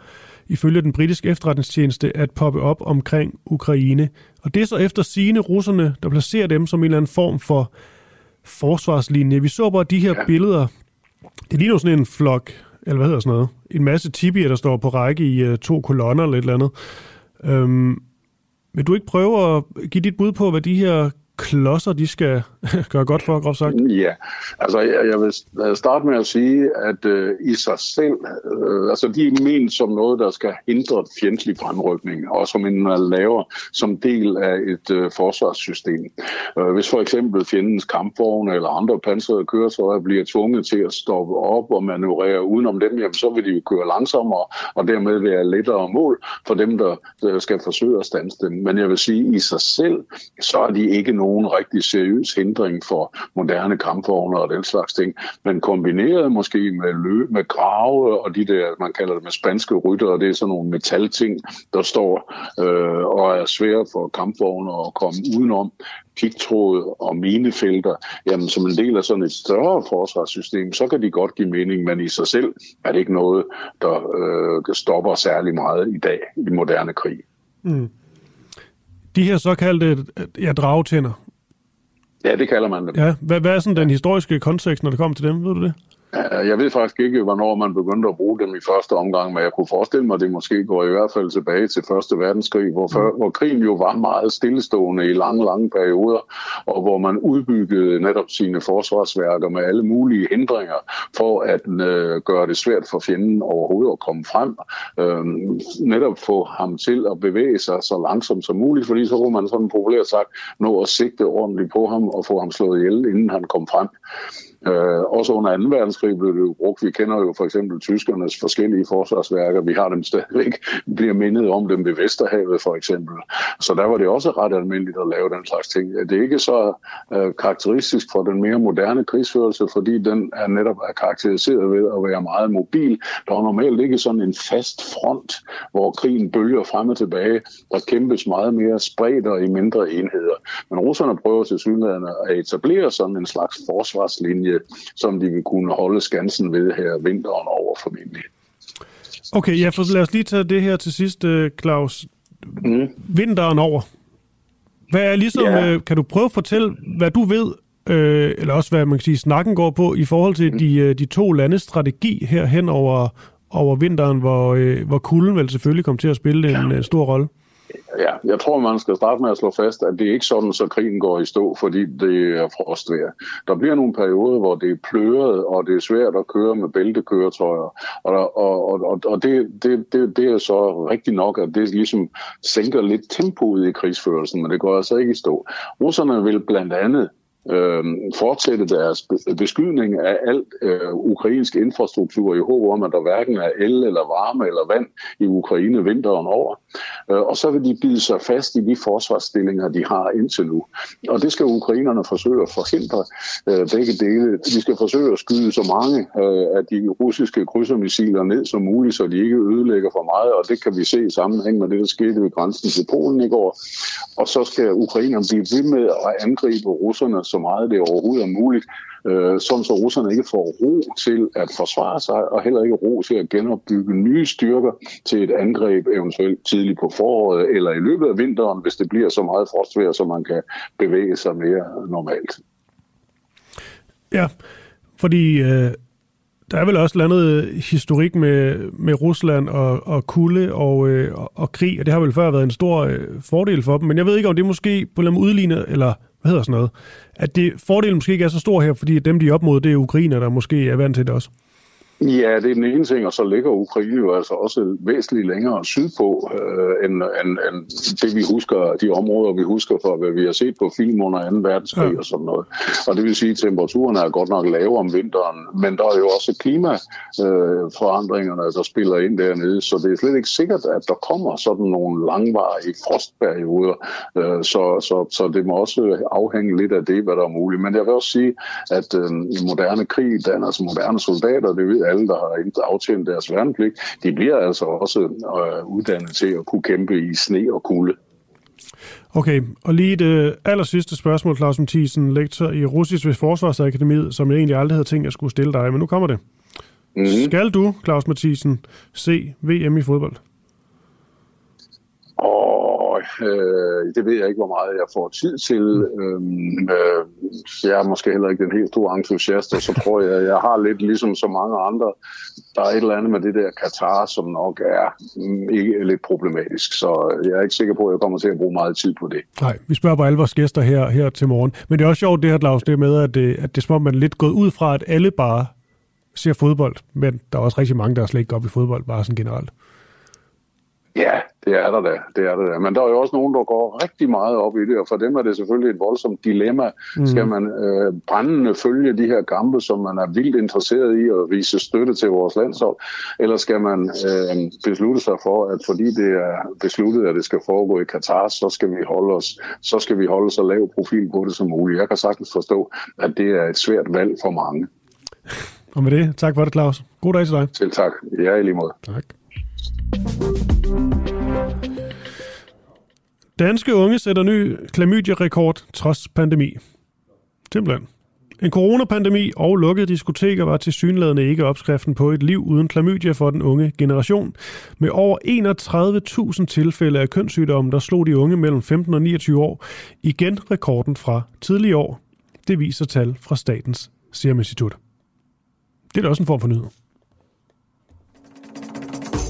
ifølge den britiske efterretningstjeneste at poppe op omkring Ukraine. Og det er så efter sine russerne, der placerer dem som en eller anden form for forsvarslinje. Vi så bare de her ja. billeder det ligner sådan en flok, eller hvad hedder sådan noget, en masse tibier, der står på række i uh, to kolonner eller et eller andet. Øhm, vil du ikke prøve at give dit bud på, hvad de her klodser, de skal gøre godt for, groft sagt? Ja, altså jeg, jeg vil øh, starte med at sige, at øh, i sig selv, øh, altså de er ment som noget, der skal hindre fjendtlig fremrykning, og som en man laver som del af et øh, forsvarssystem. Øh, hvis for eksempel fjendens kampvogne eller andre pansrede køretøjer bliver tvunget til at stoppe op og manøvrere udenom dem, jamen, så vil de jo køre langsommere, og dermed være lettere mål for dem, der, der skal forsøge at stanse dem. Men jeg vil sige, i sig selv, så er de ikke nogen rigtig seriøs hindring for moderne kampvogne og den slags ting, men kombineret måske med løb, med grave og de der, man kalder det med spanske rytter, og det er sådan nogle metalting, der står øh, og er svære for kampvogne at komme udenom, pigtråd og minefelter, jamen som en del af sådan et større forsvarssystem, så kan de godt give mening, men i sig selv er det ikke noget, der øh, stopper særlig meget i dag i moderne krig. Mm. De her såkaldte ja, dragetænder, Ja, det kalder man dem. Ja, hvad, hvad er sådan den historiske kontekst, når det kommer til dem? Ved du det? Jeg ved faktisk ikke, hvornår man begyndte at bruge dem i første omgang, men jeg kunne forestille mig, at det måske går i hvert fald tilbage til Første Verdenskrig, hvor, for, mm. hvor krigen jo var meget stillestående i lange, lange perioder, og hvor man udbyggede netop sine forsvarsværker med alle mulige hindringer for at øh, gøre det svært for fjenden overhovedet at komme frem. Øh, netop få ham til at bevæge sig så langsomt som muligt, fordi så kunne man sådan populært sagt nå at sigte ordentligt på ham og få ham slået ihjel, inden han kom frem. Øh, også under 2. verdenskrig blev det jo brugt. Vi kender jo for eksempel tyskernes forskellige forsvarsværker. Vi har dem stadigvæk, bliver mindet om dem ved Vesterhavet for eksempel. Så der var det også ret almindeligt at lave den slags ting. Det er ikke så øh, karakteristisk for den mere moderne krigsførelse, fordi den er netop er karakteriseret ved at være meget mobil. Der er normalt ikke sådan en fast front, hvor krigen bølger frem og tilbage. Der kæmpes meget mere spredt og i mindre enheder. Men russerne prøver til synligheden at etablere sådan en slags forsvarslinje øh, som de vil kunne holde skansen ved her vinteren over formentlig. Okay, ja, for lad os lige tage det her til sidst, øh, Claus. Mm. Vinteren over. Hvad er ligesom, ja. øh, kan du prøve at fortælle, hvad du ved, øh, eller også hvad man kan sige, snakken går på, i forhold til mm. de, de to landes strategi her hen over, over vinteren, hvor, øh, hvor kulden vel selvfølgelig kom til at spille en ja. stor rolle? Ja, jeg tror, man skal starte med at slå fast, at det er ikke sådan, så krigen går i stå, fordi det er frostvejr. Der bliver nogle perioder, hvor det er pløret, og det er svært at køre med bæltekøretøjer. Og, og, og, og det, det, det, det er så rigtigt nok, at det ligesom sænker lidt tempoet i krigsførelsen, men det går altså ikke i stå. Russerne vil blandt andet øh, fortsætte deres beskydning af alt øh, ukrainsk infrastruktur i håb om, at der hverken er el eller varme eller vand i Ukraine vinteren over. Øh, og så vil de bide sig fast i de forsvarsstillinger, de har indtil nu. Og det skal ukrainerne forsøge at forhindre øh, begge dele. De skal forsøge at skyde så mange øh, af de russiske krydsermissiler ned som muligt, så de ikke ødelægger for meget. Og det kan vi se i sammenhæng med det, der skete ved grænsen til Polen i går. Og så skal ukrainerne blive ved med at angribe russerne så meget det overhovedet er muligt, øh, sådan så russerne ikke får ro til at forsvare sig, og heller ikke ro til at genopbygge nye styrker til et angreb eventuelt tidligt på foråret eller i løbet af vinteren, hvis det bliver så meget frostvejr, så man kan bevæge sig mere normalt. Ja, fordi øh, der er vel også landet historik med, med Rusland og, og kulde og, øh, og, og krig, og det har vel før været en stor øh, fordel for dem, men jeg ved ikke, om det måske på en udligner, eller hvad hedder sådan noget, at det, fordelen måske ikke er så stor her, fordi dem, de er op mod, det er ukrainer, der måske er vant til det også. Ja, det er den ene ting, og så ligger Ukraine jo altså også væsentligt længere sydpå, øh, end, end, end det vi husker, de områder vi husker fra, hvad vi har set på film under 2. verdenskrig ja. og sådan noget. Og det vil sige, at temperaturen er godt nok lavere om vinteren, men der er jo også klimaforandringerne, der spiller ind dernede, så det er slet ikke sikkert, at der kommer sådan nogle langvarige frostperioder, øh, så, så, så det må også afhænge lidt af det, hvad der er muligt. Men jeg vil også sige, at øh, i moderne krig, der er altså moderne soldater, det ved alle, der har aftjent deres værnepligt, de bliver altså også øh, uddannet til at kunne kæmpe i sne og kulde. Okay, og lige det aller sidste spørgsmål, Claus Mathisen, lektor i Russisk ved Forsvarsakademiet, som jeg egentlig aldrig havde tænkt, at jeg skulle stille dig, men nu kommer det. Mm-hmm. Skal du, Claus Mathisen, se VM i fodbold? Øh, det ved jeg ikke, hvor meget jeg får tid til. Øhm, øh, jeg er måske heller ikke den helt store entusiast, og så tror jeg, jeg har lidt ligesom så mange andre, der er et eller andet med det der Katar, som nok er mm, ikke lidt problematisk. Så jeg er ikke sikker på, at jeg kommer til at bruge meget tid på det. Nej, vi spørger bare alle vores gæster her, her til morgen. Men det er også sjovt det her, Claus, det med, at det, at det er som om, man er lidt gået ud fra, at alle bare ser fodbold, men der er også rigtig mange, der slet ikke går op i fodbold, bare sådan generelt. Ja, det er der da. Det er der da. Men der er jo også nogen, der går rigtig meget op i det, og for dem er det selvfølgelig et voldsomt dilemma. Mm. Skal man øh, brændende følge de her kampe, som man er vildt interesseret i at vise støtte til vores landshold, eller skal man øh, beslutte sig for, at fordi det er besluttet, at det skal foregå i Katar, så skal vi holde os, så skal vi holde så lav profil på det som muligt. Jeg kan sagtens forstå, at det er et svært valg for mange. Og med det, tak for det, Claus. God dag til dig. Selv tak. Ja, i lige måde. Tak. Danske unge sætter ny klamydia-rekord trods pandemi. Simpelthen. En coronapandemi og lukkede diskoteker var til synlædende ikke opskriften på et liv uden klamydia for den unge generation. Med over 31.000 tilfælde af kønssygdomme, der slog de unge mellem 15 og 29 år igen rekorden fra tidligere år. Det viser tal fra Statens Serum Institut. Det er da også en form for nyhed.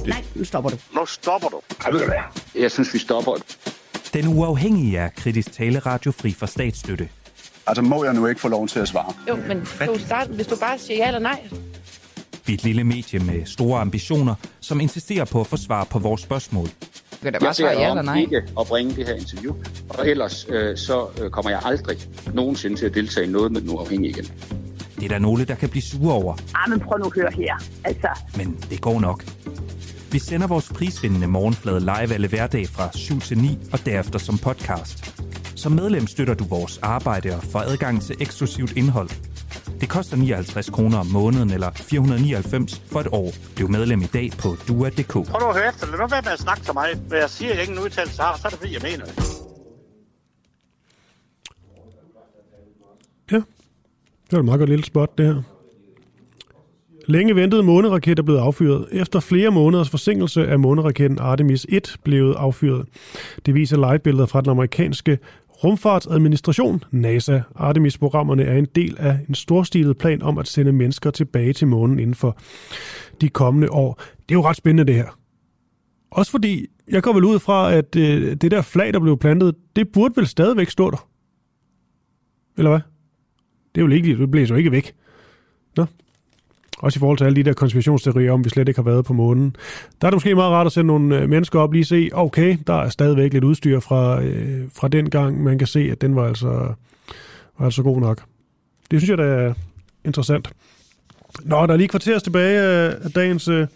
Nej, nu stopper du. Nu stopper du. Jeg synes, vi stopper. Den uafhængige er kritisk taleradio fri for statsstøtte. Altså må jeg nu ikke få lov til at svare? Jo, men du starte, hvis du bare siger ja eller nej. Vi er et lille medie med store ambitioner, som insisterer på at få svar på vores spørgsmål. Kan bare svare ja eller nej? ikke at bringe det her interview, og ellers øh, så øh, kommer jeg aldrig nogensinde til at deltage i noget med den uafhængige igen. Det er der nogle, der kan blive sure over. Ah, men prøv nu at høre her. Altså. Men det går nok. Vi sender vores prisvindende morgenflade live alle hverdag fra 7 til 9 og derefter som podcast. Som medlem støtter du vores arbejde og får adgang til eksklusivt indhold. Det koster 59 kroner om måneden eller 499 for et år. Bliv medlem i dag på dua.dk. Prøv nu at høre efter. Lad nu være med at snakke til mig. Hvad jeg siger, jeg ingen udtalelse har, så er det fordi, jeg mener det. Ja. Det var et meget godt lille spot, det her. Længe ventede måneraket er blevet affyret. Efter flere måneders forsinkelse er måneraketten Artemis 1 blevet affyret. Det viser livebilleder fra den amerikanske rumfartsadministration, NASA. Artemis-programmerne er en del af en storstilet plan om at sende mennesker tilbage til månen inden for de kommende år. Det er jo ret spændende det her. Også fordi, jeg går vel ud fra, at øh, det der flag, der blev plantet, det burde vel stadigvæk stå der. Eller hvad? Det er jo ikke, det blæser jo ikke væk. Nå. Også i forhold til alle de der konspirationsteorier om, vi slet ikke har været på månen. Der er det måske meget rart at sende nogle øh, mennesker op lige se, okay, der er stadigvæk lidt udstyr fra, øh, fra den gang. Man kan se, at den var altså, var altså god nok. Det synes jeg, der er interessant. Nå, der er lige kvarters tilbage af dagens øh,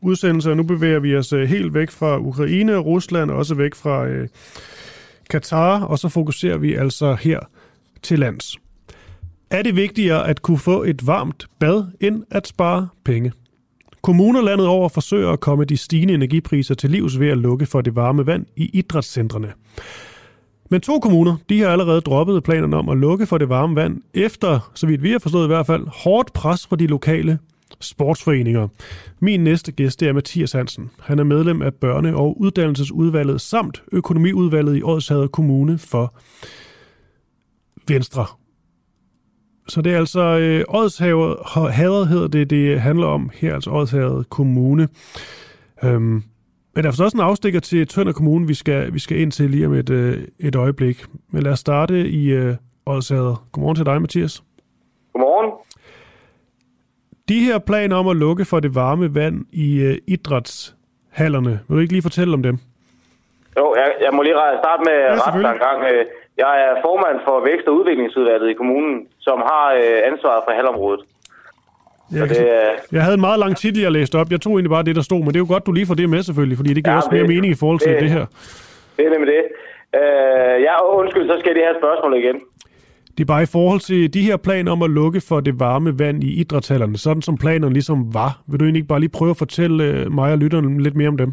udsendelse, og nu bevæger vi os øh, helt væk fra Ukraine og Rusland, og også væk fra øh, Katar, og så fokuserer vi altså her til lands. Er det vigtigere at kunne få et varmt bad, end at spare penge? Kommuner landet over forsøger at komme de stigende energipriser til livs ved at lukke for det varme vand i idrætscentrene. Men to kommuner, de har allerede droppet planerne om at lukke for det varme vand, efter, så vidt vi har forstået i hvert fald, hårdt pres fra de lokale sportsforeninger. Min næste gæst er Mathias Hansen. Han er medlem af børne- og uddannelsesudvalget samt økonomiudvalget i Odshavet Kommune for Venstre. Så det er altså øh, Odshavet hedder det, det handler om her, altså Odshavet Kommune. Øhm, men der er også en afstikker til Tønder Kommune, vi skal, vi skal ind til lige om et, øh, et øjeblik. Men lad os starte i øh. Godmorgen til dig, Mathias. Godmorgen. De her planer om at lukke for det varme vand i øh, idrætshallerne, vil du ikke lige fortælle om dem? Jo, jeg, jeg må lige starte med ja, ret en gang. Jeg er formand for Vækst- og Udviklingsudvalget i kommunen, som har øh, ansvaret for halvområdet. Jeg, det, øh... jeg havde en meget lang titel, jeg læste op. Jeg tog egentlig bare det, der stod, men det er jo godt, du lige får det med selvfølgelig, fordi det giver ja, også mere det, mening i forhold til det, det her. Det er nemlig det. Øh, ja, undskyld, så skal jeg det her spørgsmål igen. Det er bare i forhold til de her planer om at lukke for det varme vand i idrætshallerne, sådan som planerne ligesom var. Vil du egentlig ikke bare lige prøve at fortælle øh, mig og lytterne lidt mere om dem?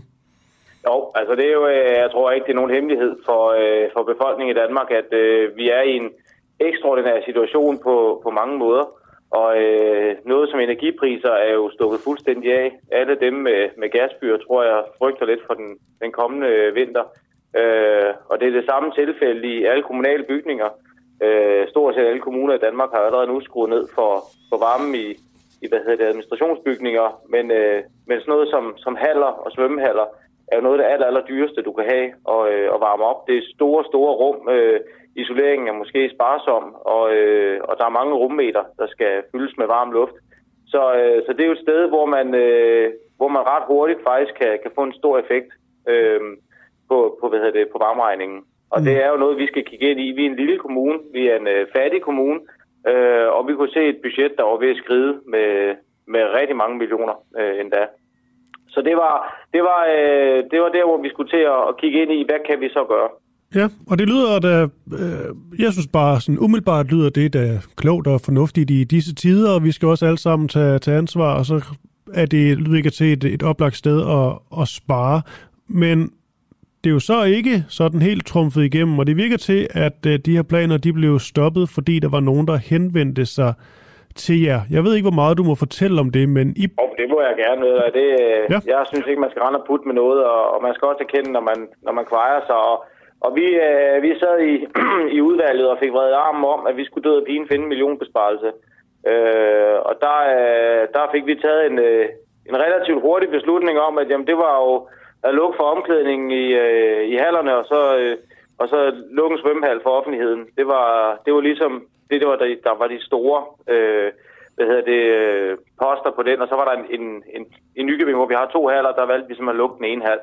Altså det er jo, øh, jeg tror ikke, det er nogen hemmelighed for, øh, for befolkningen i Danmark, at øh, vi er i en ekstraordinær situation på, på mange måder. Og øh, noget som energipriser er jo stukket fuldstændig af. Alle dem med, med gasbyer, tror jeg, frygter lidt for den, den kommende øh, vinter. Øh, og det er det samme tilfælde i alle kommunale bygninger. Øh, stort set alle kommuner i Danmark har allerede nu skruet ned for, for varmen i, i hvad hedder det, administrationsbygninger. Men, øh, men sådan noget som, som haller og svømmehaller er jo noget af det aller, aller dyreste, du kan have og, øh, at varme op. Det er store, store rum. Øh, isoleringen er måske sparsom, og, øh, og der er mange rummeter, der skal fyldes med varm luft. Så, øh, så det er jo et sted, hvor man, øh, hvor man ret hurtigt faktisk kan, kan få en stor effekt øh, på, på, hvad hedder det, på varmeregningen. Og mm. det er jo noget, vi skal kigge ind i. Vi er en lille kommune, vi er en øh, fattig kommune, øh, og vi kunne se et budget, der var ved at skride med, med rigtig mange millioner øh, endda. Så det var, det, var, øh, det var der, hvor vi skulle til at kigge ind i, hvad kan vi så gøre? Ja, og det lyder da, øh, jeg synes bare sådan umiddelbart lyder det da klogt og fornuftigt i disse tider, og vi skal også alle sammen tage, tage ansvar, og så er det lyder ikke til et, et oplagt sted at, at spare. Men det er jo så ikke sådan helt trumfet igennem, og det virker til, at øh, de her planer de blev stoppet, fordi der var nogen, der henvendte sig til jer. Jeg ved ikke, hvor meget du må fortælle om det, men I... Oh, det må jeg gerne ved. Det, ja. Jeg synes ikke, man skal rende og putte med noget, og, og man skal også erkende, når man, når man kvejer sig. Og, og vi, øh, vi sad i, i udvalget og fik vredet armen om, at vi skulle døde pigen finde en millionbesparelse. Øh, og der, øh, der fik vi taget en, øh, en relativt hurtig beslutning om, at jamen, det var jo at lukke for omklædningen i, øh, i hallerne, og så, øh, og så lukke en svømmehal for offentligheden. Det var, det var ligesom det, det var, der, der var de store øh, hvad hedder det, øh, poster på den, og så var der en, en, en, en Nykøbing, hvor vi har to haller, der valgte vi som at lukke den ene hal.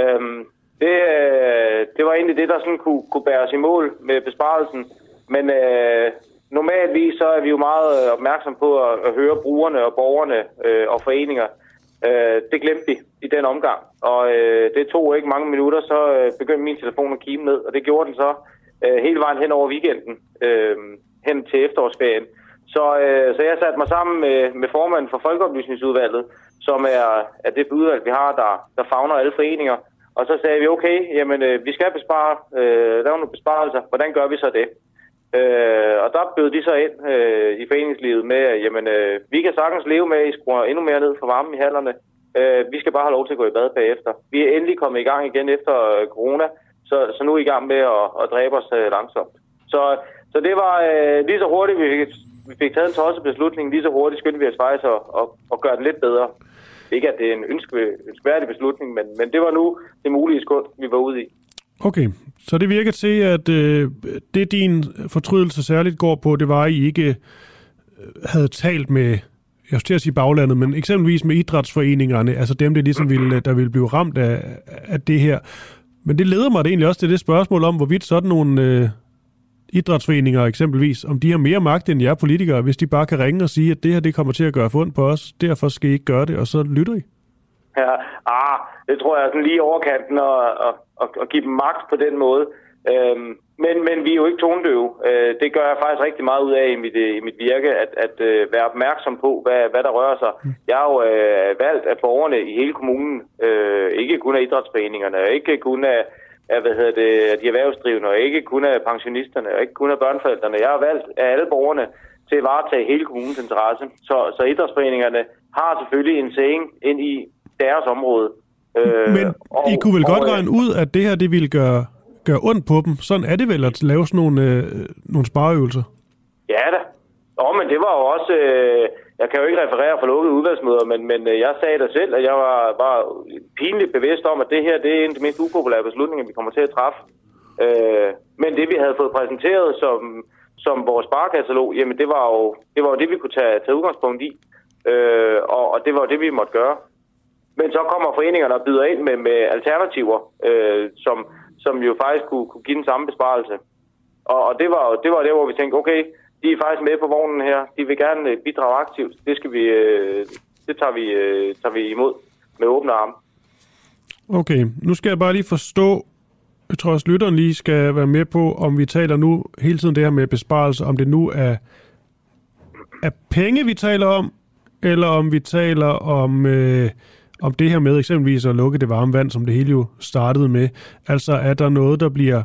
Øhm, det, øh, det var egentlig det, der sådan kunne, kunne bære os i mål med besparelsen. Men øh, normalvis så er vi jo meget opmærksom på at, at høre brugerne og borgerne øh, og foreninger. Øh, det glemte vi i den omgang, og øh, det tog ikke mange minutter, så øh, begyndte min telefon at kime ned, og det gjorde den så øh, hele vejen hen over weekenden. Øh, hen til efterårsferien. Så, øh, så jeg satte mig sammen med, med formanden for Folkeoplysningsudvalget, som er, er det udvalg, vi har, der, der fagner alle foreninger. Og så sagde vi, okay, jamen, øh, vi skal bespare, øh, lave nogle besparelser. Hvordan gør vi så det? Øh, og der bød de så ind øh, i foreningslivet med, at jamen, øh, vi kan sagtens leve med, at I skruer endnu mere ned for varmen i hallerne. Øh, vi skal bare have lov til at gå i bad bagefter. Vi er endelig kommet i gang igen efter øh, corona, så, så nu er I gang med at, at dræbe os øh, langsomt. Så, så det var øh, lige så hurtigt, vi fik, vi fik taget en tosset beslutning, lige så hurtigt skyndte vi os faktisk at, at, at gøre det lidt bedre. Ikke at det er en ønske, ønskværdig beslutning, men, men det var nu det mulige skund, vi var ude i. Okay, så det virker til, at øh, det din fortrydelse særligt går på, det var, at I ikke øh, havde talt med, jeg skulle til at sige baglandet, men eksempelvis med idrætsforeningerne, altså dem, der ligesom ville, der ville blive ramt af, af det her. Men det leder mig det egentlig også til det spørgsmål om, hvorvidt sådan nogle øh, idrætsforeninger eksempelvis, om de har mere magt end jer politikere, hvis de bare kan ringe og sige, at det her det kommer til at gøre fund på os, derfor skal I ikke gøre det, og så lytter I. Ja, ah, det tror jeg er sådan lige overkanten at, at, at, at give dem magt på den måde. Øhm, men, men vi er jo ikke tonedøve. Øh, det gør jeg faktisk rigtig meget ud af i mit, i mit virke, at, at øh, være opmærksom på, hvad, hvad der rører sig. Jeg har jo øh, valgt af borgerne i hele kommunen, øh, ikke kun af idrætsforeningerne, ikke kun af, af, hvad hedder det, af de erhvervsdrivende, og ikke kun af pensionisterne, og ikke kun af børneforældrene. Jeg har valgt af alle borgerne til at varetage hele kommunens interesse. Så, så idrætsforeningerne har selvfølgelig en saying ind i deres område. Øh, Men I kunne vel godt regne ud, at det her det ville gøre, gøre ondt på dem. Sådan er det vel at lave sådan nogle, øh, nogle spareøvelser? Ja da. Åh, men det var jo også... Øh, jeg kan jo ikke referere for lukkede udvalgsmøder, men, men øh, jeg sagde da selv, at jeg var, var pinligt bevidst om, at det her det er en af de mest upopulære beslutninger, vi kommer til at træffe. Øh, men det, vi havde fået præsenteret som, som vores sparekatalog, jamen det var jo det, var jo det vi kunne tage, tage udgangspunkt i. Øh, og, og det var jo det, vi måtte gøre. Men så kommer foreningerne og byder ind med, med alternativer, øh, som, som jo faktisk kunne, kunne give den samme besparelse. Og, og det var det var der, hvor vi tænkte, okay, de er faktisk med på vognen her. De vil gerne øh, bidrage aktivt. Det skal vi, øh, det tager vi, øh, tager vi imod med åbne arme. Okay, nu skal jeg bare lige forstå, jeg tror også lytteren lige skal være med på, om vi taler nu hele tiden det her med besparelse, om det nu er, er penge, vi taler om, eller om vi taler om, øh, om det her med eksempelvis at lukke det varme vand, som det hele jo startede med. Altså er der noget, der bliver,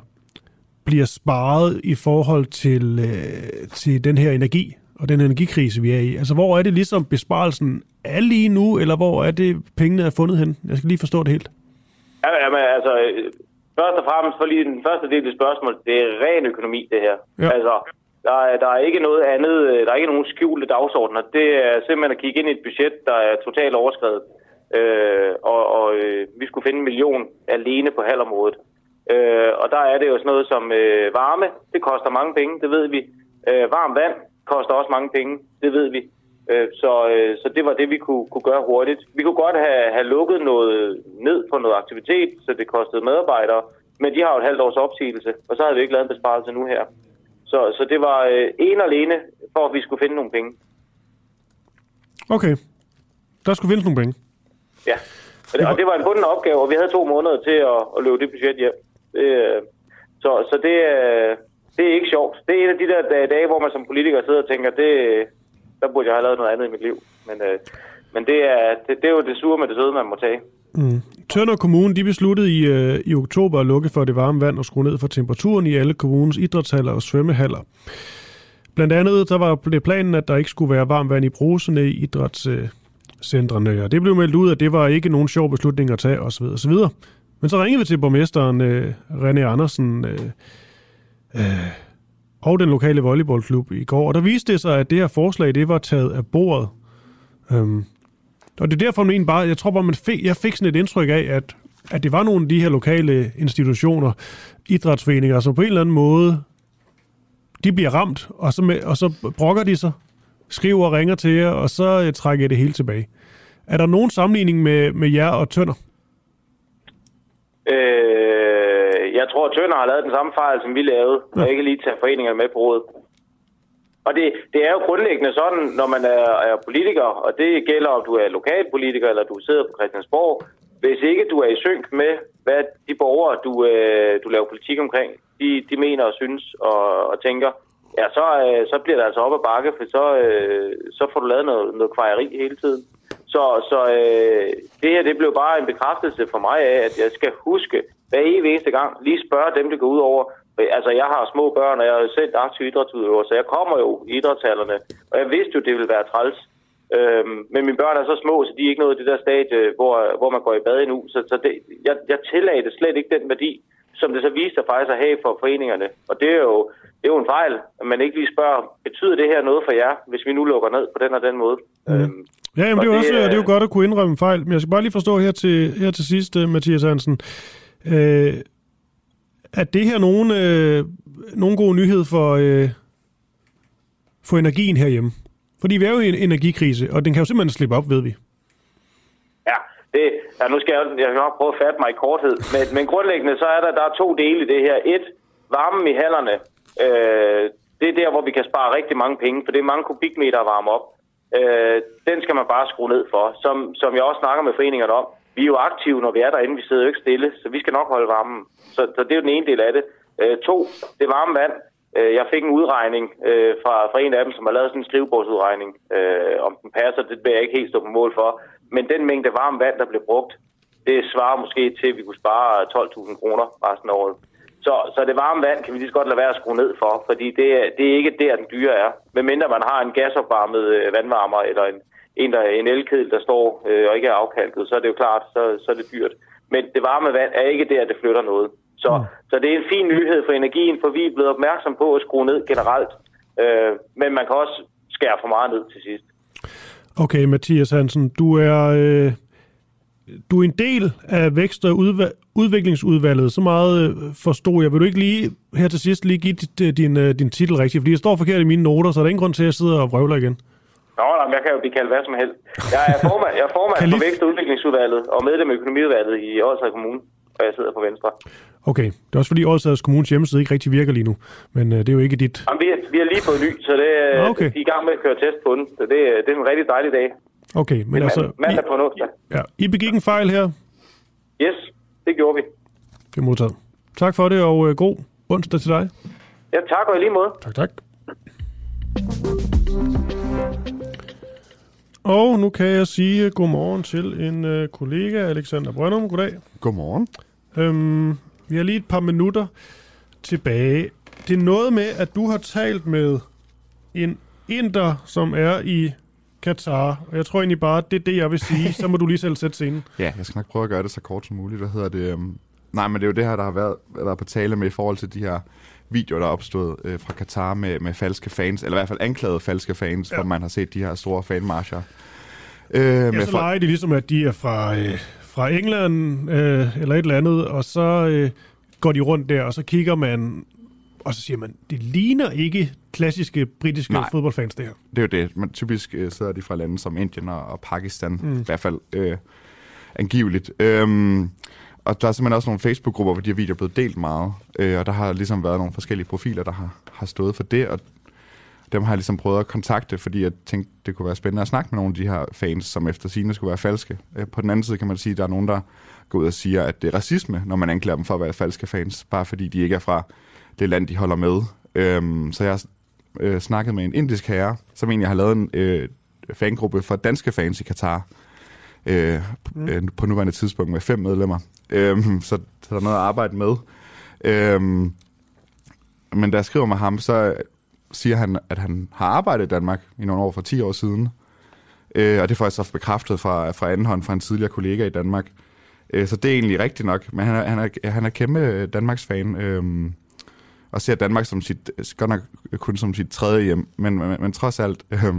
bliver sparet i forhold til, øh, til den her energi og den energikrise, vi er i? Altså hvor er det ligesom besparelsen er lige nu, eller hvor er det pengene er fundet hen? Jeg skal lige forstå det helt. Ja, jamen, altså, først og fremmest for lige den første del af spørgsmålet, det er ren økonomi, det her. Ja. Altså, der er, der er ikke noget andet, øh, der er ikke nogen skjulte dagsordner. Det er simpelthen at kigge ind i et budget, der er totalt overskrevet. Øh, og og øh, vi skulle finde en million alene på halvområdet. Øh, og der er det jo sådan noget som øh, varme, det koster mange penge, det ved vi. Øh, varmt vand koster også mange penge, det ved vi. Øh, så, øh, så det var det, vi kunne, kunne gøre hurtigt. Vi kunne godt have, have lukket noget ned på noget aktivitet, så det kostede medarbejdere, men de har jo et halvt års opsigelse, og så havde vi ikke lavet en besparelse nu her. Så, så det var øh, en alene, for at vi skulle finde nogle penge. Okay, der skulle findes nogle penge. Ja, og det, og det var en bunden opgave, og vi havde to måneder til at, at løbe det budget hjem. Det, øh, så så det, øh, det er ikke sjovt. Det er en af de der dage- hvor man som politiker sidder og tænker, det, der burde jeg have lavet noget andet i mit liv. Men, øh, men det, er, det, det er jo det sure med det søde, man må tage. Mm. Tønder Kommune de besluttede i, øh, i oktober at lukke for det varme vand og skrue ned for temperaturen i alle kommunens idrætshaller og svømmehaller. Blandt andet der var det planen, at der ikke skulle være varmt vand i bruserne i idrætscentrene, og det blev meldt ud, at det var ikke nogen sjov beslutning at tage osv. osv. Men så ringede vi til borgmesteren øh, René Andersen øh, øh, og den lokale volleyballklub i går, og der viste det sig, at det her forslag det var taget af bordet. Øhm, og det er derfor, man bare, jeg tror bare, man fik, jeg fik sådan et indtryk af, at, at det var nogle af de her lokale institutioner, idrætsforeninger, som på en eller anden måde, de bliver ramt, og så, med, og så brokker de sig, skriver og ringer til jer, og så øh, trækker jeg det hele tilbage. Er der nogen sammenligning med, med jer og Tønder? Øh, jeg tror, at Tønder har lavet den samme fejl, som vi lavede, og ikke lige tage foreningerne med på rådet. Og det, det er jo grundlæggende sådan, når man er, er politiker, og det gælder, om du er lokalpolitiker, eller du sidder på Christiansborg, hvis ikke du er i synk med, hvad de borgere, du, øh, du laver politik omkring, de, de mener og synes og, og tænker, ja, så, øh, så bliver det altså op ad bakke, for så, øh, så får du lavet noget, noget kvejeri hele tiden. Så, så øh, det her, det blev bare en bekræftelse for mig af, at jeg skal huske hver evig eneste gang, lige spørge dem, det går ud over, Altså, jeg har små børn, og jeg er selv aktiv idrætsudøver, så jeg kommer jo i idrætshallerne, og jeg vidste jo, det ville være træls. Øhm, men mine børn er så små, så de er ikke nået det der stadie, hvor, hvor man går i bad endnu. Så, så det, jeg, jeg tillagde det slet ikke den værdi, som det så viste sig faktisk at have for foreningerne. Og det er jo, det er jo en fejl, at man ikke lige spørger, betyder det her noget for jer, hvis vi nu lukker ned på den og den måde? Mm. Øhm, Ja, jamen, og det, er jo også, øh, det er jo godt at kunne indrømme en fejl, men jeg skal bare lige forstå her til, her til sidst, øh, Mathias Hansen. Øh, er det her nogen, øh, nogen god nyhed for, øh, for energien herhjemme? Fordi vi er jo i en energikrise, og den kan jo simpelthen slippe op, ved vi. Det, ja, nu skal jeg, jeg skal nok prøve at fatte mig i korthed. Men, men grundlæggende så er der, der er to dele i det her. Et, varmen i hallerne. Øh, det er der, hvor vi kan spare rigtig mange penge, for det er mange kubikmeter at varme op. Øh, den skal man bare skrue ned for. Som, som jeg også snakker med foreningerne om. Vi er jo aktive, når vi er derinde. Vi sidder jo ikke stille, så vi skal nok holde varmen. Så, så det er jo den ene del af det. Øh, to, det varme vand. Øh, Jeg fik en udregning øh, fra, fra en af dem, som har lavet sådan en skrivebordsudregning. Øh, om den passer, det vil jeg ikke helt stå på mål for. Men den mængde varmt vand, der blev brugt, det svarer måske til, at vi kunne spare 12.000 kroner resten af året. Så, så det varme vand kan vi lige så godt lade være at skrue ned for, fordi det, er- det er ikke der, den dyre er. Medmindre man har en gasopvarmet øh, vandvarmer, eller en, en, der, en elkedel, der står øh, og ikke er afkalket, så er det jo klart, så, så er det dyrt. Men det varme vand er ikke der, det flytter noget. Så, mm. så det er en fin nyhed for energien, for vi er blevet opmærksom på at skrue ned generelt. Øh, men man kan også skære for meget ned til sidst. Okay, Mathias Hansen, du er, øh, du er en del af vækst- og udva- udviklingsudvalget. Så meget øh, forstod jeg. Vil du ikke lige her til sidst lige give dit, øh, din, øh, din titel rigtigt? Fordi jeg står forkert i mine noter, så er der ingen grund til, at jeg sidder og vrøvler igen. Nå, nej, men jeg kan jo blive kaldt hvad som helst. Jeg er formand, jeg er formand for Vækst- og Udviklingsudvalget og medlem af Økonomiudvalget i Odsherred Kommune, og jeg sidder på Venstre. Okay, det er også fordi Odsherreds Kommunes hjemmeside ikke rigtig virker lige nu. Men øh, det er jo ikke dit... Jamen, vi, er, vi har lige fået ny, så det, Nå, okay. de er i gang med at køre test på den. Så det, det er en rigtig dejlig dag. Okay, men Det er altså... mand- mandag på en onsdag. Ja, I begik en fejl her. Yes, det gjorde vi. Det er modtaget. Tak for det, og øh, god onsdag til dig. Ja, tak og i lige måde. Tak, tak. Og nu kan jeg sige godmorgen til en øh, kollega, Alexander Brøndum. Goddag. Godmorgen. Øhm, vi har lige et par minutter tilbage. Det er noget med, at du har talt med en inder, som er i Katar. Og jeg tror egentlig bare, det er det, jeg vil sige. Så må du lige selv sætte scenen. Ja, jeg skal nok prøve at gøre det så kort som muligt. Hvad hedder det? Um... Nej, men det er jo det her, der har været, været på tale med i forhold til de her videoer, der er opstået øh, fra Katar med, med falske fans, eller i hvert fald anklagede falske fans, ja. hvor man har set de her store fanmarscher. Øh, Ja, med så leger de ligesom, at de er fra, øh, fra England øh, eller et eller andet, og så øh, går de rundt der, og så kigger man, og så siger man, det ligner ikke klassiske britiske Nej. fodboldfans, det her. Det er jo det. Men typisk øh, sidder de fra lande som Indien og, og Pakistan, Mm. i hvert fald øh, angiveligt. Øhm, og der er simpelthen også nogle Facebook-grupper, hvor de her videoer er blevet delt meget. Øh, og der har ligesom været nogle forskellige profiler, der har, har stået for det. Og dem har jeg ligesom prøvet at kontakte, fordi jeg tænkte, det kunne være spændende at snakke med nogle af de her fans, som efter sine skulle være falske. Øh, på den anden side kan man sige, at der er nogen, der går ud og siger, at det er racisme, når man anklager dem for at være falske fans, bare fordi de ikke er fra det land, de holder med. Øhm, så jeg har øh, snakket med en indisk herre, som egentlig har lavet en øh, fangruppe for danske fans i Katar, øh, mm. øh, på nuværende tidspunkt med fem medlemmer. Øhm, så, så der er noget at arbejde med. Øhm, men da jeg skriver med ham, så siger han, at han har arbejdet i Danmark i nogle år for 10 år siden. Øh, og det får jeg så bekræftet fra, fra anden hånd fra en tidligere kollega i Danmark. Øh, så det er egentlig rigtigt nok. Men han er, han er, han er kæmpe Danmarks fan. Øh, og ser Danmark som sit, godt nok kun som sit tredje hjem, men, men, men trods alt, øh,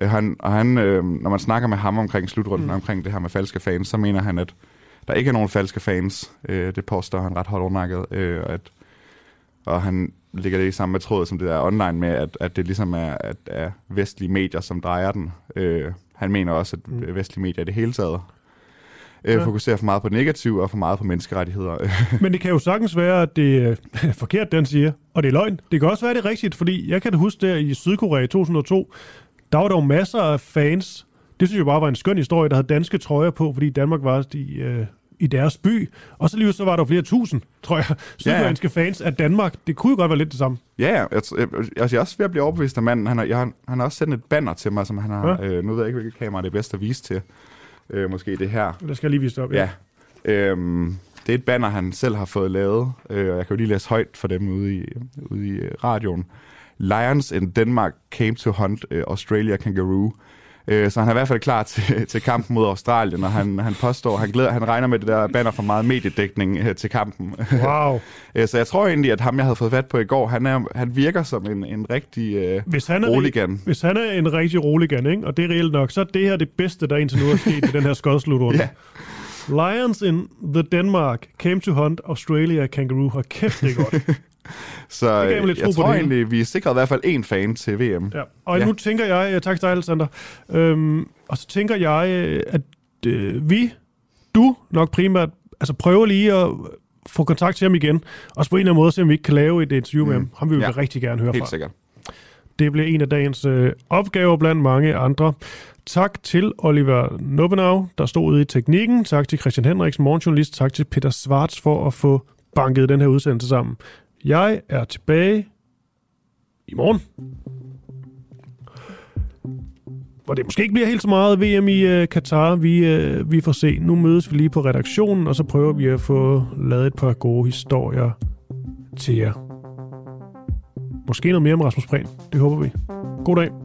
øh, han, og han, øh, når man snakker med ham omkring slutrunden, mm. omkring det her med falske fans, så mener han, at der ikke er nogen falske fans. Øh, det påstår han ret hårdt undernakket, øh, at, og han ligger det i samme tråd som det der online med, at, at det ligesom er, at er vestlige medier, som drejer den. Øh, han mener også, at mm. vestlige medier i det hele taget øh, Ja. fokuserer for meget på negativ og for meget på menneskerettigheder. Men det kan jo sagtens være, at det er forkert, den siger, og det er løgn. Det kan også være, det er rigtigt, fordi jeg kan da huske der i Sydkorea i 2002, der var der jo masser af fans. Det synes jeg bare var en skøn historie, der havde danske trøjer på, fordi Danmark var i, øh, i deres by. Og så lige så var der flere tusind, tror jeg, sydkoreanske fans af Danmark. Det kunne jo godt være lidt det samme. Ja, ja. Jeg, jeg, jeg, er også ved at blive overbevist af manden. Han har, jeg, han har også sendt et banner til mig, som han har... Ja. Øh, nu ved jeg ikke, hvilket kamera det er bedst at vise til. Øh, måske det her. Det skal jeg lige vise det op. Ja. Øhm, det er et banner, han selv har fået lavet, øh, og jeg kan jo lige læse højt for dem ude i, ude i øh, radioen. Lions in Denmark came to hunt uh, Australia kangaroo. Øh, så han er i hvert fald klar til, til kampen mod Australien, og han, han påstår, han, glæder, han regner med det der banner for meget mediedækning øh, til kampen. Wow. Øh, så jeg tror egentlig, at ham, jeg havde fået fat på i går, han, er, han virker som en, en rigtig øh, Hvis han, er, roligan. hvis han er en rigtig roligan, ikke? og det er reelt nok, så er det her det bedste, der indtil nu er sket i den her skodslutrunde. Ja. Lions in the Denmark came to hunt Australia kangaroo. Hold kæft, det er godt. Så Det gav øh, lidt jeg på tror egentlig, vi er sikret i hvert fald én fan til VM. Ja. Og ja. nu tænker jeg, tak til dig, Alexander, øhm, og så tænker jeg, at øh, vi, du nok primært, altså prøver lige at få kontakt til ham igen, og på en eller anden måde se, om vi ikke kan lave et interview mm. med ham. Ham vil vi Ja. rigtig gerne høre Helt fra. sikkert. Det bliver en af dagens øh, opgaver blandt mange andre. Tak til Oliver Nobenau, der stod ude i teknikken. Tak til Christian Henriksen, morgenjournalist. Tak til Peter Svarts for at få banket den her udsendelse sammen. Jeg er tilbage i morgen. Hvor det måske ikke bliver helt så meget VM i øh, Katar. Vi, øh, vi får se. Nu mødes vi lige på redaktionen, og så prøver vi at få lavet et par gode historier til jer. Måske noget mere om Rasmus Prehn. Det håber vi. God dag.